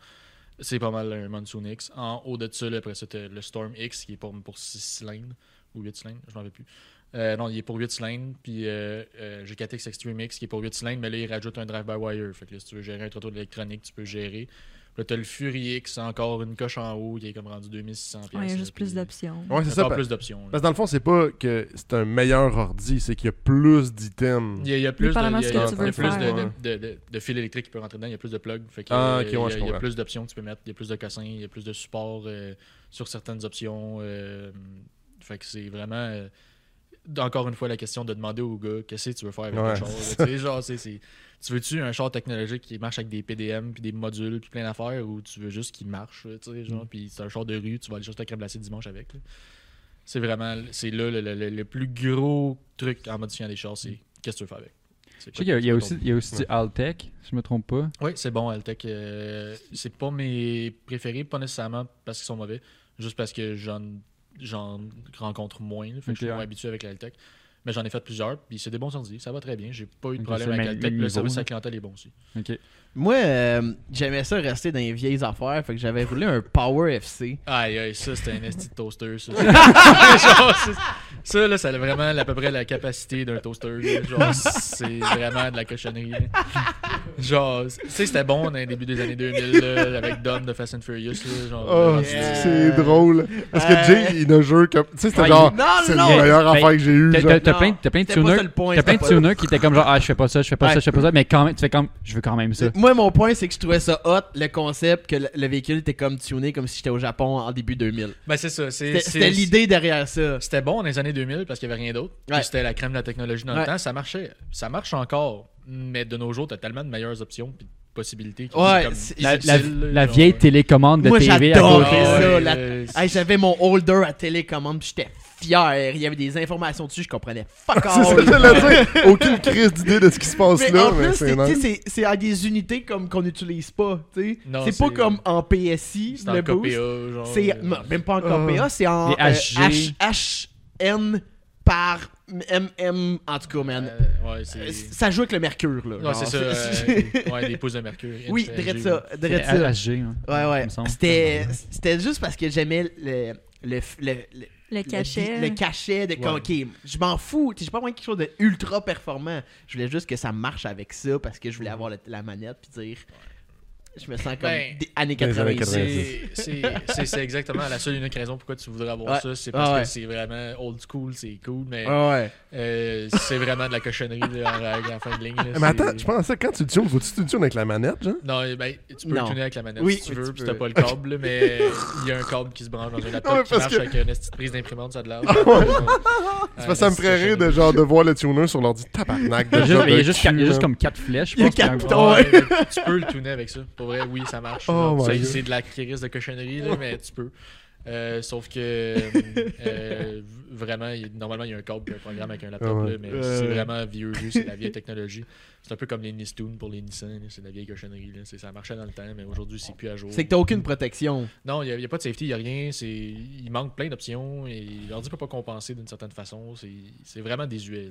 C'est pas mal un Monsoon X. En haut de ça, là, après ça, t'as le Storm X qui est pour, pour 6 cylindres ou 8 cylindres, je m'en rappelle plus. Euh, non, il est pour 8 cylindres. Puis euh, euh, j'ai 4X Extreme X qui est pour 8 cylindres, mais là, il rajoute un drive-by-wire. Fait que là, si tu veux gérer un trottoir d'électronique, tu peux gérer. Puis là, t'as le Fury X, encore une coche en haut, qui est comme rendu 2600$. Ouais, il y a juste plus d'options. Ouais, c'est ça. pa- plus d'options. Parce que dans le fond, c'est pas que c'est un meilleur ordi, c'est qu'il y a plus d'items. Il y a, il y a plus, de, tu fils électriques qui peuvent rentrer dedans, il y a plus de plugs. Fait que, Ah, euh, il y a- ouais, je il y a plus d'options que tu peux mettre, il y a plus de cassins, il y a plus de support euh, sur certaines options. euh, fait que c'est vraiment. Encore une fois, la question de demander au gars qu'est-ce que tu veux faire avec Ouais. le char. là. Tu sais, genre, c'est- c'est- tu veux-tu un char technologique qui marche avec des PDM, puis des modules, puis plein d'affaires, ou tu veux juste qu'il marche, tu sais, genre, puis c'est un char de rue, tu vas aller chercher ta crème glacée dimanche avec. C'est vraiment, c'est là le, le- le- le plus gros truc en modifiant des chars, c'est qu'est-ce que tu veux faire avec. Je sais qu'il y a, il y a quoi aussi, il y a aussi du Altec, si je me trompe pas. oui, c'est bon, Altec. euh, c'est pas mes préférés, pas nécessairement parce qu'ils sont mauvais, juste parce que j'en, j'en rencontre moins. là, fait que je suis moins ouais. habitué avec l'Altec. Mais j'en ai fait plusieurs, puis c'est des bons ordi, ça va très bien. J'ai pas eu de problème avec l'Altec, le service à la clientèle est bon aussi. Moi, euh, j'aimais ça rester dans les vieilles affaires. Fait que j'avais roulé un Power FC. Aïe, aïe, ça, c'était un esti de toaster, ça. Genre, ça, là, ça a vraiment à peu près la capacité d'un toaster. là. Genre, c'est vraiment de la cochonnerie. là. Genre, tu sais, c'était bon dans les débuts des années 2000, là, avec Dom de Fast and Furious. Là, genre, Oh, Yeah. c'est drôle. Parce que Euh, Jay, il a jeu comme. Tu sais, c'était genre. Non, C'est non, la meilleure Ben, affaire que j'ai eue. T'as- plein, t'as plein de tuners, le t'as plein de tuners qui étaient comme genre ah je fais pas ça, je fais pas Ouais. ça, je fais pas ça, mais quand même tu fais comme je veux quand même ça. Moi, mon point, c'est que je trouvais ça hot, le concept que le, le véhicule était comme tuné comme si j'étais au Japon en début 2000. Ben, c'est ça. c'est- C'était c'est- c'était l'idée derrière ça. C'était bon dans les années 2000 parce qu'il n'y avait rien d'autre. C'était la crème de la technologie dans Ouais. le temps. Ça marchait. Ça marche encore. Mais de nos jours, tu as tellement de meilleures options puis de possibilités. Ouais, sont comme c'est- La, la- difficiles, là, la genre, vieille ouais. télécommande de Moi, TV à j'adorais côté. ça. ouais, la- euh, Hey, J'avais mon holder à télécommande, puis j'étais fier. Il y avait des informations dessus, je comprenais fuck C'est ça all. que j'allais dire. Aucune crise d'idée de ce qui se passe Mais là, en mais plus, c'est c'est- tu sais, nice. c'est c'est à des unités comme qu'on n'utilise pas. tu sais. Non, C'est pas c'est- comme en PSI, C'est en le boost. KPA, genre. C'est euh, même pas en Ah. KPA, c'est en Les euh, HG. H- HN par MM. En tout cas, man. euh, ouais, c'est. Euh, Ça joue avec le mercure, là. Ouais, c'est ça. euh, ouais, des pouces de mercure. oui, direct ça. C'est Direct ça. HG, hein, Ouais, ouais. C'était c'était juste parce que j'aimais le, le, le, le, Le cachet. le, le cachet de Ouais. ok, je m'en fous, j'ai pas besoin de quelque chose de ultra performant. Je voulais juste que ça marche avec ça parce que je voulais avoir le- la manette puis dire, je me sens comme Ben, des années Dans les années 90. C'est- C'est c'est- c'est exactement la seule et unique raison pourquoi tu voudrais avoir Ouais. ça. C'est parce Ah ouais. que c'est vraiment old school, c'est cool, mais Ouais, ouais. euh, c'est vraiment de la cochonnerie en, règle, en fin de ligne. là. Mais attends, C'est- je pense à ça, quand tu le tunes, faut-tu tu le tunes avec la manette, genre? Non, eh ben, tu peux Non. le tuner avec la manette Oui, si tu veux, tu puis t'as pas le câble, mais il y a un câble qui se branche dans un laptop Ouais, qui parce marche que- avec une petite prise d'imprimante, ça de l'air. C'est parce que ça me ferait rire de genre de voir le tuner sur l'ordi tabarnak. Il y a de juste, comme 4 flèches. je Il y a pense, puis quatre un- boutons. Ouais, mais tu peux le tuner avec ça. Pour vrai, oui, ça marche. Oh C'est- de la crise de cochonnerie, là, mais tu peux. Euh, sauf que euh, vraiment, il- normalement, il y a un câble et un programme avec un laptop, Ah là, mais c'est vraiment vieux c'est la vieille technologie. C'est un peu comme les Nistoon pour les Nissan, c'est de la vieille cochonnerie. Là. Ça marchait dans le temps, mais aujourd'hui, c'est plus à jour. C'est que t'as aucune protection. Non, il n'y a, pas de safety, il n'y a rien. c'est- Il manque plein d'options et l'ordi peut pas compenser d'une certaine façon. C'est c'est vraiment désuet.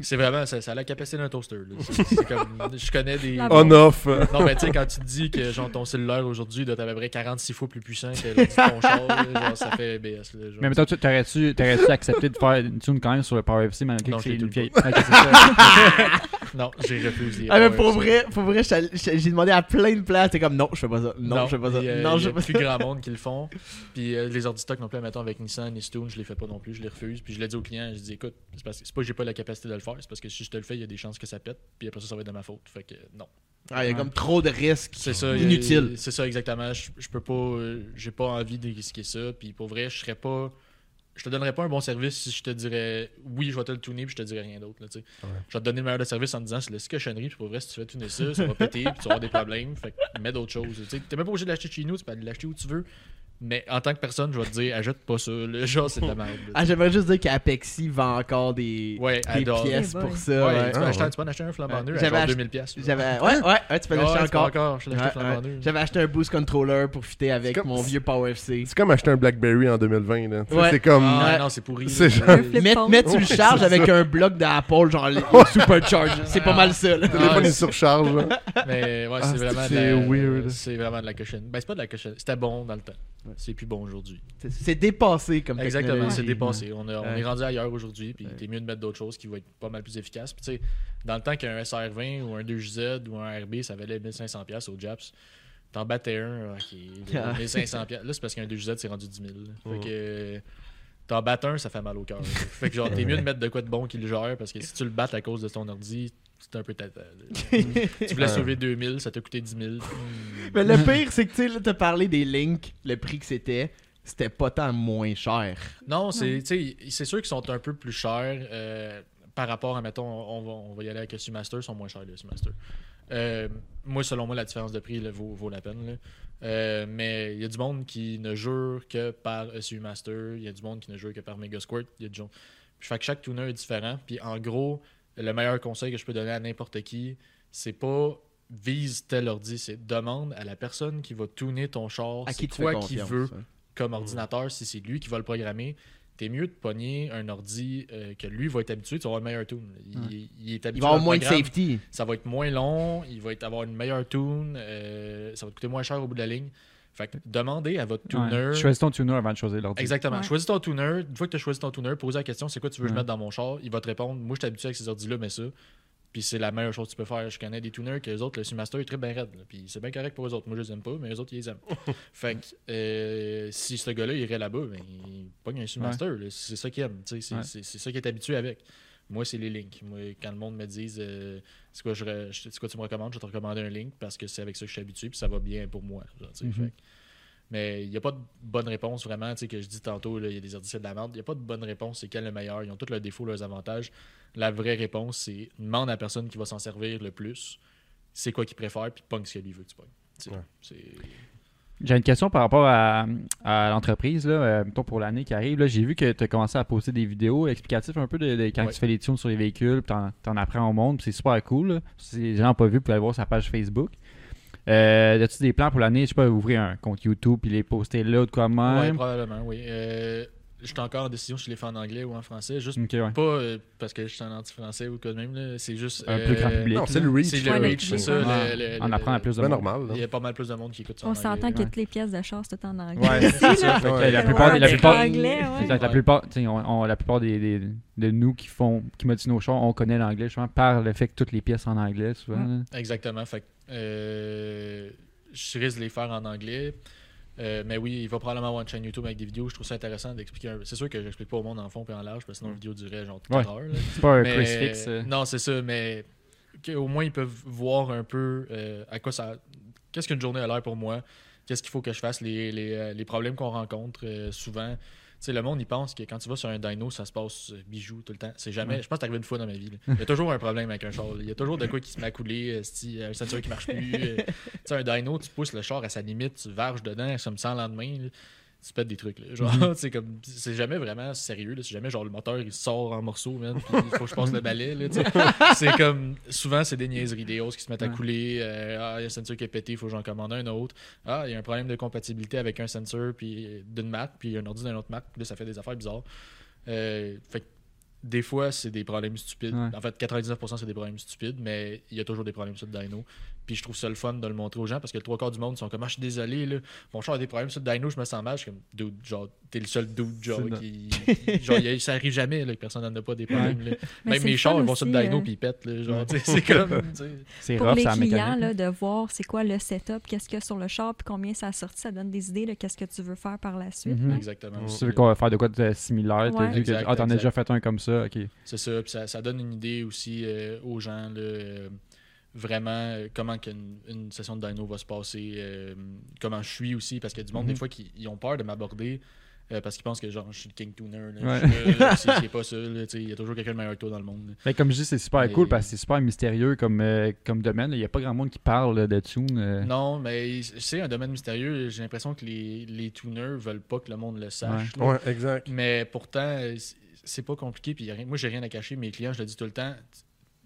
C'est vraiment, ça, ça a la capacité d'un toaster. là. C'est- comme, je connais des. On-off. Non, mais tu sais, quand tu te dis que genre, ton cellulaire aujourd'hui doit être à peu près 46 fois plus puissant que l'ordi de ton char, là, genre, ça fait BS. Là, genre. Mais mettons, tu- t'aurais-tu accepté de faire une tune quand même sur le Power FC malgré Non, que c'est une le vieille. Non, j'ai refusé. Ah, mais Ouais, pour vrai, pour vrai, j'ai demandé à plein de places. T'es comme, non, je fais pas ça. Non, je fais pas ça. a- Non, je fais pas plus grand monde qui le font. Puis euh, les ordi stock non plus, mettons avec Nissan, Nistoon, je les fais pas non plus, je les refuse. Puis je l'ai dit au client, je dis écoute, c'est parce que- c'est pas que j'ai pas la capacité de le faire, c'est parce que si je te le fais, il y a des chances que ça pète. Puis après ça, ça va être de ma faute. Fait que non. Ah, il y a comme trop de risques. C'est ça. il y a- Inutile. C'est ça exactement. Je, je peux pas, euh, j'ai pas envie de risquer ça. Puis pour vrai, je serais pas. Je te donnerais pas un bon service si je te dirais oui, je vais te le tuner puis je te dirais rien d'autre. Je vais te donner le meilleur de service en te disant c'est le cochonnerie. Puis pour vrai, si tu fais tuner ça, ça va péter puis tu vas avoir des problèmes. Fait que mets d'autres choses. Tu t'es même pas obligé de l'acheter chez nous, tu peux l'acheter où tu veux. Mais en tant que personne, je vais te dire, achète pas ça. Le genre, c'est de la merde. Ah, j'aimerais juste dire qu'Apexi vend encore des, Ouais, des pièces pour ça. Ouais, ouais. tu, peux Ah, acheter, tu peux en acheter un flambant Ouais. neuf à J'avais genre ach- 2000 pièces. J'avais ouais, ouais, ouais, tu peux Ah l'acheter peux encore. encore. J'avais acheté un boost controller pour fitter avec comme- mon vieux Power FC. C'est comme acheter un Blackberry en 2020. Là. Tu sais, Ouais. C'est comme. Ah, Ouais. non, c'est pourri. C'est genre- Mettre, sur le charge avec un bloc d'Apple, genre les Supercharge. C'est pas mal ça. là. Le téléphone Ah, il surcharge. Mais ouais, Ah, c'est vraiment, de c'est la- weird. c'est vraiment de la cochonne. Ben, c'est pas de la cochonne. C'était bon dans le temps. Ouais. C'est plus bon aujourd'hui. C'est- dépassé comme Exactement, c'est dépassé. On, a- on Ouais. est rendu ailleurs aujourd'hui, puis t'es mieux de mettre d'autres choses qui vont être pas mal plus efficaces. Puis tu sais, dans le temps qu'un SR20 ou un 2JZ ou un RB, ça valait 1500$ piastres au Japs. T'en battais un, ok, Ah. 1500$. piastres. Là, c'est parce qu'un 2JZ, c'est rendu 10 000. là. Fait que t'en battes un, ça fait mal au cœur. fait que genre, t'es mieux de mettre de quoi de bon qui le gère, parce que si tu le battes à cause de ton ordi, c'est un peu tata. tu voulais sauver 2000, ça t'a coûté 10 000. Mais le pire, c'est que tu t'as parlé des links, le prix que c'était, c'était pas tant moins cher. Non, c'est tu sais, c'est sûr qu'ils sont un peu plus chers euh, par rapport à, mettons, on va, on va y aller avec le Seamaster, ils sont moins chers, le Seamaster. Euh, moi, selon moi, la différence de prix là, vaut, vaut la peine. là. Euh, mais il y a du monde qui ne jure que par SU Master, il y a du monde qui ne jure que par Mega Squirt, il y a du monde. Puis, fait que chaque tuner est différent. Puis en gros, le meilleur conseil que je peux donner à n'importe qui, c'est pas vise tel ordi, c'est demande à la personne qui va tuner ton char, À qui tu quoi qu'il veut hein. comme ordinateur, si c'est lui qui va le programmer, t'es mieux de pogner un ordi euh, que lui va être habitué, tu vas avoir un meilleur tune. Il, il est habitué Il va avoir moins de safety. Ça va être moins long, il va être, avoir une meilleure tune, euh, ça va te coûter moins cher au bout de la ligne. Fait que demandez à votre tuner. Ouais. Choisis ton tuner avant de choisir l'ordi. Exactement. Ouais. Choisis ton tuner. Une fois que tu as choisi ton tuner, posez la question c'est quoi tu veux que je mette dans mon char? Il va te répondre moi, je suis habitué avec ces ordi-là, mais ça. Puis c'est la meilleure chose que tu peux faire. Je connais des tuners que les autres, le Seamaster est très bien raide. là. Puis c'est bien correct pour eux autres. Moi, je les aime pas, mais les autres, ils les aiment. fait que euh, si ce gars-là irait là-bas, ben, il pogne un Seamaster. C'est ça qu'il aime. c'est ça qu'il est habitué avec. Moi, c'est les links. Moi, quand le monde me dit euh, c'est quoi, je quoi tu me recommandes, je vais te recommander un link parce que c'est avec ça que je suis habitué puis ça va bien pour moi. genre. Mhm. Fait mais il n'y a pas de bonne réponse vraiment, tu sais, que je dis tantôt, il y a des c'est de la merde. Il n'y a pas de bonne réponse, c'est quel est le meilleur. Ils ont tous leurs défauts, leurs avantages. La vraie réponse, c'est demande à la personne qui va s'en servir le plus, c'est quoi qu'il préfère, puis pogne ce que lui veut que tu pognes. Ouais. c'est- J'ai une question par rapport à, à l'entreprise, là, euh, mettons pour l'année qui arrive. là. J'ai vu que tu as commencé à poster des vidéos explicatives un peu de, de quand Ouais. tu fais les tunes sur les véhicules, puis t'en, t'en apprends au monde, puis c'est super cool. là. Si les gens n'ont pas vu, vous pouvez aller voir sa page Facebook. Euh, As-tu des plans pour l'année, je sais pas, ouvrir un compte YouTube puis les poster là ou de quoi même? probablement, oui. Euh, je suis encore en décision si je les fais en anglais ou en français, juste ouais. pas euh, parce que je suis en anti-français ou quoi de même, c'est juste... Un plus grand euh, public. Non, c'est le reach. C'est le reach, c'est ça. ouais. le- le- En le- apprendre à plus de C'est monde. normal. là. Il y a pas mal plus de monde qui écoute ça. On en s'entend que toutes les pièces de char, c'est tout en anglais. Ouais, c'est ça. Fait la plupart, la plupart, la plupart, on- on- la plupart des, des- de nous qui font, qui modifient nos chars, on connaît l'anglais justement par le fait que toutes les pièces sont en anglais souvent. Mm. Exactement. Fait euh, je risque de les faire en anglais. Euh, mais oui, il va probablement avoir une chaîne YouTube avec des vidéos. Je trouve ça intéressant d'expliquer. un- C'est sûr que j'explique pas au monde en fond et en large, parce que sinon la vidéo durait genre 4 Ouais. heures. C'est pas un Mais- crucifix. euh. Non, c'est ça, mais au moins ils peuvent voir un peu euh, à quoi ça. Qu'est-ce qu'une journée a l'air pour moi Qu'est-ce qu'il faut que je fasse Les, les, les problèmes qu'on rencontre souvent. Sais, le monde, il pense que quand tu vas sur un dyno, ça se passe euh, bijou tout le temps. C'est jamais. Je pense que c'est arrivé une fois dans ma vie. là. Il y a toujours un problème avec un char. là. Il y a toujours de quoi qui se met à couler, euh, si, un sensor qui marche plus. euh. tu sais, un dyno, tu pousses le char à sa limite, tu varges dedans, ça me sent le lendemain. là. Tu pètes des trucs. Là. Genre, c'est comme. C'est jamais vraiment sérieux. là. C'est jamais genre le moteur il sort en morceaux, man. Il faut que je passe le balai. C'est comme. Souvent, c'est des niaiseries, des hausses qui se mettent à couler. euh, ah, il y a un sensor qui est pété, il faut que j'en commande un autre. Ah, il y a un problème de compatibilité avec un sensor puis d'une marque, puis un ordi d'une autre marque. Puis là, ça fait des affaires bizarres. Euh, fait que des fois, c'est des problèmes stupides. Ouais. En fait, 99% c'est des problèmes stupides, mais il y a toujours des problèmes sur le dyno. Puis je trouve ça le fun de le montrer aux gens parce que le trois quarts du monde sont comme, ah, je suis désolé, là, mon char a des problèmes sur le dyno, je me sens mal. Je suis comme, dude, genre, t'es le seul dude, genre, qui. genre, y a- ça arrive jamais, là, que personne n'en a pas des problèmes. là. Mais Même c'est mes le chars, fun ils vont sur le dyno euh, puis ils pètent, là, genre, c'est comme. C'est Pour rough, les clients, là, de voir c'est quoi le setup, qu'est-ce qu'il y a sur le char, puis combien ça a sorti, ça donne des idées de qu'est-ce que tu veux faire par la suite. Mhm. là. Exactement. Si tu veux qu'on va faire de quoi de similaire, t'as Ouais. vu que Exact, ah, t'en as déjà fait un comme ça, ok. C'est ça, puis ça, ça donne une idée aussi euh, aux gens, là, euh, vraiment, euh, comment qu'une une session de dyno va se passer, euh, comment je suis aussi, parce qu'il y a du monde, Mhm. des fois, qui ils ont peur de m'aborder Euh, parce qu'ils pensent que genre je suis le king tuner. là. Ouais. Je suis là, c'est c'est pas ça. Il y a toujours quelqu'un de meilleur que toi dans le monde. là. Mais comme je dis, c'est super cool parce que c'est super mystérieux comme, euh, comme domaine. Il n'y a pas grand monde qui parle de tune. euh. Non, mais c'est un domaine mystérieux. J'ai l'impression que les, les tuners veulent pas que le monde le sache. Ouais, exact. Mais pourtant, c'est- pas compliqué. Puis moi, j'ai rien à cacher. Mes clients, je le dis tout le temps.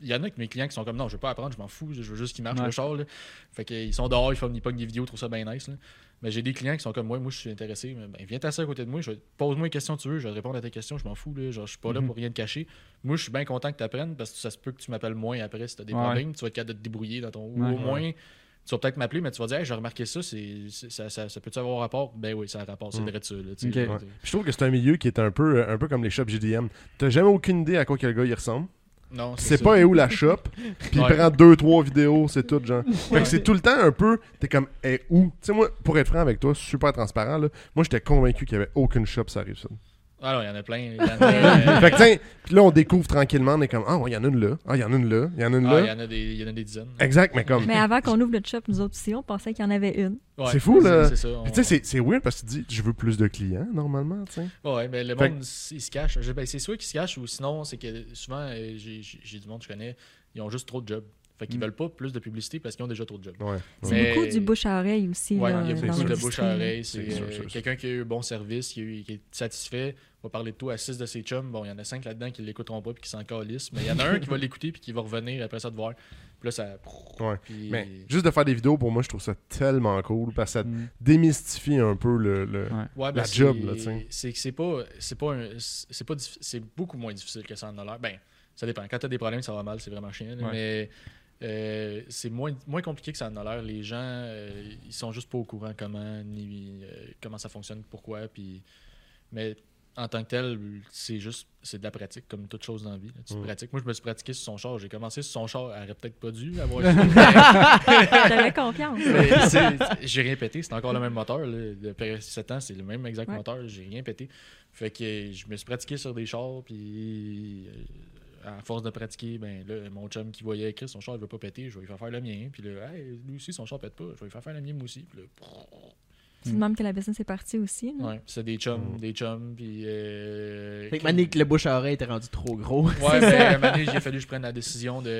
Il y en a que mes clients qui sont comme non, je veux pas apprendre, je m'en fous, je veux juste qu'ils marchent Ouais. le char. là. Fait qu'ils sont dehors, ils font ils pognent des vidéos, ils trouvent ça bien nice. là. Mais j'ai des clients qui sont comme moi, moi je suis intéressé. mais Ben, viens t'asseoir à côté de moi, je pose-moi une question que tu veux, je vais te répondre à tes questions, je m'en fous. Là. Genre, je suis pas là Mhm. pour rien te cacher. Moi, je suis bien content que tu apprennes parce que ça se peut que tu m'appelles moins après si tu as des Ouais. problèmes. Tu vas être capable de te débrouiller dans ton. Ou Ouais. au moins, tu vas peut-être m'appeler, mais tu vas dire, hey, j'ai remarqué ça, c'est, ça, ça, ça peut-tu avoir rapport? Ben oui, ça a rapport, c'est vrai de ça. là. Ouais. Je trouve que c'est un milieu qui est un peu, euh, un peu comme les shops GDM. T'as jamais aucune idée à quoi que le gars il ressemble? Non, ça. pas où la shop. Puis Ouais. il prend deux, trois vidéos, c'est tout, genre. Fait que c'est tout le temps un peu. T'es comme, eh, où? Tu sais, moi, pour être franc avec toi, super transparent, là. Moi, j'étais convaincu qu'il y avait aucune shop, ça arrive ça. Ah non, il y en a plein. Il y en a, euh, Fait que, tiens, puis là, on découvre tranquillement, on est comme, ah, ouais, il y en a une là. Ah, il y en a une là. Il y en a une ah, il y là. en a des, il y en a des dizaines. Exact, mais comme. Mais avant qu'on ouvre le shop, nous autres aussi, on pensait qu'il y en avait une. Ouais, C'est fou, là. C'est ça. on- Puis tu sais, c'est- c'est weird parce que tu dis, je veux plus de clients, normalement, tu sais. Ouais, mais le Fait monde, il se cache. Ben, c'est soit qu'ils se cachent ou sinon, c'est que souvent, euh, j'ai du monde que je connais, ils ont juste trop de jobs. Fait qu'ils Mm. veulent pas plus de publicité parce qu'ils ont déjà trop de jobs. Ouais. C'est Mais- beaucoup du bouche à oreille aussi. Ouais, là, il y a beaucoup de bouche à oreille. C'est C'est euh, quelqu'un qui a eu un bon service, qui, a eu- qui est satisfait, va parler de toi à six de ses chums. Bon, il y en a cinq là-dedans qui l'écouteront pas puis qui s'en calissent. Mais il y en a un qui va l'écouter puis qui va revenir après ça te voir. Puis là, ça. Ouais. Puis- Mais juste de faire des vidéos, pour moi, je trouve ça tellement cool parce que ça Mm. démystifie un peu le. le- Ouais. Ouais, La ben, job, c'est- là, tu sais. C'est que c'est pas. C'est pas C'est C'est beaucoup moins difficile que ça en a l'air. Ben, ça dépend. Quand t'as des problèmes, ça va mal, c'est vraiment chiant. Ouais. Mais euh, c'est moins, moins compliqué que ça en a l'air. Les gens, euh, ils sont juste pas au courant comment, ni euh, comment ça fonctionne, pourquoi. Puis, mais en tant que tel, c'est juste c'est de la pratique, comme toute chose dans la vie. là. Tu te Mm. pratiques. Moi, je me suis pratiqué sur son char. J'ai commencé sur son char. Elle aurait peut-être pas dû avoir. J'avais confiance. J'ai rien pété, c'est encore le même moteur. Là. Depuis 7 ans, c'est le même exact Ouais. moteur, j'ai rien pété. Fait que je me suis pratiqué sur des chars, puis euh, à force de pratiquer, ben là, mon chum qui voyait Chris, son char il veut pas péter, je vais lui faire faire le mien. Puis là, hey, lui aussi, son char pète pas, je vais lui faire faire le mien moi aussi. Puis là, C'est de même que la business est partie aussi. ouais, c'est des chums, Mm. des chums, puis. Euh, Fait que Mané, que le bouche à oreille était rendu trop gros. Ouais, ben, donné, il a fallu que je prenne la décision de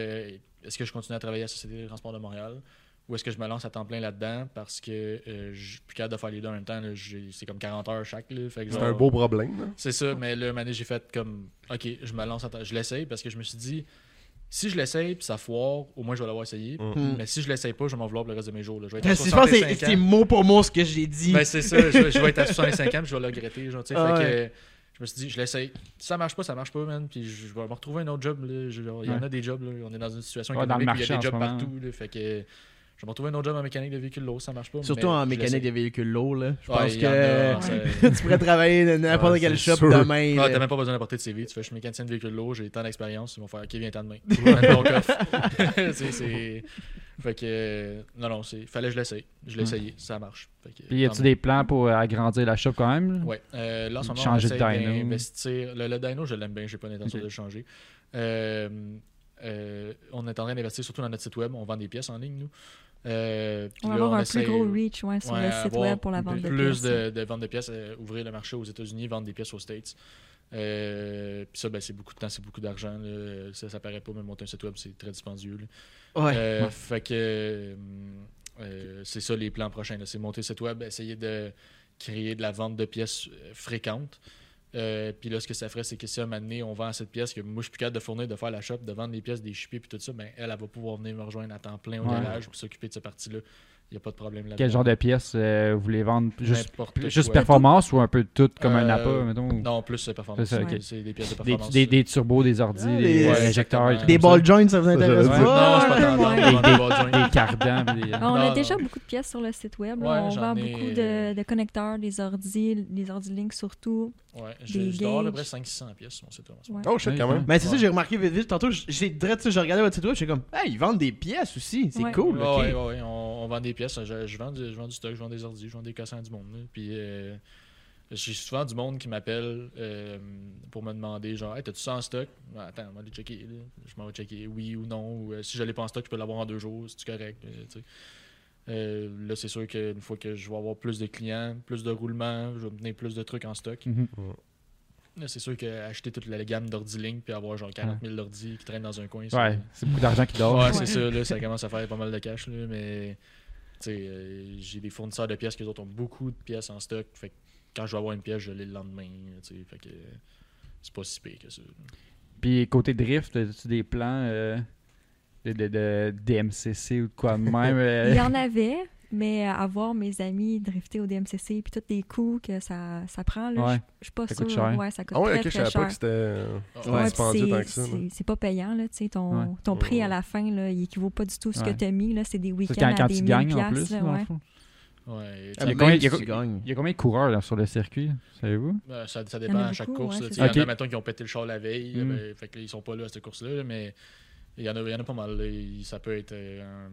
est-ce que je continue à travailler à la Société des transports de Montréal? Ou est-ce que je me lance à temps plein là-dedans parce que euh, je suis plus capable de faire les deux en même temps. C'est comme 40 heures chaque. C'est un beau problème, là. C'est ça, mais là, donné, j'ai fait comme OK, je me lance à temps. Je l'essaye parce que je me suis dit si je l'essaye puis ça foire, au moins je vais l'avoir essayé. Mm. Mais si je l'essaye pas, je vais m'en vouloir pour le reste de mes jours. là. Je vais être à Je pense que c'est- 65 mot pour mot ce que j'ai dit. Ben, c'est ça, je, vais- je vais être à 65 ans puis je vais le regretter. Genre, Ah fait ouais. que, je me suis dit, je l'essaye. Si ça marche pas, ça marche pas, man. Puis je vais me retrouver un autre job. là. Je- genre, Il y en Ouais. a des jobs. là. On est dans une situation Ouais, dans le économique où il y a des jobs moment. partout. là. Fait que je vais me retrouver un autre job en mécanique de véhicules lourds. Ça marche pas. Surtout mais en mécanique de véhicules lourds, là. Je Ouais, pense a, que tu pourrais travailler dans n'importe Ouais, quel shop sûr. demain. Là. t'as même pas besoin d'apporter de CV. Tu fais, je suis mécanicien de véhicules lourds, j'ai tant d'expérience. Ils vont faire, OK, viens-t'en demain. C'est- Fait que, euh, non, non, c'est, fallait que je l'essaye. Je l'ai Mm. essayé, ça marche. Fait que, Puis y a-tu des plans pour euh, agrandir la shop quand même? Ouais. Euh, là, en ce moment, Changer on de d'investir. Le, le dyno, je l'aime bien, j'ai pas l'intention de le changer. Euh, euh, on est en train d'investir surtout dans notre site web. On vend des pièces en ligne, nous. Euh, On va là, avoir un essaie- plus gros reach ouais, sur ouais, le site web pour la vente de plus pièces. de, de vente de pièces, euh, ouvrir le marché aux États-Unis, vendre des pièces aux States. Euh, puis ça, ben, c'est beaucoup de temps, c'est beaucoup d'argent. Ça, ça paraît pas, même monter un site web, c'est très dispendieux. là. Ouais. Euh, Ouais. Fait que euh, euh, c'est ça les plans prochains. C'est monter le site web, essayer de créer de la vente de pièces euh, fréquentes. Euh, puis là, ce que ça ferait, c'est que si à un moment donné, on vend cette pièce, que moi je suis plus capable de fournir, de faire la shop, de vendre les pièces, des shipper puis tout ça, ben elle, elle va pouvoir venir me rejoindre à temps plein au Ouais. garage pour s'occuper de cette partie-là. Il n'y a pas de problème là Quel genre de pièces euh, vous voulez vendre? Juste, performance ou un peu de tout comme un Euh, APA, mettons? ou- Non, plus euh, performance. C'est des pièces de Des, performance. des, des turbos, des ordis, Ah, des, des- des Ouais, injecteurs. Des ball joints, ça vous intéresse pas? Non, pas Ouais. dans- dans Des- les ball joints. des cardans. des- on Non, a déjà non. beaucoup de pièces sur le site web. Ouais, on vend ai- beaucoup de, de connecteurs, des ordis, les ordis Link surtout. Ouais, Des je, je avoir à peu près 500 pièces sur mon site web. en ce Ouais. moment. Oh shit, quand même. Mais c'est ça, j'ai remarqué vite vite. Tantôt, j'ai je regardais votre site web, j'étais comme, hey, ils vendent des pièces aussi. C'est cool. Ouais, ok. ouais, ouais, ouais, on, on vend des pièces. Je, je vends du, je vends du stock, je vends des ordi, je vends des cassins du monde. là. Puis euh, j'ai souvent du monde qui m'appelle euh, pour me demander genre, hey, t'as-tu ça en stock? Ah, Attends, on va aller checker. là. Je m'en vais checker oui ou non. Ou, euh, si je l'ai pas en stock, je peux l'avoir en deux jours. C'est correct. là, c'est sûr qu'une fois que je vais avoir plus de clients, plus de roulements, je vais me tenir plus de trucs en stock. Mhm. Là, c'est sûr qu'acheter toute la gamme d'ordi ligne puis avoir genre 40 000 ordi qui traînent dans un coin, c'est- Ouais, c'est beaucoup d'argent qui dort. Ouais, Ouais. c'est ça, là, ça commence à faire pas mal de cash, là, mais euh, j'ai des fournisseurs de pièces qui autres ont beaucoup de pièces en stock, fait que quand je vais avoir une pièce, je l'ai le lendemain, fait que euh, c'est pas si pire que ça. Puis côté drift, as-tu des plans euh, de, de, de DMCC ou de quoi de même? euh? Il y en avait, mais à voir mes amis drifter au DMCC puis tous les coûts que ça, ça prend, là, Ouais. je je suis pas Ça sûre. coûte cher. Ouais, ça coûte Ah ouais, très, ok, je très savais cher. pas que c'était euh, Ouais, dispendieux c'est- tant que ça. là. c'est- C'est pas payant, là, tu sais, ton, Ouais. ton prix à la fin, là, il équivaut pas du tout à ce Ouais. que tu as mis, là, c'est des week-ends à quand des tu 1000 gagnes en piastres, ouais. Ah, Il y a même combien- il y a. Il y a combien de coureurs là, sur le circuit, savez-vous? Ben, ça, ça dépend à chaque beaucoup, course. ouais, Il y en a, Ok. mettons, qui ont pété le char la veille. Mm. ben, fait que là, ils sont pas là à cette course-là. là, Mais il y, en a, il y en a pas mal. Il- Ça peut être euh, un-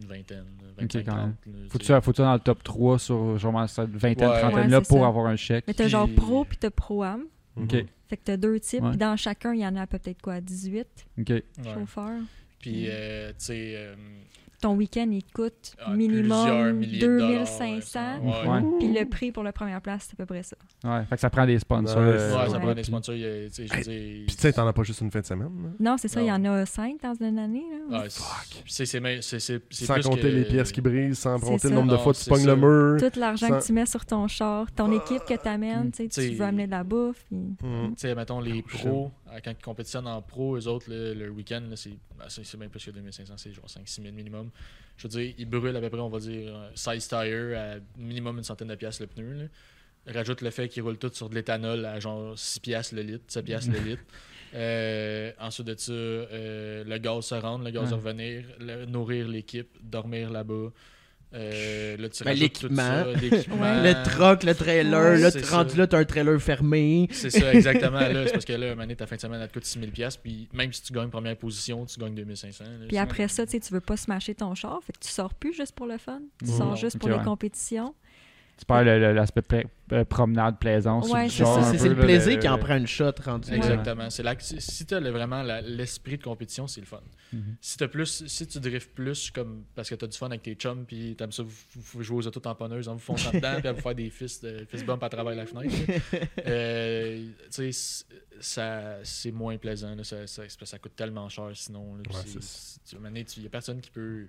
une vingtaine, 25, quand même. 30. là, tu Faut-tu faut-tu dans le top 3 sur genre cette vingtaine, Ouais. trentaine Ouais, là pour ça. avoir un chèque? Mais t'as genre Puis- pro puis t'as pro-am. Ok, Mhm. Fait que t'as deux types. Ouais. Puis dans chacun, il y en a peut-être quoi, 18 ok. Ouais. chauffeurs. Puis, euh, tu sais, euh, Ton week-end, il te coûte ah, minimum milliers de dollars, 2500. ouais, ça- Ouais. Puis le prix pour la première place, c'est à peu près ça. Ouais, fait que ça prend des sponsors. Ouais, euh, Ouais, ça Ouais. prend des puis- sponsors. tu sais, Puis tu t'en as pas juste une fin de semaine. là. Non, c'est ça, il y en a 5 dans une année. Là. c'est- Sans plus compter que- les pièces qui brisent, sans compter le nombre de fois que tu pognes le mur. Tout l'argent que tu mets sur ton char, ton équipe que tu amènes, tu sais, T'sais- tu veux amener de la bouffe. Mhm. Tu sais, mettons, les pros, quand ils compétitionnent en pro, eux autres, le, le week-end, c'est ben, même plus que 2500, c'est genre 5-6 000 minimum. Je veux dire, ils brûlent à peu près, on va dire, euh, 16 tires à minimum une centaine de piastres le pneu. là. Rajoute le fait qu'ils roulent tout sur de l'éthanol à genre 6 piastres le litre, 7 piastres le litre. Euh, ensuite de ça, euh, le gaz se rendre, le gaz Ouais. revenir, le- nourrir l'équipe, dormir là-bas. Euh, là, tu Ben, rajoutes tout l'équipement. Le truck, le trailer, Ouais. là, tu rentres ça. là, t'as un trailer fermé. C'est ça, exactement. Là, c'est parce que là, donné, ta fin de semaine, elle te coûte 6000 pièces puis même si tu gagnes première position, tu gagnes 2500. là. Puis Sinon, après ça, tu sais, tu veux pas smasher ton char, fait que tu sors plus juste pour le fun. Tu sors juste pour les compétitions. Tu perds le- le- l'aspect pla- euh, promenade, plaisance. sur Ouais, le c'est le plaisir le- qui en prend une shot rendu. Exactement. C'est là que si- tu as vraiment l'esprit de compétition, c'est le fun. Mhm. Si t'as plus si tu drifts plus comme parce que tu as du fun avec tes chums puis t'aimes ça vous, jouer aux autos tamponneuses en vous fonçant dedans puis à vous faire des fist, de, fist bump à travers la fenêtre. Euh, tu sais c- ça c'est moins plaisant là, ça, ça, ça coûte tellement cher sinon là, puis Ouais, c'est- c'est- c'est- tu- à un moment donné, tu- y a personne qui peut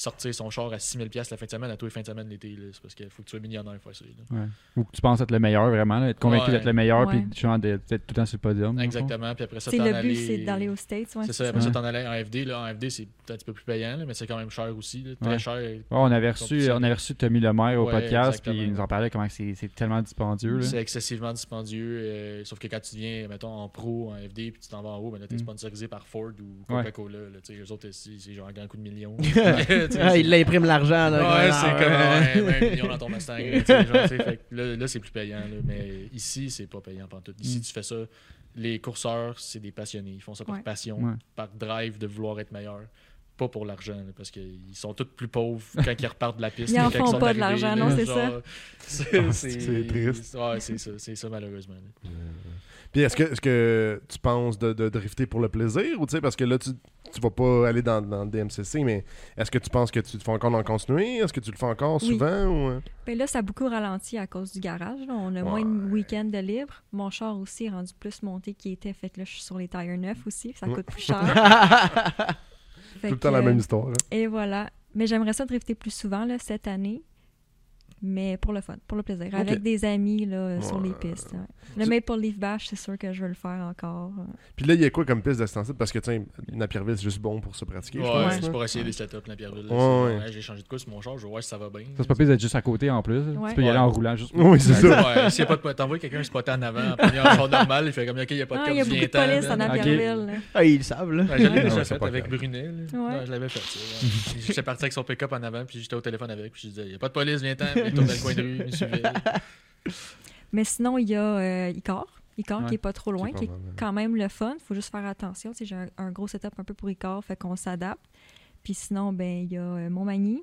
sortir son char à 6000 pièces la fin de semaine à tous les fins de semaine l'été c'est parce qu'il faut que tu sois millionnaire pour faire ça là. Ouais. Ou que tu penses être le meilleur, vraiment, là, être convaincu Ouais. d'être le meilleur, Ouais. puis genre d'être d'être tout le temps sur le podium. exactement puis après ça t'en le but, c'est d'aller aux States. Ouais, c'est ça, après Ouais. ça, t'en allais en FD. Là, en FD, c'est peut-être un petit peu plus payant, là, mais c'est quand même cher aussi. là, très Ouais. cher. Ouais, on, avait reçu, on avait reçu Tommy Lemaire au Ouais, podcast, puis il nous en parlait comment c'est c'est tellement dispendieux. C'est excessivement dispendieux. euh, sauf que quand tu viens, mettons, en pro, en FD, puis tu t'en vas en haut, ben là, t'es Mm. sponsorisé par Ford ou Ouais. Coca-Cola. eux autres, c'est genre un grand coup de Ah, il l'imprime l'argent. là. Ouais, Ah, c'est comme ouais. ouais, même un million dans ton Mustang. là, genre, fait c'est plus payant. là, mais ici, c'est pas payant tout. Ici, Mm. tu fais ça. Les courseurs, c'est des passionnés. Ils font ça par Ouais. passion, Ouais. par drive de vouloir être meilleur. Pas pour l'argent, là, parce qu'ils sont tous plus pauvres quand ils repartent de la piste. Ils en font pas de l'argent, là, non, c'est genre, C'est Ah, c'est- c'est triste. Ouais, c'est ça, c'est ça malheureusement. là. Puis est-ce que, est-ce que tu penses de, de drifter pour le plaisir ou tu sais, parce que là, tu, tu vas pas aller dans, dans le DMCC, mais est-ce que tu penses que tu te fais encore en continuer Est-ce que tu le fais encore Oui. souvent ou... euh? Ben là, ça a beaucoup ralenti à cause du garage. là. On a moins de week-ends de libre. Mon char aussi est rendu plus monté qu'il était. Fait que là, je suis sur les tires neufs aussi. Ça coûte plus cher. Tout le temps que, la euh, même histoire. hein. Et voilà. Mais j'aimerais ça drifter plus souvent là, cette année. Mais pour le fun, pour le plaisir. Avec des amis là, sur les Ouais. pistes. ouais. Le Maple Leaf Bash, c'est sûr que je veux le faire encore. Puis là, il y a quoi comme piste de ce? Parce que, tu sais, Napierville, c'est juste bon pour se pratiquer, je Ouais, c'est pour essayer des setups, ouais, J'ai changé de quoi sur mon char, je voir si ça va bien. Ça, c'est pas pire d'être juste à côté en plus. Ouais. Tu peux y aller en roulant juste. Oui, c'est ça. Ouais, s'il y a pas de po- t'envoies quelqu'un spotter en avant, en char normal, il fait comme OK, il n'y a pas de Ah, cop, il y a beaucoup de police en. Napierville. Ah, ils le savent, là. Je l'ai déjà fait avec. Brunet. je l'avais fait. J'étais parti avec son pick-up en avant, puis j'étais au téléphone avec, puis je disais, il n'y a pas de police, viens-ten. Puis il tournait le coin de rue, il me suivait. Mais sinon, il y a euh, Icar. Icar Ouais. qui est pas trop loin, qui est mal, ouais. quand même le fun. faut juste faire attention. J'ai un, un gros setup un peu pour Icar, fait qu'on s'adapte. Puis sinon, ben il y a euh, Montmagny,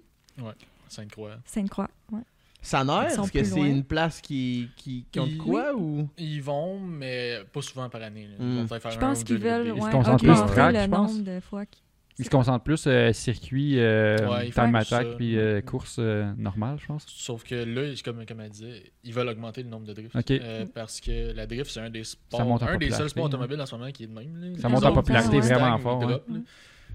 Sainte-Croix. Sainte-Croix. Ouais. Sanner, est-ce que c'est une place qui, qui compte Ils- quoi ou? Ils vont, mais pas souvent par année. là. Ils Mm. vont peut-être faire Je un pense qu'ils veulent ouais, augmenter le nombre de fois. qu'ils- Il se concentre plus euh, circuit, euh, Ouais, time attack, puis euh, course euh, normale, je pense. Sauf que là, comme, comme elle disait, ils veulent augmenter le nombre de drifts. Euh, parce que la drift, c'est un des sports, Ça monte en un des seuls sports hein. automobiles en ce moment qui est de même. là. Ça Les monte en popularité ils vraiment fort, ils ouais. Ouais.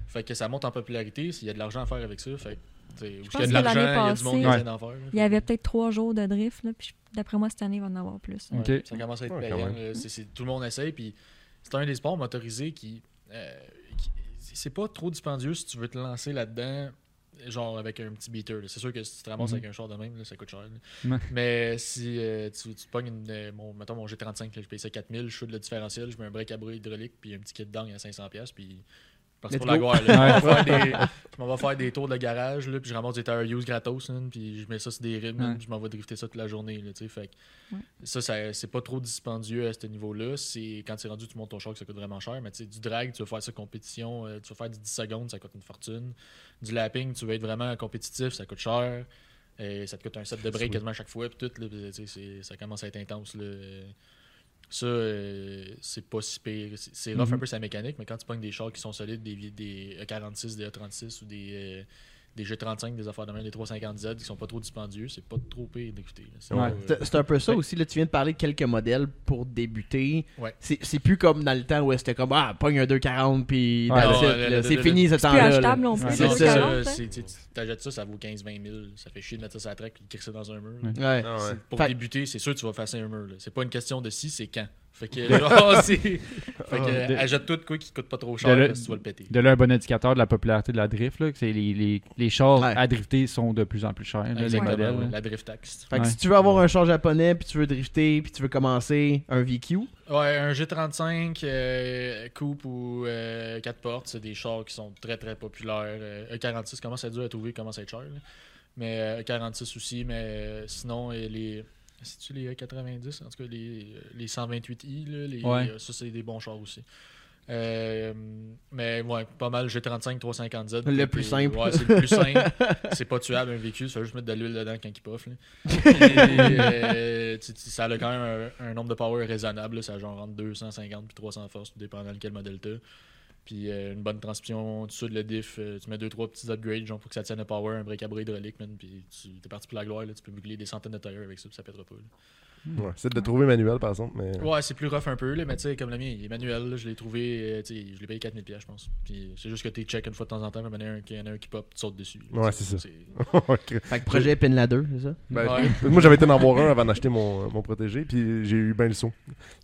Fait que ça monte en popularité, il y a de l'argent à faire avec ça. Fait que, il y a de l'argent, il y a du monde qui essaie d'en faire. là. Il y avait peut-être trois jours de drift, là, puis d'après moi, cette année, il va en avoir plus. Ça commence à être Ouais, payant. tout le monde essaye. Puis c'est un des sports motorisés qui. C'est pas trop dispendieux si tu veux te lancer là-dedans. Genre avec un petit beater. C'est sûr que si tu te ramasses Mhm. avec un char de même, là, ça coûte cher. Mais si euh, tu, tu pognes une, euh, mon, mettons mon G35, là, je paye ça 4000, je shoot le différentiel, je mets un break à bras hydraulique, puis un petit kit d'angle à 500$, puis parce Let's pour la gloire. là. Je m'en vais faire des- faire tours de garage, là, puis je ramasse des tires use gratos, là, puis je mets ça sur des rimes, Ouais. puis je m'en vais drifter ça toute la journée. Là, tu sais. fait que Ouais. ça, ça c'est pas trop dispendieux à ce niveau-là. C'est quand c'est rendu, tu montes ton char que ça coûte vraiment cher. Mais tu sais, du drag, tu vas faire ça compétition, euh, tu vas faire du 10 secondes, ça coûte une fortune. Du lapping, tu veux être vraiment compétitif, ça coûte cher. Et ça te coûte un set de break quasiment à chaque fois. Puis tout, là, tu ça commence à être intense. Là. Ça, euh, c'est pas si pire. C'est- rough Mhm. un peu sa mécanique, mais quand tu pognes des chars qui sont solides, des, des E46, des E36 ou des, des G35, des affaires de même, des 350Z qui sont pas trop dispendieux, c'est pas trop pire d'écouter. C'est Ouais. euh, C'est c'est un peu ça aussi. Là, tu viens de parler de quelques modèles pour débuter. Ouais. C'est c'est plus comme dans le temps où c'était comme Ah, pogne un 240 puis Ouais. C'est le- fini ce C'est plus temps-là. là. achetable non plus. C'est le ça. 240, hein? c'est- tu t'achètes ça, ça vaut 15-20 000. Ça fait chier de mettre ça sur la track et de crisser dans un mur. là. Ouais. Ouais. Ah ouais. C'est- Pour Fait- débuter, c'est sûr que tu vas fasser un mur. là. C'est pas une question de si, c'est quand. Fait que, genre, c'est- fait que de- achète tout quoi qui coûte pas trop cher de le- que tu vas le péter. De là, un bon indicateur de la popularité de la drift, là, que c'est les, les, les chars Ouais. à drifter sont de plus en plus chers, là, les modèles. ouais. La drift tax. Fait que Ouais. si tu veux avoir un char japonais puis tu veux drifter puis tu veux commencer un VQ, Ouais, un G35, euh, coupe ou 4 portes, c'est des chars qui sont très très populaires. Euh, E46 commence à être dur à trouver, commence à être cher. là. Mais euh, E46 aussi, mais euh, sinon, euh, les. C'est-tu les E90 En tout cas, les, les 128i, là, les, Ouais. euh, ça c'est des bons chars aussi. Euh, mais ouais, pas mal G35 350Z. Le plus simple. Ouais, c'est le plus simple. c'est pas tuable un véhicule, tu fais juste mettre de l'huile dedans quand il. Puis, euh, ça a quand même un, un nombre de power raisonnable. là. ça genre entre 250 puis 300 forces, tout dépendant de quel modèle t'as. Puis euh, une bonne transmission, dessous de le diff, euh, tu mets deux trois petits upgrades genre pour que ça tienne le power, un break à hydraulique, man, puis tu es parti pour la gloire. Là, tu peux boucler des centaines de tires avec ça, puis ça pètera pas. là. Ouais, c'est de trouver manuel par exemple, mais. Ouais, c'est plus rough un peu, là, mais tu sais, comme le mien, il est manuel, là, je l'ai trouvé, euh, tu sais, je l'ai payé 4000 pièces je pense. Puis c'est juste que tu check une fois de temps en temps, mais il y en a un qui, pop, tu sautes dessus. là, Ouais, c'est ça. Fait que projet Pinla 2, c'est ça? Ben, Ouais. Moi j'avais été en avoir un avant d'acheter mon, mon protégé, puis j'ai eu ben le saut.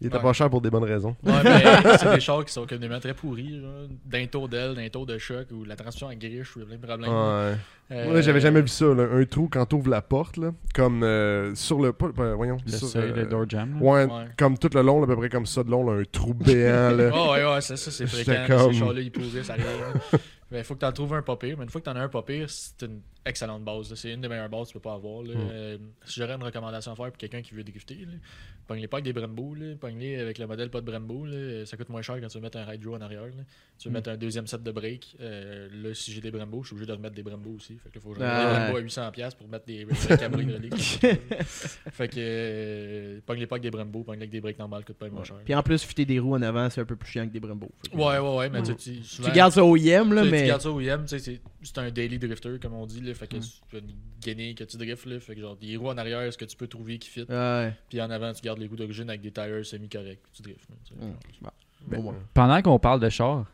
Il était Ouais. pas cher pour des bonnes raisons. Ouais, mais c'est des chars qui sont communément très pourris, d'un tour d'aile, d'un tour de choc, ou la transmission en griche, ou plein de problèmes. Ouais. Euh, Ouais, j'avais jamais vu ça, là, un trou quand t'ouvres la porte, là, comme euh, sur le. pas- voyons. Le sur, euh, le door jam. là. Ouais, Ouais. comme tout le long, là, à peu près comme ça de long, là, un trou béant. là. Oh, ouais, ouais, ça, ça c'est fréquent. comme- Ces chars-là, ils pourraient, ça arrive. Il faut que tu en trouves un pas pire. Mais une fois que tu en as un pas pire, c'est une excellente base. C'est une des meilleures bases que tu peux pas avoir. là. Mm. Euh, si j'aurais une recommandation à faire pour quelqu'un qui veut là, pogne-les pas avec des Brembo. Pogne-les avec le modèle pas de Brembo. là. Ça coûte moins cher quand tu veux mettre un hydro en arrière. là. Tu veux Mm. mettre un deuxième set de break. Euh, là, si j'ai des Brembo, je suis obligé de remettre des Brembo aussi. Fait que là, faut que Ah des. Brembo à 800$ pour mettre des à bras hydrauliques. fait que euh, pogne-les pas avec des Brembo. Pogne-les avec des breaks normales, coûte pas moins cher. Puis en plus, fitter des roues en avant, c'est un peu plus chiant que des Brembo. Que- Ouais, ouais, ouais, mais Ouais. tu, tu, souvent- Tu gardes ça au IM, là, tu- tu mais. gardes ça au IM, c'est c'est un daily drifter, comme on dit. Là, fait que Mm. tu peux gagner que tu drifts. Là, fait que genre, des roues en arrière, est-ce que tu peux trouver qui fit. Ouais. Puis en avant, tu gardes les roues d'origine avec des tires semi-corrects. Tu drifts. là. Mm. Bon. Ben, Bon, ouais. Pendant qu'on parle de chars,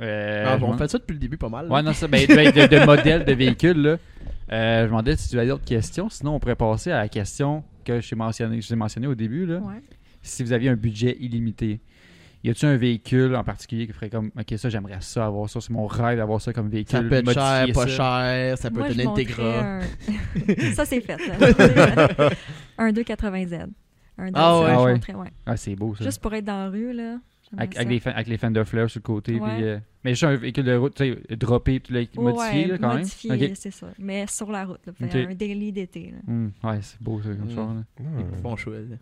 euh, Ah, bon, on fait ça depuis le début pas mal. là. Ouais, non, ça, ben, de, de modèles de véhicules, là. Euh, je me demandais si tu avais d'autres questions. Sinon, on pourrait passer à la question que j'ai mentionné, je t'ai mentionné au début, là. Ouais. Si vous aviez un budget illimité, y a-tu un véhicule en particulier qui ferait comme, ok, ça, j'aimerais ça, avoir ça, c'est mon rêve d'avoir ça comme véhicule. Ça peut être cher, pas ça? cher, ça peut Moi, être montrais Integra. un- ça, c'est fait. Là. un 280Z. Un Ah ouais. Datsun, je Ah ouais. montrais, ouais. Ah, c'est beau, ça. Juste pour être dans la rue, là. Avec, ça. avec les, avec les fenders flares sur le côté. Ouais. puis, euh, mais juste un véhicule de route, tu sais, droppé, puis là, modifié, Ouais, là, quand modifié, même. Ok. c'est ça. Mais sur la route, là. Un daily d'été. Hmm, ouais, c'est beau, ça, comme Hmm. char, là. Ouais. Bon choix. là.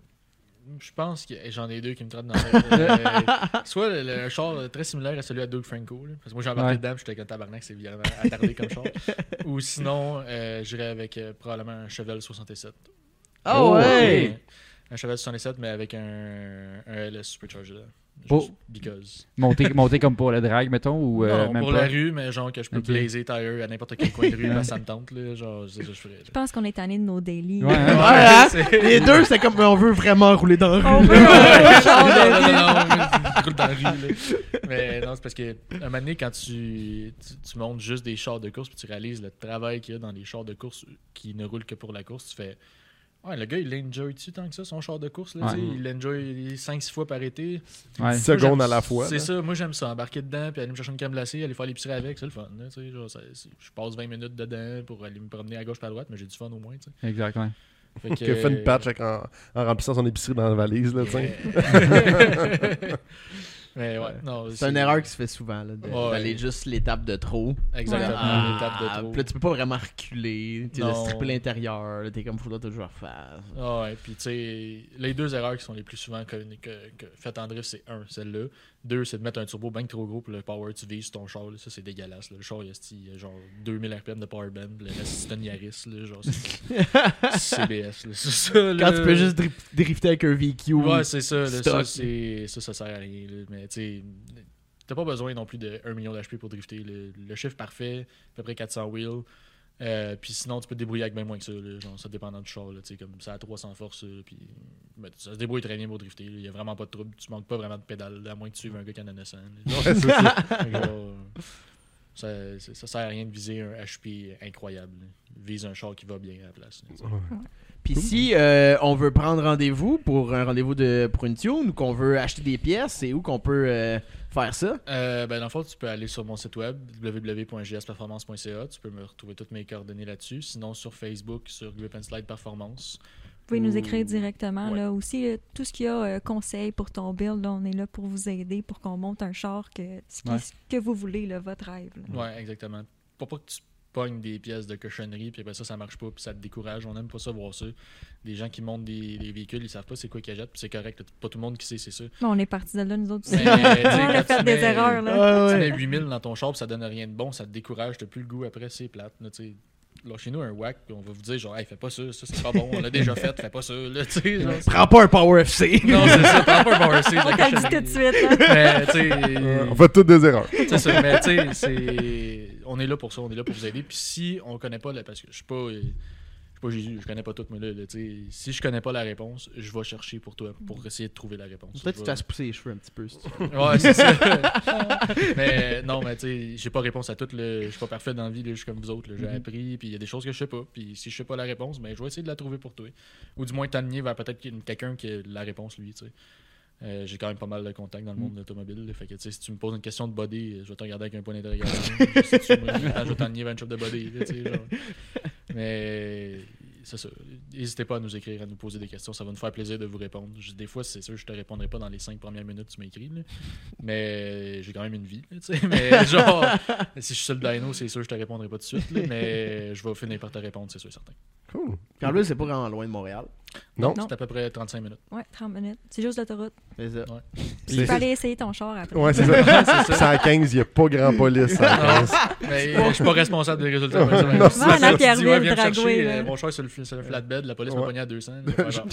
Je pense que j'en ai deux qui me trottent dans la tête. Euh, Soit le, le- un char très similaire à celui à Doug Franco. là, parce que moi, j'ai embarqué Ouais. dedans, j'étais comme tabarnak, c'est vraiment attardé comme char. Ou sinon, euh, j'irais avec euh, probablement un Chevelle 67. Ah Oh, ouais! Un Chevelle 67, mais avec un, un LS Supercharger. Là. Pour- because. Monter, monter comme pour le drag, mettons, ou euh, non, même pour pas? la rue, mais genre que je peux blazer tire à n'importe quel coin de rue, que ça me tente, là. Genre, je ferais. Je pense qu'on est tanné de nos daily. Ouais, hein? Ouais, hein? Les deux, c'est comme on veut vraiment rouler dans la On rue. veut je roule dans la rue, là. Mais non, c'est parce que un moment donné, quand tu, tu, tu montes juste des chars de course puis tu réalises le travail qu'il y a dans les chars de course qui ne roulent que pour la course, tu fais Ouais, le gars, il l'enjoy-tu tant que ça, son char de course? Là, Ouais. Il l'enjoy 5-6 fois par été. Ouais. 10 secondes à la fois. C'est ça, moi j'aime ça, embarquer dedans, puis aller me chercher une crème glacée, aller faire l'épicerie avec, c'est le fun. là, tu sais, genre, ça- c'est- je passe 20 minutes dedans pour aller me promener à gauche pas à droite, mais j'ai du fun au moins. tu sais. Exact, ouais. Fait Qui a fait une patch en remplissant son épicerie dans la valise. Là, ouais, non. C'est une erreur qui se fait souvent, là, d'aller juste l'étape de trop. Exactement, Ah, l'étape de trop. Puis là, tu peux pas vraiment reculer. Tu laisses stripper l'intérieur. là, T'es comme, faudra toujours refaire. Ah ouais, puis tu sais, les deux erreurs qui sont les plus souvent que, que- que- faites en drift, c'est un, celle-là. Deux, c'est de mettre un turbo bien trop gros pour le power tu vises sur ton char. là. Ça, c'est dégueulasse. là. Le char, il y a a genre 2000 RPM de power band. Le reste, c'est une Yaris. Là, genre, CBS. là. Ça. Quand là. tu peux juste dri- drifter avec un VQ. Ouais, c'est ça. ça, ça, ça sert à rien. Mais tu sais, t'as pas besoin non plus de 1 million d'HP pour drifter. Le, le chiffre parfait, à peu près 400 wheels. Euh, puis sinon, tu peux te débrouiller avec bien moins que ça. là. Genre, ça dépendant du char. Là, tu sais, comme ça a 300 force. euh, puis ben, ça se débrouille très bien pour drifter. Il y a vraiment pas de trouble. Tu manques pas vraiment de pédale, à moins que tu suives un gars qui en a 900. là. Ouais, c'est ça. Ça, sert à rien de viser un HP incroyable. là. Vise un char qui va bien à la place. Puis si euh, on veut prendre rendez-vous pour un rendez-vous de pour une tune ou qu'on veut acheter des pièces, c'est où qu'on peut euh, faire ça? Euh, ben, dans le fond, tu peux aller sur mon site web www.jsperformance.ca. Tu peux me retrouver toutes mes coordonnées là-dessus. Sinon, sur Facebook, sur Grip and Slide Performance. Vous pouvez nous Ou- écrire directement. Ouais. Là aussi, euh, tout ce qu'il y a euh, conseil pour ton build, là, on est là pour vous aider, pour qu'on monte un char que ce, qui- Ouais. ce que vous voulez, là, votre rêve. Ouais, exactement. Pour pas que tu pognes des pièces de cochonnerie, puis après ça, ça marche pas, puis ça te décourage. On aime pas ça voir ça. Des gens qui montent des, des véhicules, ils savent pas c'est quoi qu'ils jettent, puis c'est correct. Pas tout le monde qui sait c'est ça. Bon, on est parti de là, nous autres. Mais, tu sais, on a fait des mets- erreurs. Là. Ah Tu mets 8000 dans ton char, puis ça donne rien de bon, ça te décourage, t'as plus le goût après, c'est plate. Là, tu sais. Là, chez nous, un whack, puis on va vous dire, genre, hey, fais pas ça, ça c'est pas bon, on l'a déjà fait, fais pas ça, là, tu sais. genre, Prends pas un Power FC. non, c'est ça, prends pas un bar C, on t'a dit tout de suite. Là. Mais, tu sais, on fait toutes des erreurs. c'est ça, mais tu sais, c'est. On est là pour ça, on est là pour vous aider. Puis si on connaît pas, la- parce que je suis pas. Je pas Jésus, je connais pas tout, mais là, si je connais pas la réponse, je vais chercher pour toi, pour essayer de trouver la réponse. Peut-être que tu Je fasses pousser les cheveux un petit peu. si tu veux. Ouais, c'est ça. mais non, mais tu sais, j'ai pas réponse à tout. Je suis pas parfait dans la vie, là, je suis comme vous autres. J'ai Mhm. appris, puis il y a des choses que je sais pas. Puis si je sais pas la réponse, ben, je vais essayer de la trouver pour toi. Ou du moins t'aligner vers peut-être quelqu'un qui a la réponse, lui, tu sais. Euh, j'ai quand même pas mal de contacts dans le monde de l'automobile. Fait que, tu sais, si tu me poses une question de body, je vais te regarder avec un point d'interrogation. si tu me- je vais vers une shop de body. là, genre. Mais c'est ça. N'hésitez pas à nous écrire, à nous poser des questions. Ça va nous faire plaisir de vous répondre. Je- Des fois, c'est sûr, je te répondrai pas dans les cinq premières minutes que tu m'écris. là. Mais j'ai quand même une vie. là, tu sais. Mais genre, si je suis sur le dyno, c'est sûr, je te répondrai pas tout de suite. là, mais je vais finir par te répondre, c'est sûr, certain. Cool. Puis en plus, c'est pas vraiment loin de Montréal. Non. Non. C'est à peu près 35 minutes. Ouais, 30 minutes. C'est juste l'autoroute. C'est ça. Puis tu peux aller essayer ton char après. Ouais, c'est ça. C'est à 15, il n'y a pas grand police. 15. Mais je suis pas responsable des résultats. Non, ça. ouais, viens chercher, euh. Mon choix sur le, sur le flatbed, la police m'a Ouais. pogné à 200. Je vais faire genre, oh.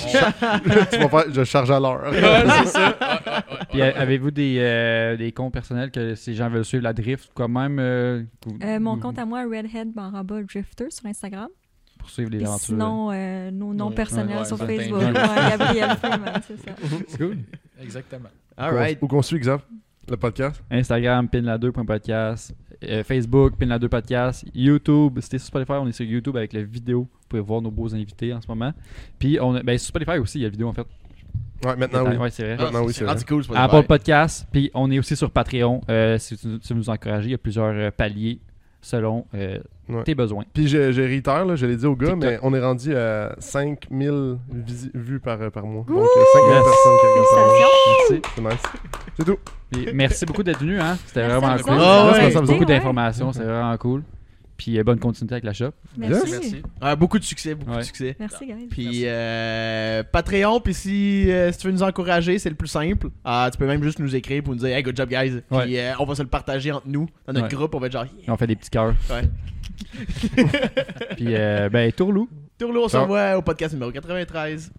tu vas faire, je charge à l'heure. Ouais, c'est ça. Ouais, ouais, ouais, Puis ouais. euh, avez-vous des, euh, des comptes personnels que si les gens veulent suivre? La drift, quand même euh, mon compte à moi, Redhead Baraba Drifter sur Instagram. Pour suivre les aventures. sinon, euh, nos noms personnels ouais, sur Facebook. Ouais, Gabriel Freeman, c'est ça. C'est cool. Exactement. Alright. Où qu'on suit, Xav? Le podcast? Instagram, pinla2.podcast. euh, Facebook, pinla2podcast. YouTube, c'était sur Spotify, on est sur YouTube avec la vidéo. Vous pouvez voir nos beaux invités en ce moment. Puis on a, ben, sur Spotify aussi, il y a la vidéo en fait. Ouais, maintenant oui. Ouais, c'est vrai. Ah, Maintenant, oui, c'est vrai. cool, Apple Podcast, puis on est aussi sur Patreon. euh, si tu, tu veux nous encourager, il y a plusieurs euh, paliers selon euh, Ouais. tes besoins. Puis je, je réitère, là, je l'ai dit au gars, TikTok. mais on est rendu à 5000 visi- vues par, par mois. Donc euh, 5000 Yes. personnes qui regardent. Félicitations. Merci. C'est nice. C'est tout. Puis merci beaucoup d'être venu. Hein? C'était Merci vraiment cool. Ah, ouais, C'était ça me beaucoup ouais. d'informations, c'est vraiment cool. Puis euh, bonne continuité avec la shop. Merci. Merci. Ah, beaucoup de succès, beaucoup Ouais. de succès. Merci, guys. Puis Merci. euh, Patreon, puis si, euh, si tu veux nous encourager, c'est le plus simple. Ah, tu peux même juste nous écrire pour nous dire Hey, good job, guys. Puis Ouais. euh, on va se le partager entre nous, dans notre Ouais. groupe. On va être genre On fait des petits cœurs. Ouais. Puis euh, ben, Tourlou. Tourlou, on se Ciao. revoit au podcast numéro 93.